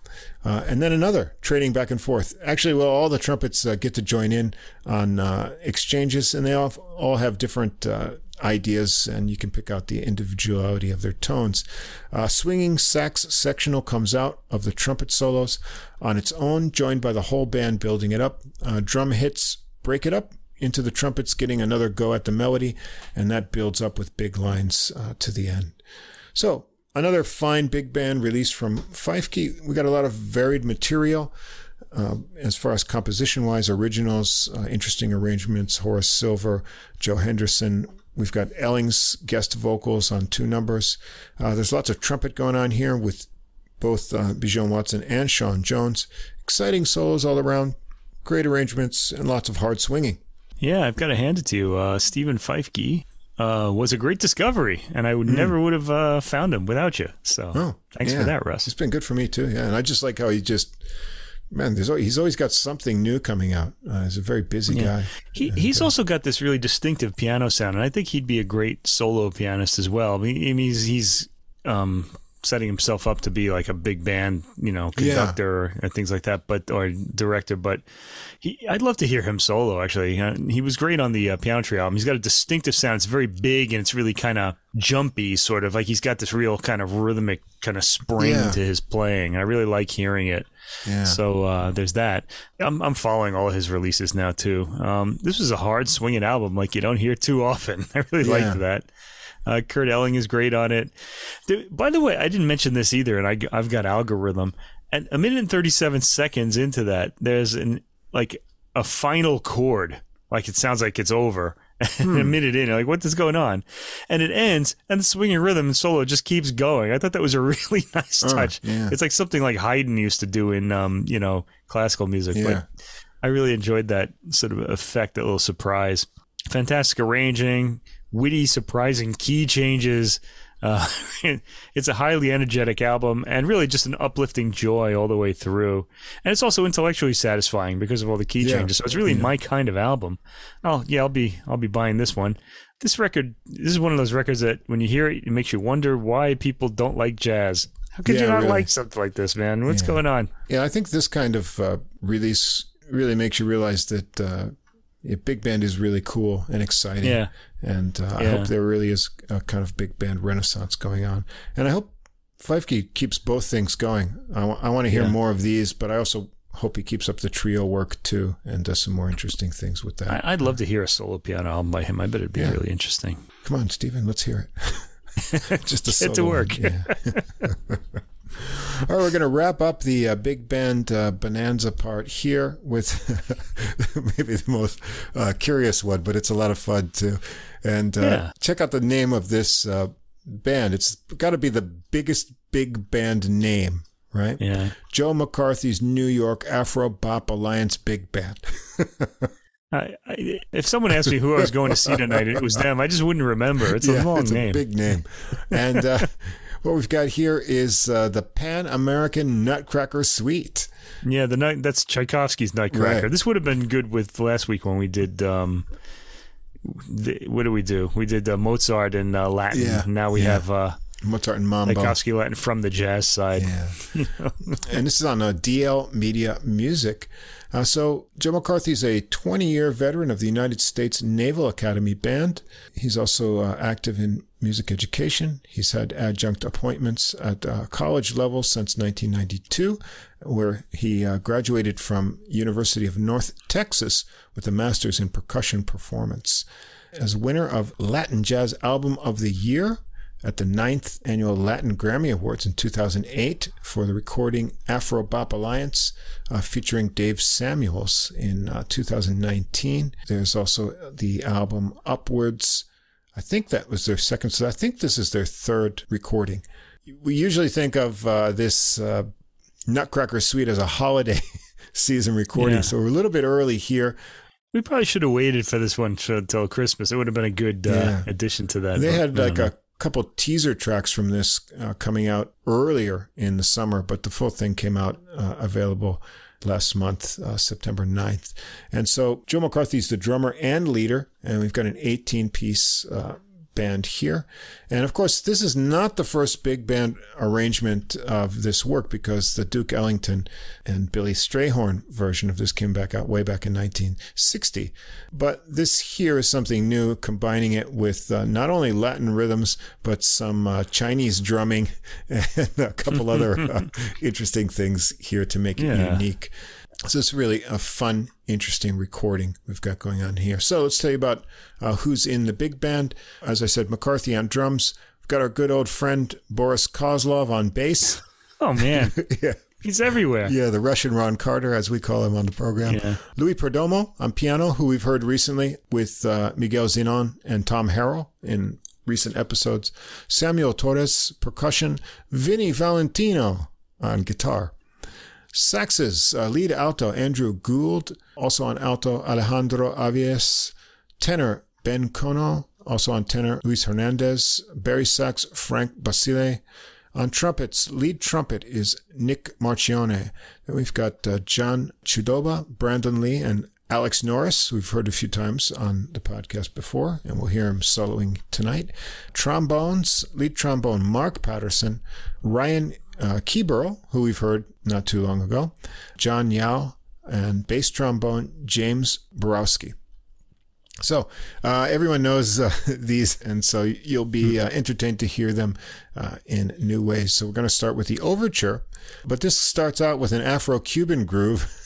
Uh, and then another trading back and forth. Actually, well, all the trumpets uh, get to join in on uh, exchanges, and they all all have different uh, ideas, and you can pick out the individuality of their tones. Uh, swinging sax sectional comes out of the trumpet solos on its own, joined by the whole band building it up. Uh, drum hits break it up into the trumpets, getting another go at the melody, and that builds up with big lines to the end. So another fine big band release from Feifke. We got a lot of varied material. Uh, as far as composition wise, originals, uh, interesting arrangements, Horace Silver, Joe Henderson. We've got Elling's guest vocals on two numbers. Uh, there's lots of trumpet going on here with both uh, Bijon Watson and Sean Jones. Exciting solos all around, great arrangements, and lots of hard swinging. Yeah, I've got to hand it to you. Uh, Stephen Feifke uh, was a great discovery, and I would mm. never would have uh, found him without you. So, oh, thanks yeah. for that, Russ. It's been good for me too. Yeah, and I just like how he just man, there's he's always got something new coming out. Uh, he's a very busy yeah. guy. He and, he's uh, also got this really distinctive piano sound, and I think he'd be a great solo pianist as well. I mean, he's he's um, setting himself up to be like a big band, you know, conductor yeah. and things like that, but or director. But he, I'd love to hear him solo. Actually, uh, he was great on the uh, Piano Trio album. He's got a distinctive sound. It's very big and it's really kind of jumpy, sort of like he's got this real kind of rhythmic kind of spring yeah. to his playing. I really like hearing it. Yeah. So uh, there's that. I'm I'm following all of his releases now too. Um, this was a hard swinging album, like you don't hear too often. I really yeah. liked that. Uh, Kurt Elling is great on it. By the way, I didn't mention this either, and I, I've got algorithm. And a minute and 37 seconds into that, there's an like a final chord. Like it sounds like it's over. Hmm. a minute in, like, what's going on? And it ends, and the swinging rhythm and solo just keeps going. I thought that was a really nice touch. Yeah. It's like something like Haydn used to do in, um, you know, classical music. Yeah. But I really enjoyed that sort of effect, that little surprise. Fantastic arranging, witty, surprising key changes. Uh, it's a highly energetic album and really just an uplifting joy all the way through. And it's also intellectually satisfying because of all the key yeah. changes. So it's really yeah. my kind of album. Oh yeah, I'll be I'll be buying this one. This record, this is one of those records that when you hear it, it makes you wonder why people don't like jazz. How could yeah, you not really. like something like this, man? What's going on? Yeah, I think this kind of uh, release really makes you realize that uh, big band is really cool and exciting. Yeah. And uh, yeah. I hope there really is a kind of big band renaissance going on. And I hope Feifke keeps both things going. I, w- I want to hear yeah. more of these, but I also hope he keeps up the trio work too and does some more interesting things with that. I, would love to hear a solo piano album by him. I bet it'd be yeah. really interesting. Come on, Stephen, let's hear it. Just a solo. Get to work. Yeah. All right, we're going to wrap up the uh, big band uh, bonanza part here with maybe the most uh, curious one, but it's a lot of fun too. And uh, yeah. check out the name of this uh, band. It's got to be the biggest big band name, right? Yeah. Joe McCarthy's New York Afro Bop Alliance Big Band. I, I, if someone asked me who I was going to see tonight, it was them. I just wouldn't remember. It's yeah, a long it's name. a big name. And uh, what we've got here is uh, the Pan American Nutcracker Suite. Yeah, the night that's Tchaikovsky's Nutcracker. Right. This would have been good with last week when we did. Um, the, what do we do? We did uh, Mozart and uh, Latin. Yeah, Now we yeah. have uh, Mozart and Mambo. Tchaikovsky Latin from the jazz side. Yeah. and this is on uh, DL Media Music. Uh, so, Joe McCarthy is a 20 year veteran of the United States Naval Academy Band. He's also uh, active in music education. He's had adjunct appointments at uh, college level since 1992, where he uh, graduated from University of North Texas with a master's in percussion performance. As winner of Latin Jazz Album of the Year at the ninth annual Latin Grammy Awards in 2008 for the recording Afro Bop Alliance, uh, featuring Dave Samuels in uh, 2019. There's also the album Upwards. I think that was their second, so I think this is their third recording. We usually think of uh, this uh, Nutcracker Suite as a holiday season recording, Yeah. so we're a little bit early here. We probably should have waited for this one until Christmas. It would have been a good uh, Yeah. addition to that. They but had like know. a couple teaser tracks from this uh, coming out earlier in the summer, but the full thing came out uh, available last month, uh, September 9th. And so Joe McCarthy's the drummer and leader, and we've got an 18 piece uh, band here. And of course, this is not the first big band arrangement of this work because the Duke Ellington and Billy Strayhorn version of this came back out way back in 1960. But this here is something new, combining it with uh, not only Latin rhythms, but some uh, Chinese drumming and a couple other uh, interesting things here to make it Yeah. unique. So it's really a fun, interesting recording we've got going on here. So let's tell you about uh, who's in the big band. As I said, McCarthy on drums. We've got our good old friend Boris Kozlov on bass. Oh man, yeah. he's everywhere. Yeah, the Russian Ron Carter, as we call him on the program. Yeah. Louis Perdomo on piano, who we've heard recently with uh, Miguel Zenón and Tom Harrell in recent episodes. Samuel Torres, percussion. Vinny Valentino on guitar. Saxes, uh, lead alto Andrew Gould, also on alto Alejandro Aviles. Tenor Ben Kono, also on tenor Luis Hernandez. Barry sax Frank Basile. On trumpets, lead trumpet is Nick Marcione. Then we've got uh, John Chudoba, Brandon Lee, and Alex Norris, we've heard a few times on the podcast before, and we'll hear him soloing tonight. Trombones, lead trombone Mark Patterson, Ryan uh, who we've heard not too long ago, John Yao, and bass trombone James Borowski. So uh, everyone knows uh, these, and so you'll be uh, entertained to hear them uh, in new ways. So we're going to start with the overture, but this starts out with an Afro-Cuban groove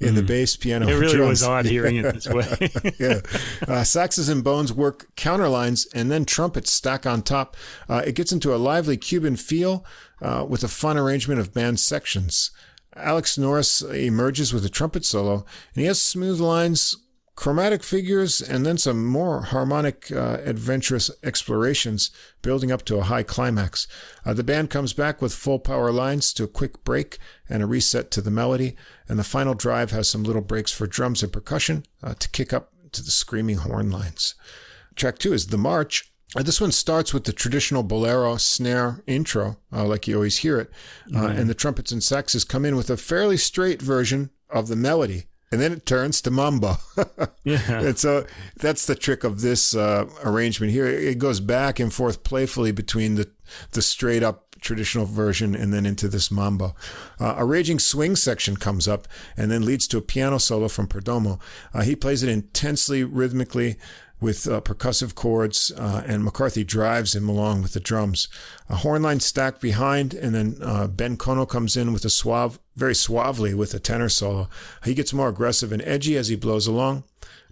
in the bass, piano, It really was odd hearing it this way. yeah. Uh, saxes and bones work counterlines and then trumpets stack on top. Uh, it gets into a lively Cuban feel uh, with a fun arrangement of band sections. Alex Norris emerges with a trumpet solo, and he has smooth lines, chromatic figures, and then some more harmonic, uh, adventurous explorations, building up to a high climax. Uh, the band comes back with full power lines to a quick break and a reset to the melody, and the final drive has some little breaks for drums and percussion uh, to kick up to the screaming horn lines. Track two is The March. Uh, this one starts with the traditional bolero snare intro, uh, like you always hear it, uh, and the trumpets and saxes come in with a fairly straight version of the melody, and then it turns to mambo. yeah. and so that's the trick of this uh, arrangement here. It goes back and forth playfully between the the straight up traditional version and then into this mambo. Uh, a raging swing section comes up and then leads to a piano solo from Perdomo. Uh, he plays it intensely rhythmically with uh, percussive chords, uh, and McCarthy drives him along with the drums. A horn line stacked behind, and then uh, Ben Kono comes in with a suave, very suavely with a tenor solo. He gets more aggressive and edgy as he blows along.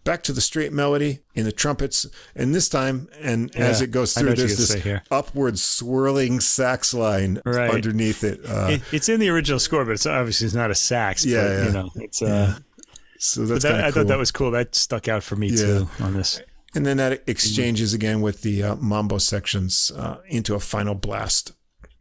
Back to the straight melody in the trumpets, and this time, and as it goes through, there's this upward swirling sax line Right. underneath it. Uh, It- it's in the original score, but it's obviously it's not a sax. Yeah, but, yeah. you know, it's. Uh, so but that's that, kind I thought that was cool. That stuck out for me Yeah. too on this. And then that exchanges again with the uh, mambo sections uh, into a final blast.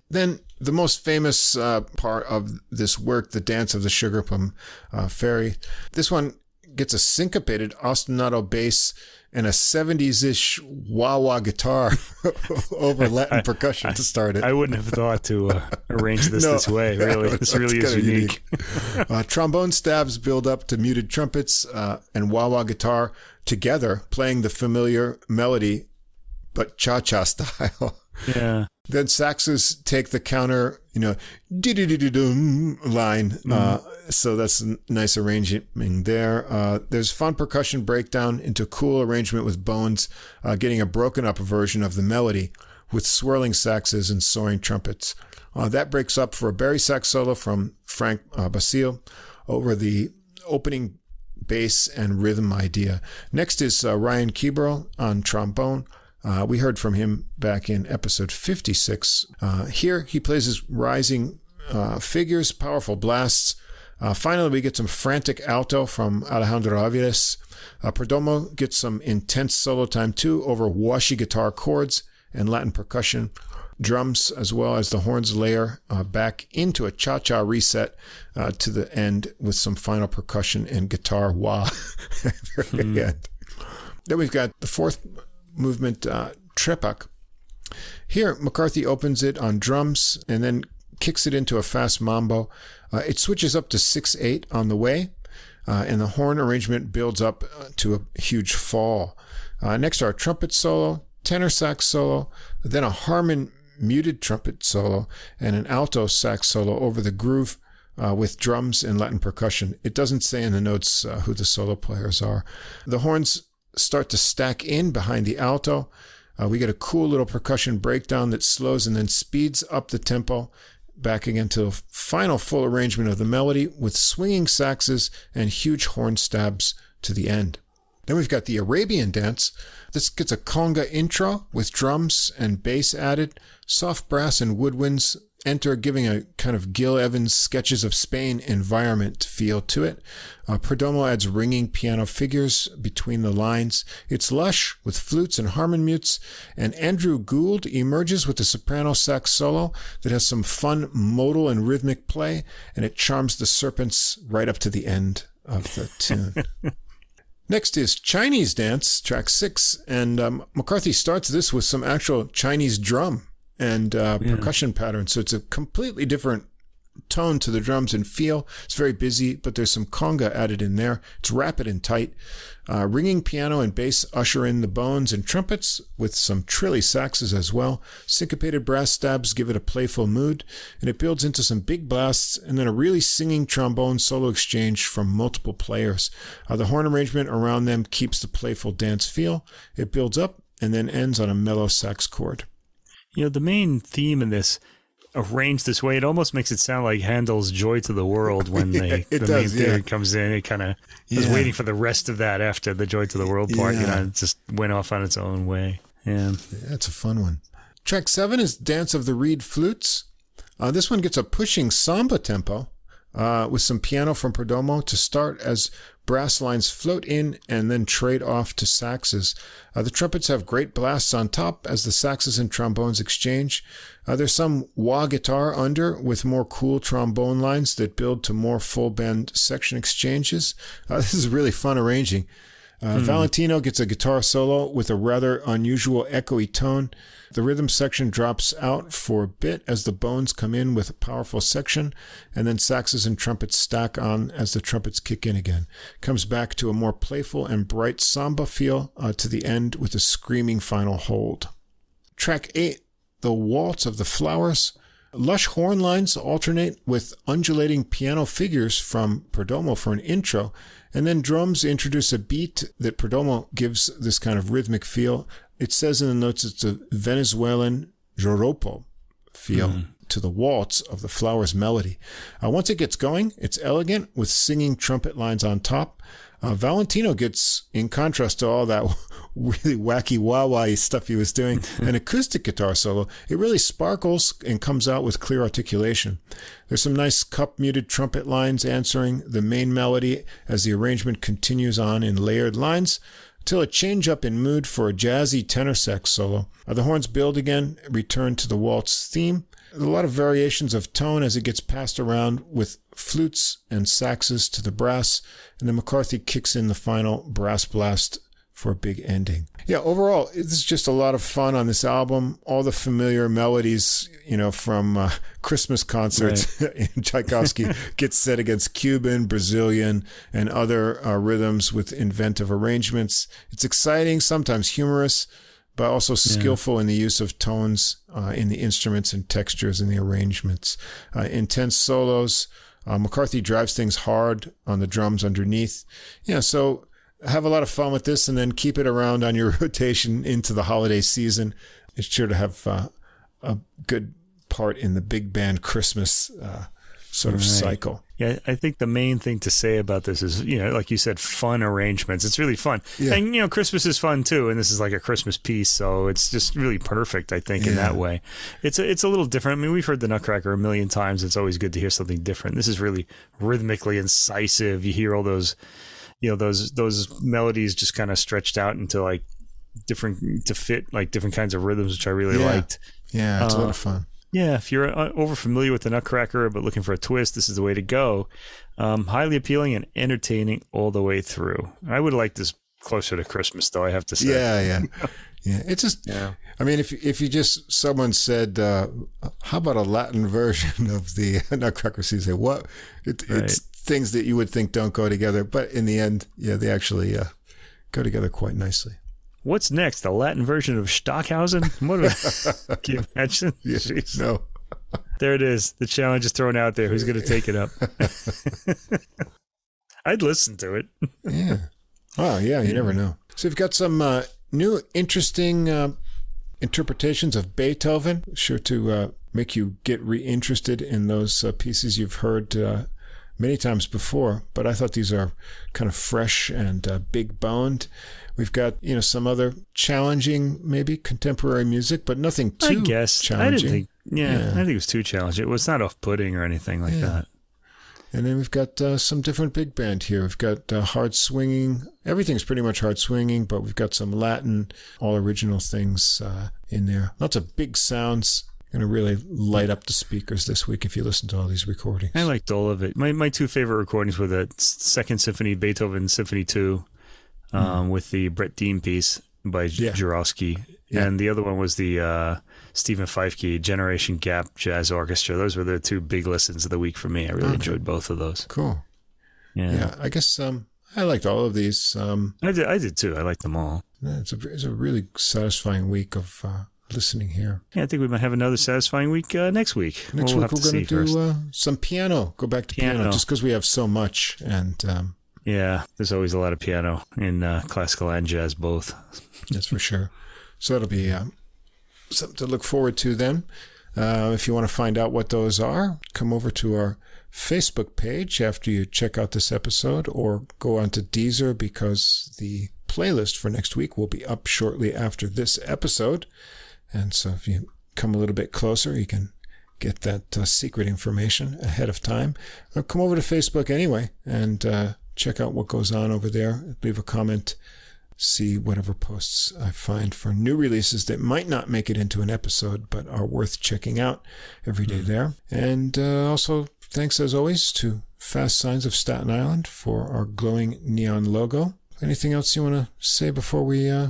Then the most famous uh, part of this work, the dance of the sugar plum uh, fairy. This one gets a syncopated ostinato bass and a 70s ish wah wah guitar over Latin percussion I, to start it. I wouldn't have thought to uh, arrange this no, this way, really. This really is unique. unique. uh, trombone stabs build up to muted trumpets uh, and wah wah guitar together, playing the familiar melody, but cha cha style. Yeah. Then saxes take the counter, you know, dum line. Mm. Uh, so that's a nice arrangement there. Uh, there's fun percussion breakdown into cool arrangement with bones, uh, getting a broken up version of the melody with swirling saxes and soaring trumpets. Uh, that breaks up for a Barry sax solo from Frank uh, Basile over the opening bass and rhythm idea. Next is uh, Ryan Keberle on trombone. Uh, we heard from him back in episode 56. Uh, here he plays his rising uh, figures, powerful blasts. Uh, finally, we get some frantic alto from Alejandro Aviles. Uh, Perdomo gets some intense solo time too over washy guitar chords and Latin percussion. Drums as well as the horns layer uh, back into a cha cha reset to the end with some final percussion and guitar wah at the very mm. end. Then we've got the fourth movement uh, trepak. Here, McCarthy opens it on drums and then kicks it into a fast mambo. Uh, it switches up to 6 8 on the way, uh, and the horn arrangement builds up uh, to a huge fall. Uh, next, our trumpet solo, tenor sax solo, then a Harmon muted trumpet solo, and an alto sax solo over the groove. Uh, with drums and Latin percussion. It doesn't say in the notes uh, who the solo players are. The horns start to stack in behind the alto. Uh, we get a cool little percussion breakdown that slows and then speeds up the tempo back again to a final full arrangement of the melody with swinging saxes and huge horn stabs to the end. Then we've got the Arabian dance. This gets a conga intro with drums and bass added, soft brass and woodwinds enter giving a kind of Gil Evans sketches of Spain environment feel to it. Uh, Perdomo adds ringing piano figures between the lines. It's lush with flutes and harmon mutes, and Andrew Gould emerges with a soprano sax solo that has some fun modal and rhythmic play, and it charms the serpents right up to the end of the tune. Next is Chinese Dance, track six, and um, McCarthy starts this with some actual Chinese drum and uh, yeah. percussion patterns. So it's a completely different tone to the drums and feel. It's very busy, but there's some conga added in there. It's rapid and tight. Uh, ringing piano and bass usher in the bones and trumpets with some trilly saxes as well. Syncopated brass stabs give it a playful mood, and it builds into some big blasts and then a really singing trombone solo exchange from multiple players. Uh, the horn arrangement around them keeps the playful dance feel. It builds up and then ends on a mellow sax chord. You know, the main theme in this arranged this way, it almost makes it sound like Handel's "Joy to the World" when yeah, they, the does, main theme comes in. It kind of yeah. was waiting for the rest of that after the "Joy to the World" part. Yeah. You know, it just went off on its own way. Yeah, that's a fun one. Track seven is "Dance of the Reed Flutes." Uh, this one gets a pushing samba tempo uh, with some piano from Perdomo to start as brass lines float in and then trade off to saxes. Uh, the trumpets have great blasts on top as the saxes and trombones exchange. Uh, there's some wah guitar under with more cool trombone lines that build to more full band section exchanges. Uh, this is really fun arranging. Uh, hmm. Valentino gets a guitar solo with a rather unusual echoey tone. The rhythm section drops out for a bit as the bones come in with a powerful section, and then saxes and trumpets stack on as the trumpets kick in again. Comes back to a more playful and bright samba feel uh, to the end with a screaming final hold. Track 8, The Waltz of the Flowers. Lush horn lines alternate with undulating piano figures from Perdomo for an intro, and then drums introduce a beat that Perdomo gives this kind of rhythmic feel. It says in the notes it's a Venezuelan joropo feel mm. to the waltz of the flower's melody. Uh, once it gets going, it's elegant with singing trumpet lines on top. Uh, Valentino gets, in contrast to all that really wacky wah wah stuff he was doing, an acoustic guitar solo. It really sparkles and comes out with clear articulation. There's some nice cup muted trumpet lines answering the main melody as the arrangement continues on in layered lines till a change up in mood for a jazzy tenor sax solo. The horns build again, return to the waltz theme. A lot of variations of tone as it gets passed around with flutes and saxes to the brass, and then McCarthy kicks in the final brass blast for a big ending. Yeah, overall, it's just a lot of fun on this album. All the familiar melodies, you know, from uh, Christmas concerts right. in Tchaikovsky get set against Cuban, Brazilian, and other uh, rhythms with inventive arrangements. It's exciting, sometimes humorous, but also skillful yeah. in the use of tones uh, in the instruments and textures in the arrangements. Uh, intense solos. Uh, McCarthy drives things hard on the drums underneath. Yeah, so have a lot of fun with this and then keep it around on your rotation into the holiday season. It's sure to have uh, a good part in the big band Christmas uh, sort of right. cycle. Yeah, I think the main thing to say about this is, you know, like you said, fun arrangements. It's really fun. Yeah. And, you know, Christmas is fun too. And this is like a Christmas piece. So it's just really perfect, I think, yeah. in that way. It's a, it's a little different. I mean, we've heard the Nutcracker a million times. It's always good to hear something different. This is really rhythmically incisive. You hear all those you know those those melodies just kind of stretched out into like different to fit like different kinds of rhythms, which I really yeah. liked. Yeah, it's uh, a lot of fun. Yeah, if you're uh, over familiar with the Nutcracker but looking for a twist, this is the way to go. Um, highly appealing and entertaining all the way through. I would like this closer to Christmas, though. I have to say. Yeah, yeah, yeah. It's just. Yeah. I mean, if if you just someone said, uh, "How about a Latin version of the Nutcracker?" So you say, "What?" It, right. It's things that you would think don't go together, but in the end, yeah, they actually uh, go together quite nicely. What's next? A Latin version of Stockhausen? What? can you imagine? Yeah, no. There it is. The challenge is thrown out there. Who's going to take it up? I'd listen to it. yeah. Oh, yeah. You yeah. never know. So we've got some uh, new, interesting uh, interpretations of Beethoven. Sure to uh, make you get reinterested in those uh, pieces you've heard uh, many times before, but I thought these are kind of fresh and uh, big boned. We've got you know some other challenging, maybe contemporary music, but nothing too I guess. challenging. I didn't think, yeah, yeah, I think it was too challenging. It was not off putting or anything like yeah. that. And then we've got uh, some different big band here. We've got uh, hard swinging. Everything's pretty much hard swinging, but we've got some Latin, all original things uh, in there. Lots of big sounds going to really light up the speakers this week if you listen to all these recordings. I liked all of it. My my two favorite recordings were the Second Symphony, Beethoven Symphony Two, um, mm. with the Brett Dean piece by yeah. Jurowski, yeah. and the other one was the uh, Steven Feifke Generation Gap Jazz Orchestra. Those were the two big listens of the week for me. I really okay. enjoyed both of those. Cool. Yeah. yeah, I guess um, I liked all of these. Um, I did. I did too. I liked them all. It's a it's a really satisfying week of. Uh, listening here. Yeah, I think we might have another satisfying week uh, next week. Next we'll week we're going to do uh, some piano. Go back to piano, piano just because we have so much. And um, yeah, there's always a lot of piano in uh, classical and jazz both. That's for sure. So that'll be uh, something to look forward to then. Uh, if you want to find out what those are, come over to our Facebook page after you check out this episode or go onto Deezer because the playlist for next week will be up shortly after this episode. And so if you come a little bit closer, you can get that uh, secret information ahead of time. Or come over to Facebook anyway and uh, check out what goes on over there. Leave a comment, see whatever posts I find for new releases that might not make it into an episode but are worth checking out every day mm-hmm. there. And uh, also, thanks as always to Fast Signs of Staten Island for our glowing neon logo. Anything else you want to say before we uh,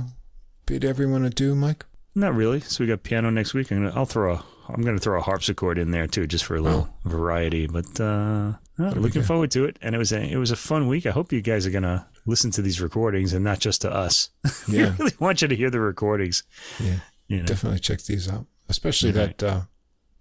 bid everyone adieu, Mike? Not really. So we got piano next week. I'm gonna, I'll throw a I'm going to throw a harpsichord in there too, just for a little oh. variety. But uh, looking forward to it. And it was a it was a fun week. I hope you guys are going to listen to these recordings and not just to us. Yeah, we really want you to hear the recordings. Yeah, you know. definitely check these out, especially right. that uh,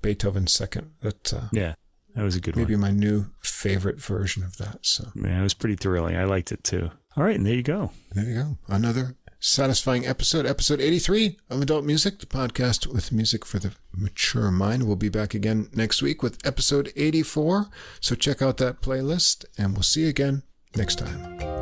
Beethoven second. That uh, yeah, that was a good one. maybe one. my new favorite version of that. So yeah, it was pretty thrilling. I liked it too. All right, and there you go. There you go. Another satisfying episode, episode 83 of Adult Music, the podcast with music for the mature mind. We'll be back again next week with episode 84. So check out that playlist and we'll see you again next time.